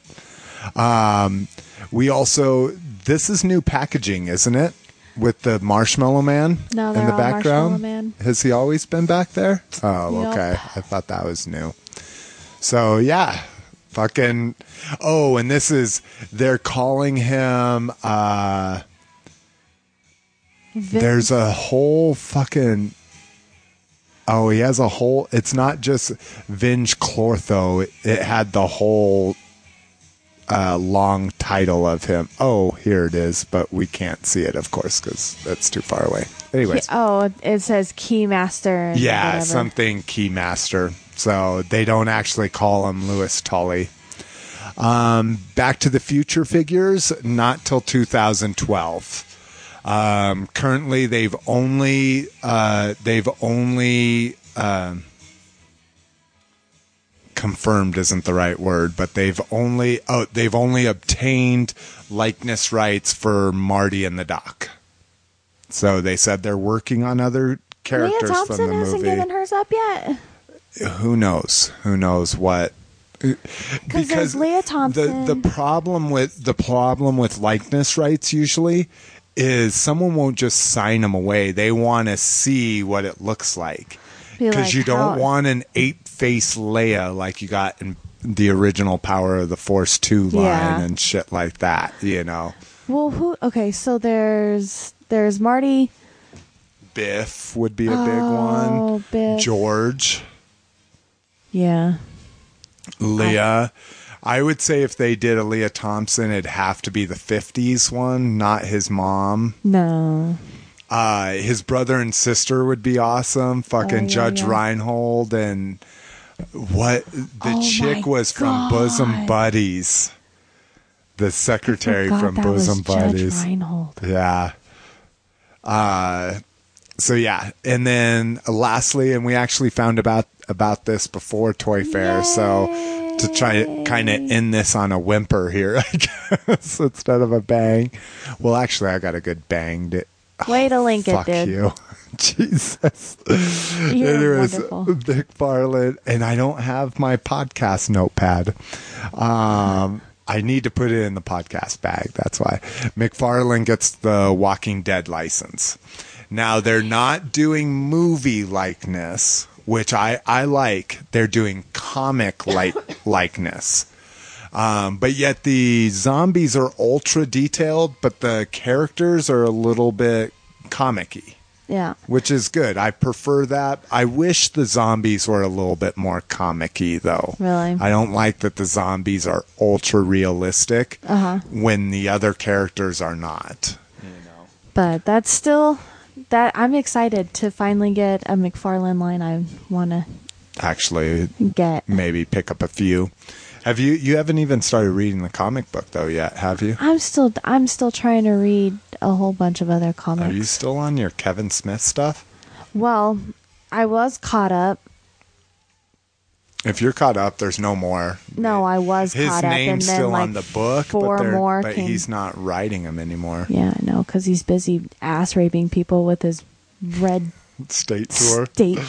Um, we also, this is new packaging, isn't it? With the Marshmallow Man No, in the background. Marshmallow Man. Has he always been back there? Oh, Yep. okay. I thought that was new. So yeah, fucking. Oh, and this is they're calling him. uh Vin- There's a whole fucking. Oh, he has a whole. It's not just Vinz Clortho. It, it had the whole uh, long title of him. Oh, here it is, but we can't see it, of course, because that's too far away. Anyways, oh, it says Keymaster. yeah, whatever. something Keymaster. So they don't actually call him Louis Tully. Um, Back to the Future figures, not till 2012. Um, currently, they've only uh, they've only um confirmed isn't the right word, but they've only oh they've only obtained likeness rights for Marty and the Doc. So they said they're working on other Lea characters from Thompson the hasn't movie. given hers up yet. Who knows? Who knows what? Because there's Lea Thompson. The the problem with the problem with likeness rights usually is someone won't just sign them away. They want to see what it looks like because like, you don't how- want an eight face Leia like you got in the original Power of the Force two line Yeah. and shit like that. You know, Well, who? Okay, so there's there's Marty. Biff would be a big Oh, one. Biff. George. Yeah. Lea. I would say if they did a Lea Thompson, it'd have to be the 50s one, not his mom. No. Uh, his brother and sister would be awesome. Fucking Oh, yeah, Judge yeah. Reinhold and what the Oh, chick was from Bosom Buddies. The secretary from Bosom Buddies. Yeah. Uh so yeah, and then lastly, and we actually found about about this before Toy Fair, so to try to kind of end this on a whimper here, I guess instead of a bang. Well, actually, I got a good bang. To, Way to link it, fuck dude. you, Jesus. You're Anyways, wonderful. McFarlane, and I don't have my podcast notepad. Um, I need to put it in the podcast bag. That's why McFarlane gets the Walking Dead license. Now they're not doing movie likeness, which I I like. They're doing comic like likeness. Um, but yet the zombies are ultra detailed, but the characters are a little bit comic-y Yeah. which is good. I prefer that. I wish the zombies were a little bit more comic-y, though. Really? I don't like that the zombies are ultra realistic Uh-huh. when the other characters are not. But that's still that I'm excited to finally get a McFarlane line I want to Actually, get. maybe pick up a few. Have you? You haven't even started reading the comic book though yet, have you? I'm still I'm still trying to read a whole bunch of other comics. Are you still on your Kevin Smith stuff? well, I was caught up. If you're caught up, there's no more. No, I was His caught up, and name's still like on the book, four but, more but came. he's not writing them anymore. Yeah, I know, because he's busy ass raping people with his red State tour. state.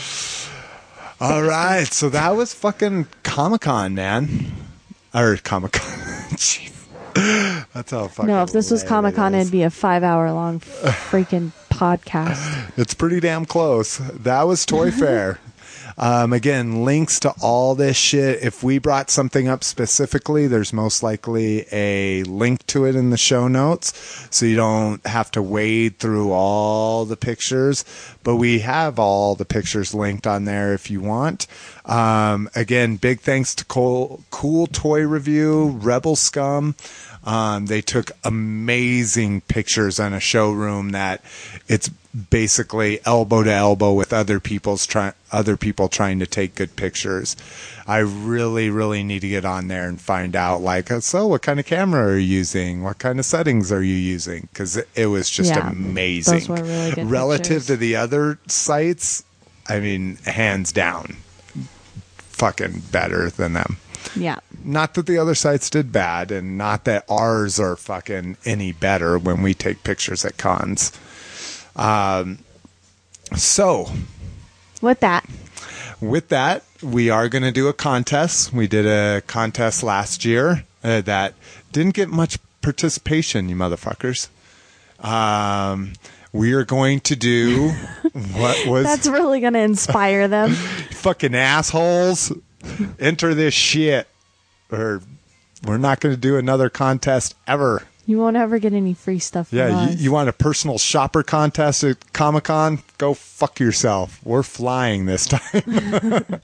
All right, so that was fucking Comic Con, man, or Comic Con. Jeez. That's how fucking. No, if this was Comic Con, it it'd be a five-hour long freaking podcast. It's pretty damn close. That was Toy Fair. Um, again, links to all this shit. If we brought something up specifically, there's most likely a link to it in the show notes, so you don't have to wade through all the pictures. But we have all the pictures linked on there if you want. Um, again, big thanks to Cool, cool Toy Review, Rebel Scum. Um, they took amazing pictures in a showroom that it's basically elbow to elbow with other people's try other people trying to take good pictures. I really, really need to get on there and find out like, uh, so what kind of camera are you using? What kind of settings are you using? Because it, it was just Yeah, amazing. those were really good Relative pictures. to the other sites, I mean, hands down, fucking better than them. Yeah. Not that the other sites did bad, and not that ours are fucking any better when we take pictures at cons. Um, so, With that, with that, we are going to do a contest. We did a contest last year uh, that didn't get much participation, you motherfuckers. Um, we are going to do what was that's really going to inspire them. fucking assholes enter this shit or we're not going to do another contest ever. You won't ever get any free stuff from yeah us. you, you want a personal shopper contest at comic-con? Go fuck yourself. We're flying this time.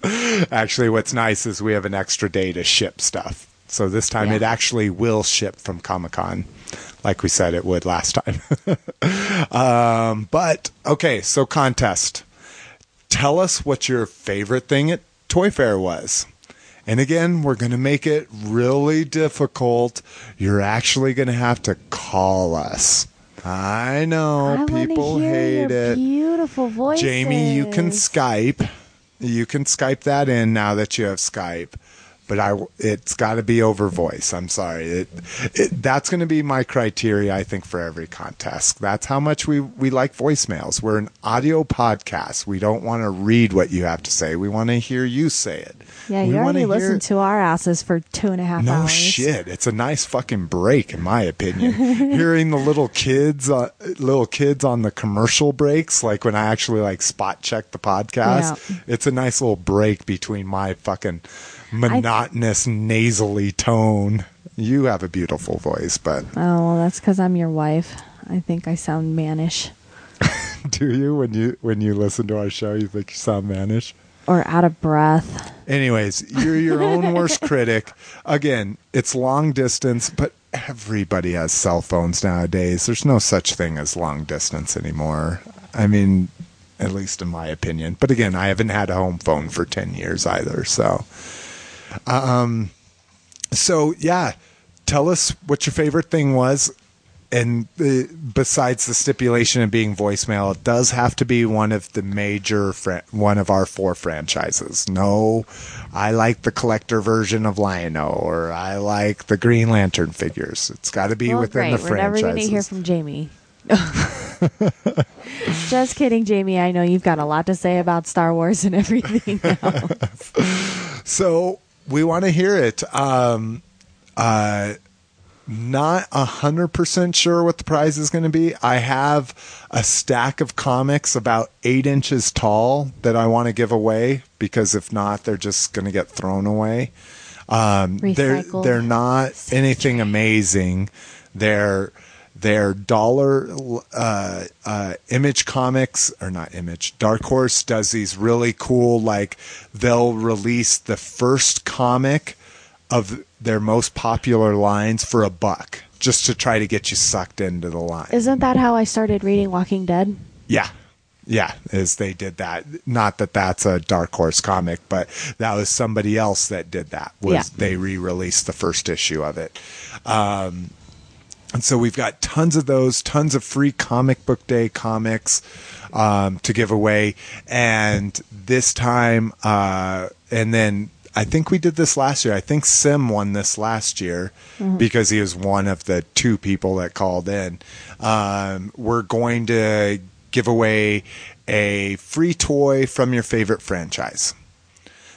Actually what's nice is we have an extra day to ship stuff. So this time Yeah. it actually will ship from comic-con like we said it would last time. Um, but okay so contest. Tell us what your favorite thing at Toy Fair was. And again, we're going to make it really difficult. You're actually going to have to call us. I know I people hate your it. Beautiful voices. Jamie, you can Skype. You can Skype that in now that you have Skype. But I, it's got to be over voice. I'm sorry. It, it, that's going to be my criteria, I think, for every contest. That's how much we, we like voicemails. We're an audio podcast. We don't want to read what you have to say. We want to hear you say it. Yeah, we you already listened to our asses for two and a half no hours. shit. It's a nice fucking break, in my opinion. Hearing the little kids, uh, little kids on the commercial breaks, like when I actually like spot check the podcast, Yeah. it's a nice little break between my fucking monotonous nasally tone. You have a beautiful voice, but Oh, well, that's because I'm your wife. I think I sound mannish do you when you when you listen to our show, you think you sound mannish? or out of breath. Anyways, you're your own worst critic. Again, it's long distance, but everybody has cell phones nowadays. There's no such thing as long distance anymore. I mean, at least in my opinion. But again, I haven't had a home phone for 10 years either, so um so yeah, tell us what your favorite thing was and uh, besides the stipulation of being voicemail, it does have to be one of the major fran- one of our four franchises. No, I like the collector version of Lion-O, or I like the Green Lantern figures. It's got to be well, within great. the We're never going to hear from Jamie. Just kidding, Jamie. I know you've got a lot to say about Star Wars and everything else. So we want to hear it. Um, uh, not a hundred percent sure what the prize is going to be. I have a stack of comics about eight inches tall that I want to give away because if not, they're just going to get thrown away. Um, they're they're not anything amazing. They're they're dollar uh, uh, image comics or not image dark horse does these really cool like they'll release the first comic of their most popular lines for a buck just to try to get you sucked into the line Isn't that how I started reading Walking Dead? yeah. Yeah, as they did that. Not that that's a Dark Horse comic, but that was somebody else that did that. Was Yeah. they re-released the first issue of it. Um And so we've got tons of those, tons of free comic book day comics um, to give away. And this time, uh, and then I think we did this last year. I think Sim won this last year because he was one of the two people that called in. Um, we're going to give away a free toy from your favorite franchise.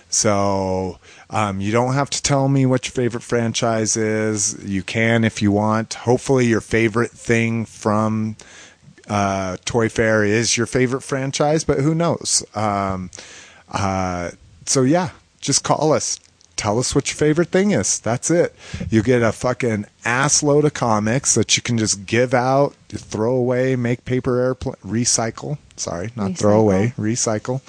So um, you don't have to tell me what your favorite franchise is. You can if you want. Hopefully, your favorite thing from uh, Toy Fair is your favorite franchise, but who knows? Um, uh, so yeah, just call us. Tell us what your favorite thing is. That's it. You get a fucking ass load of comics that you can just give out, throw away, make paper airplane, recycle. Sorry, not throw away, recycle.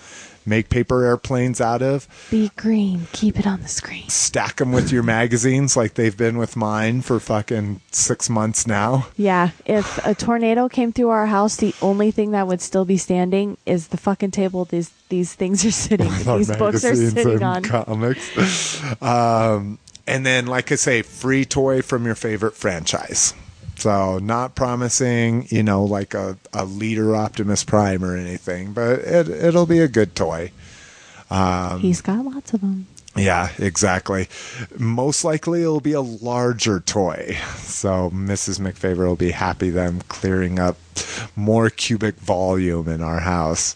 Make paper airplanes out of Be green. Keep it on the screen. stack them with your magazines like they've been with mine for fucking six months now. Yeah, if a tornado came through our house, the only thing that would still be standing is the fucking table these these things are sitting. Our these books are sitting and on. comics. um, and then, like I say, free toy from your favorite franchise. So, not promising, you know, like a, a leader Optimus Prime or anything, but it, it'll be a good toy. Um, He's got lots of them. Yeah, exactly. Most likely it'll be a larger toy. So Mrs. McFavor will be happy that I'm clearing up more cubic volume in our house.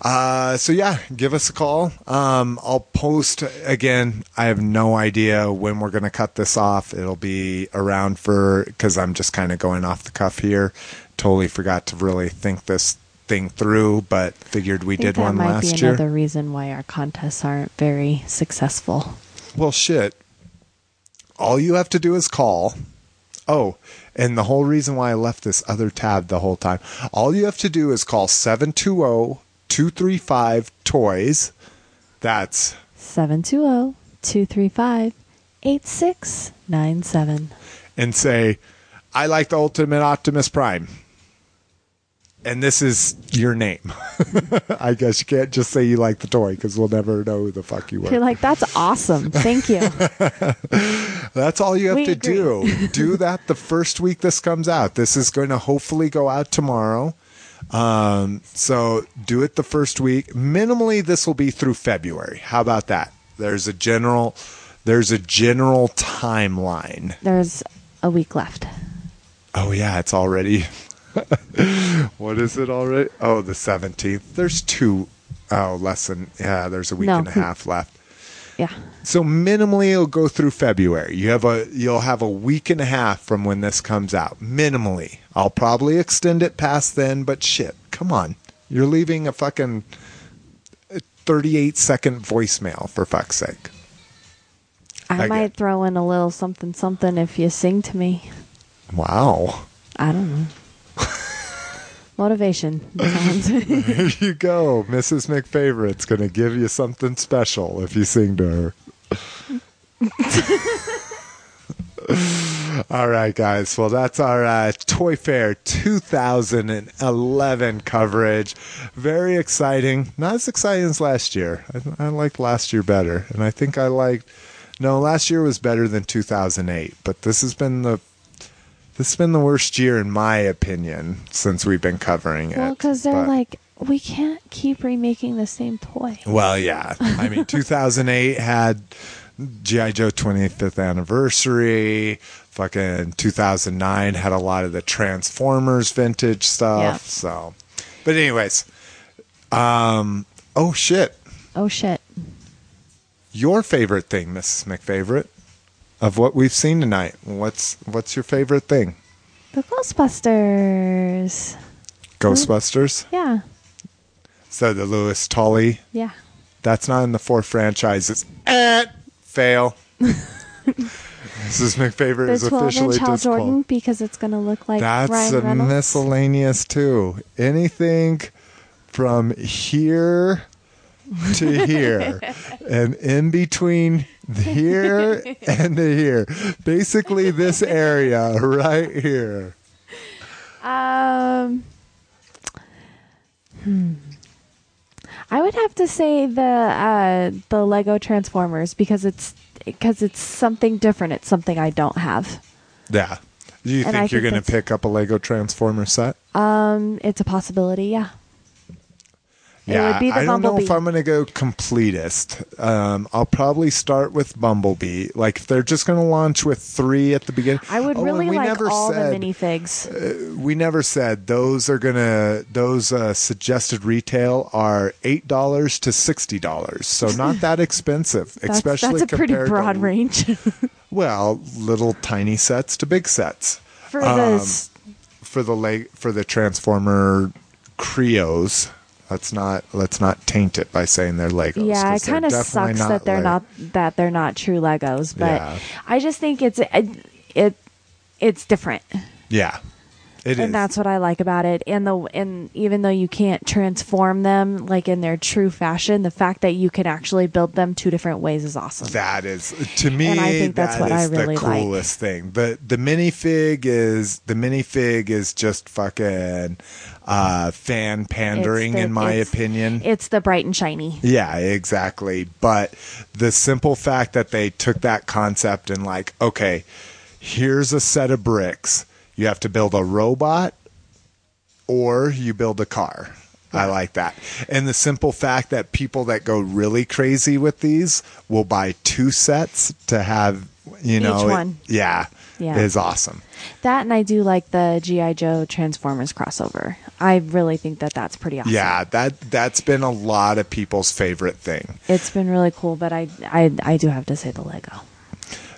Uh, so yeah, give us a call. Um, I'll post again. I have no idea when we're going to cut this off. It'll be around for, cause I'm just kind of going off the cuff here. Totally forgot to really think this thing through, but figured we did that one might last be year. another reason why our contests aren't very successful. Well, shit. All you have to do is call. Oh, and the whole reason why I left this other tab the whole time. All you have to do is call 720 235 Toys. That's 720 235 8697. and say, I like the Ultimate Optimus Prime. And this is your name. I guess you can't just say you like the toy because we'll never know who the fuck you You're like, that's awesome. Thank you. That's all you have We to agree. do. do that the first week this comes out. This is going to hopefully go out tomorrow. Um, so do it the first week. Minimally, this will be through February. How about that? There's a general, there's a general timeline. There's a week left. Oh yeah, it's already. what is it already? Oh, the seventeenth. There's two oh less than yeah. There's a week No. and a half left. Yeah. So minimally, it'll go through February. You have a you'll have a week and a half from when this comes out. Minimally, I'll probably extend it past then. But shit, come on, you're leaving a fucking thirty-eight second voicemail for fuck's sake. I, I might get- throw in a little something something if you sing to me. Wow, I don't know. Motivation. sounds- here you go, Mrs. McFavorite's gonna give you something special if you sing to her. All right, guys. Well, that's our uh, Toy Fair 2011 coverage. Very exciting. Not as exciting as last year. I, I liked last year better, and I think I liked. No, last year was better than 2008, but this has been the this has been the worst year in my opinion since we've been covering it. well, because they're But- like, we can't keep remaking the same toy. well, yeah. I mean, 2008 had GI Joe 25th anniversary. Fucking 2009 had a lot of the Transformers vintage stuff. Yeah. So, but anyways, um, oh shit, Oh shit. your favorite thing, Mrs. McFavorite, of what we've seen tonight. What's what's your favorite thing? The Ghostbusters. Ghostbusters. Yeah. So the Louis Tully. Yeah. That's not in the four franchises. Eh, fail. Mrs. McFavorite The is 12 officially inch Hal disqualified. Jordan because it's going to look like That's Ryan a Reynolds. miscellaneous too. Anything from here to here and in between here and the here. Basically this area right here. Um, hmm. I would have to say the uh, the Lego Transformers because it's because it's something different. It's something I don't have. Yeah. Do you And I think you're think going to pick up a Lego Transformer set? Um, it's a possibility. Yeah. Yeah, it would be the I don't know if I'm going to go completist. Um, I'll probably start with Bumblebee. Like if they're just going to launch with three at the beginning. I would Oh, and really we like never all said, the minifigs. We never said those are gonna. Those uh, suggested retail are eight dollars to sixty dollars, so not that expensive. That's, especially that's a pretty compared broad to, range Well, little tiny sets to big sets for Um, this. for the leg for the Transformer Kre-Os. Let's not let's not taint it by saying they're Legos. Yeah, it kind of sucks that they're not that they're not true Legos, but Yeah. I just think it's it, it it's different. Yeah, it is. and that's what I like about it. And the and even though you can't transform them like in their true fashion, the fact that you can actually build them two different ways is awesome. That is to me. And I think that's that what I really the like. coolest thing. The the minifig is the minifig is just fucking uh, fan pandering, the- in my it's- opinion. It's the bright and shiny. yeah, exactly. But the simple fact that they took that concept and like, okay, here's a set of bricks. You have to build a robot or you build a car. I like that. And the simple fact that people that go really crazy with these will buy two sets to have, you know, it- one. yeah, Yeah. is awesome. That and I do like the GI Joe Transformers crossover. I really think that that's pretty awesome. Yeah, that that's been a lot of people's favorite thing. It's been really cool, but I I I do have to say the Lego.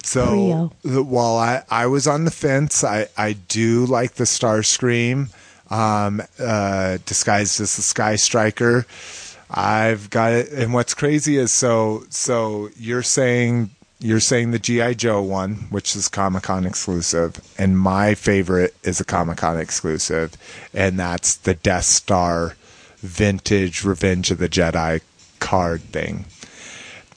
So the, while I, I was on the fence, I, I do like the Starscream um, uh, disguised as the Sky Striker. I've got it, and what's crazy is so so you're saying you're saying the GI Joe one, which is Comic Con exclusive, and my favorite is a Comic Con exclusive, and that's the Death Star vintage Revenge of the Jedi card thing.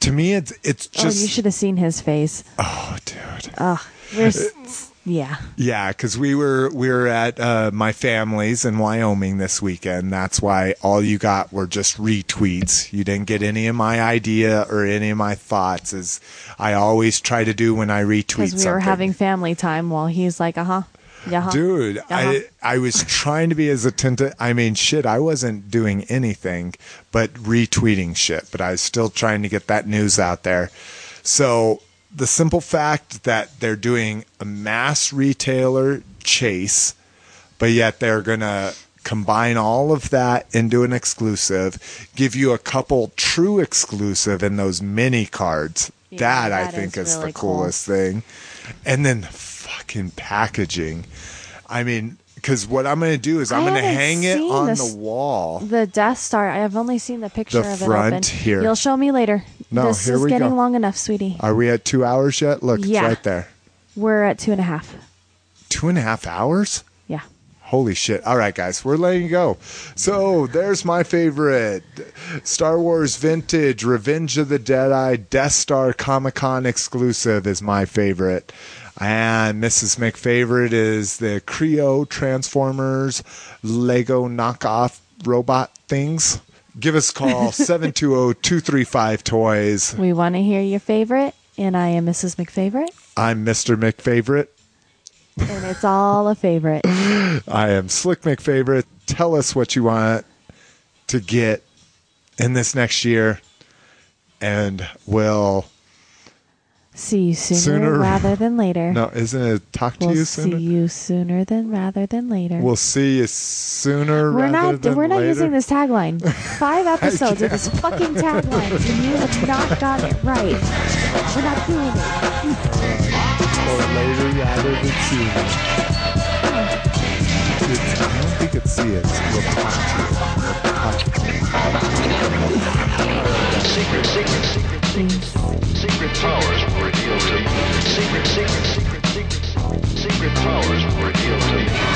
To me, it's it's just. oh, you should have seen his face. oh, dude. Ugh. We're s- yeah. Yeah, because we were we were at uh, my family's in Wyoming this weekend. That's why all you got were just retweets. You didn't get any of my idea or any of my thoughts. As I always try to do when I retweet Because we something. were having family time while he's like, uh huh. Yeah. Dude, Uh-huh. I I was trying to be as attentive. I mean, shit, I wasn't doing anything but retweeting shit, but I was still trying to get that news out there. So the simple fact that they're doing a mass retailer chase, but yet they're gonna combine all of that into an exclusive, give you a couple true exclusive in those mini cards. Yeah, that, I think is is, really the cool. coolest thing. And then fucking packaging. I mean, because what I'm going to do is I'm going to hang it on this- the wall. The Death Star. I have only seen the picture The of it front open. here. You'll show me later. No, this here is we getting go. long enough, sweetie. Are we at two hours yet? Look, Yeah. it's right there. We're at two and a half. Two and a half hours? Yeah. Holy shit. All right, guys, we're letting you go. So there's my favorite Star Wars Vintage Revenge of the Jedi Death Star Comic Con exclusive is my favorite. And Mrs. McFavorite is the Kre-O Transformers Lego knockoff robot things. Give us a call 720 235 Toys. We want to hear your favorite, and I am Mrs. McFavorite, I'm Mr. McFavorite. and it's all a favorite. I am Slick McFavorite. Tell us what you want to get in this next year, and we'll. See you sooner, Sooner- rather than later. No, isn't it talk to we'll you see sooner? you sooner than rather than later. We'll see you sooner we're rather not than we're not later. using this tagline. Five episodes of this fucking tagline, and you have not gotten it right. We're not doing it. or later rather than sooner. It's, I don't think it's see it. We'll talk to you. Secret, secret, secret, secret, secret powers were revealed to you. Secret, secret, secret, secret, secret powers revealed to you.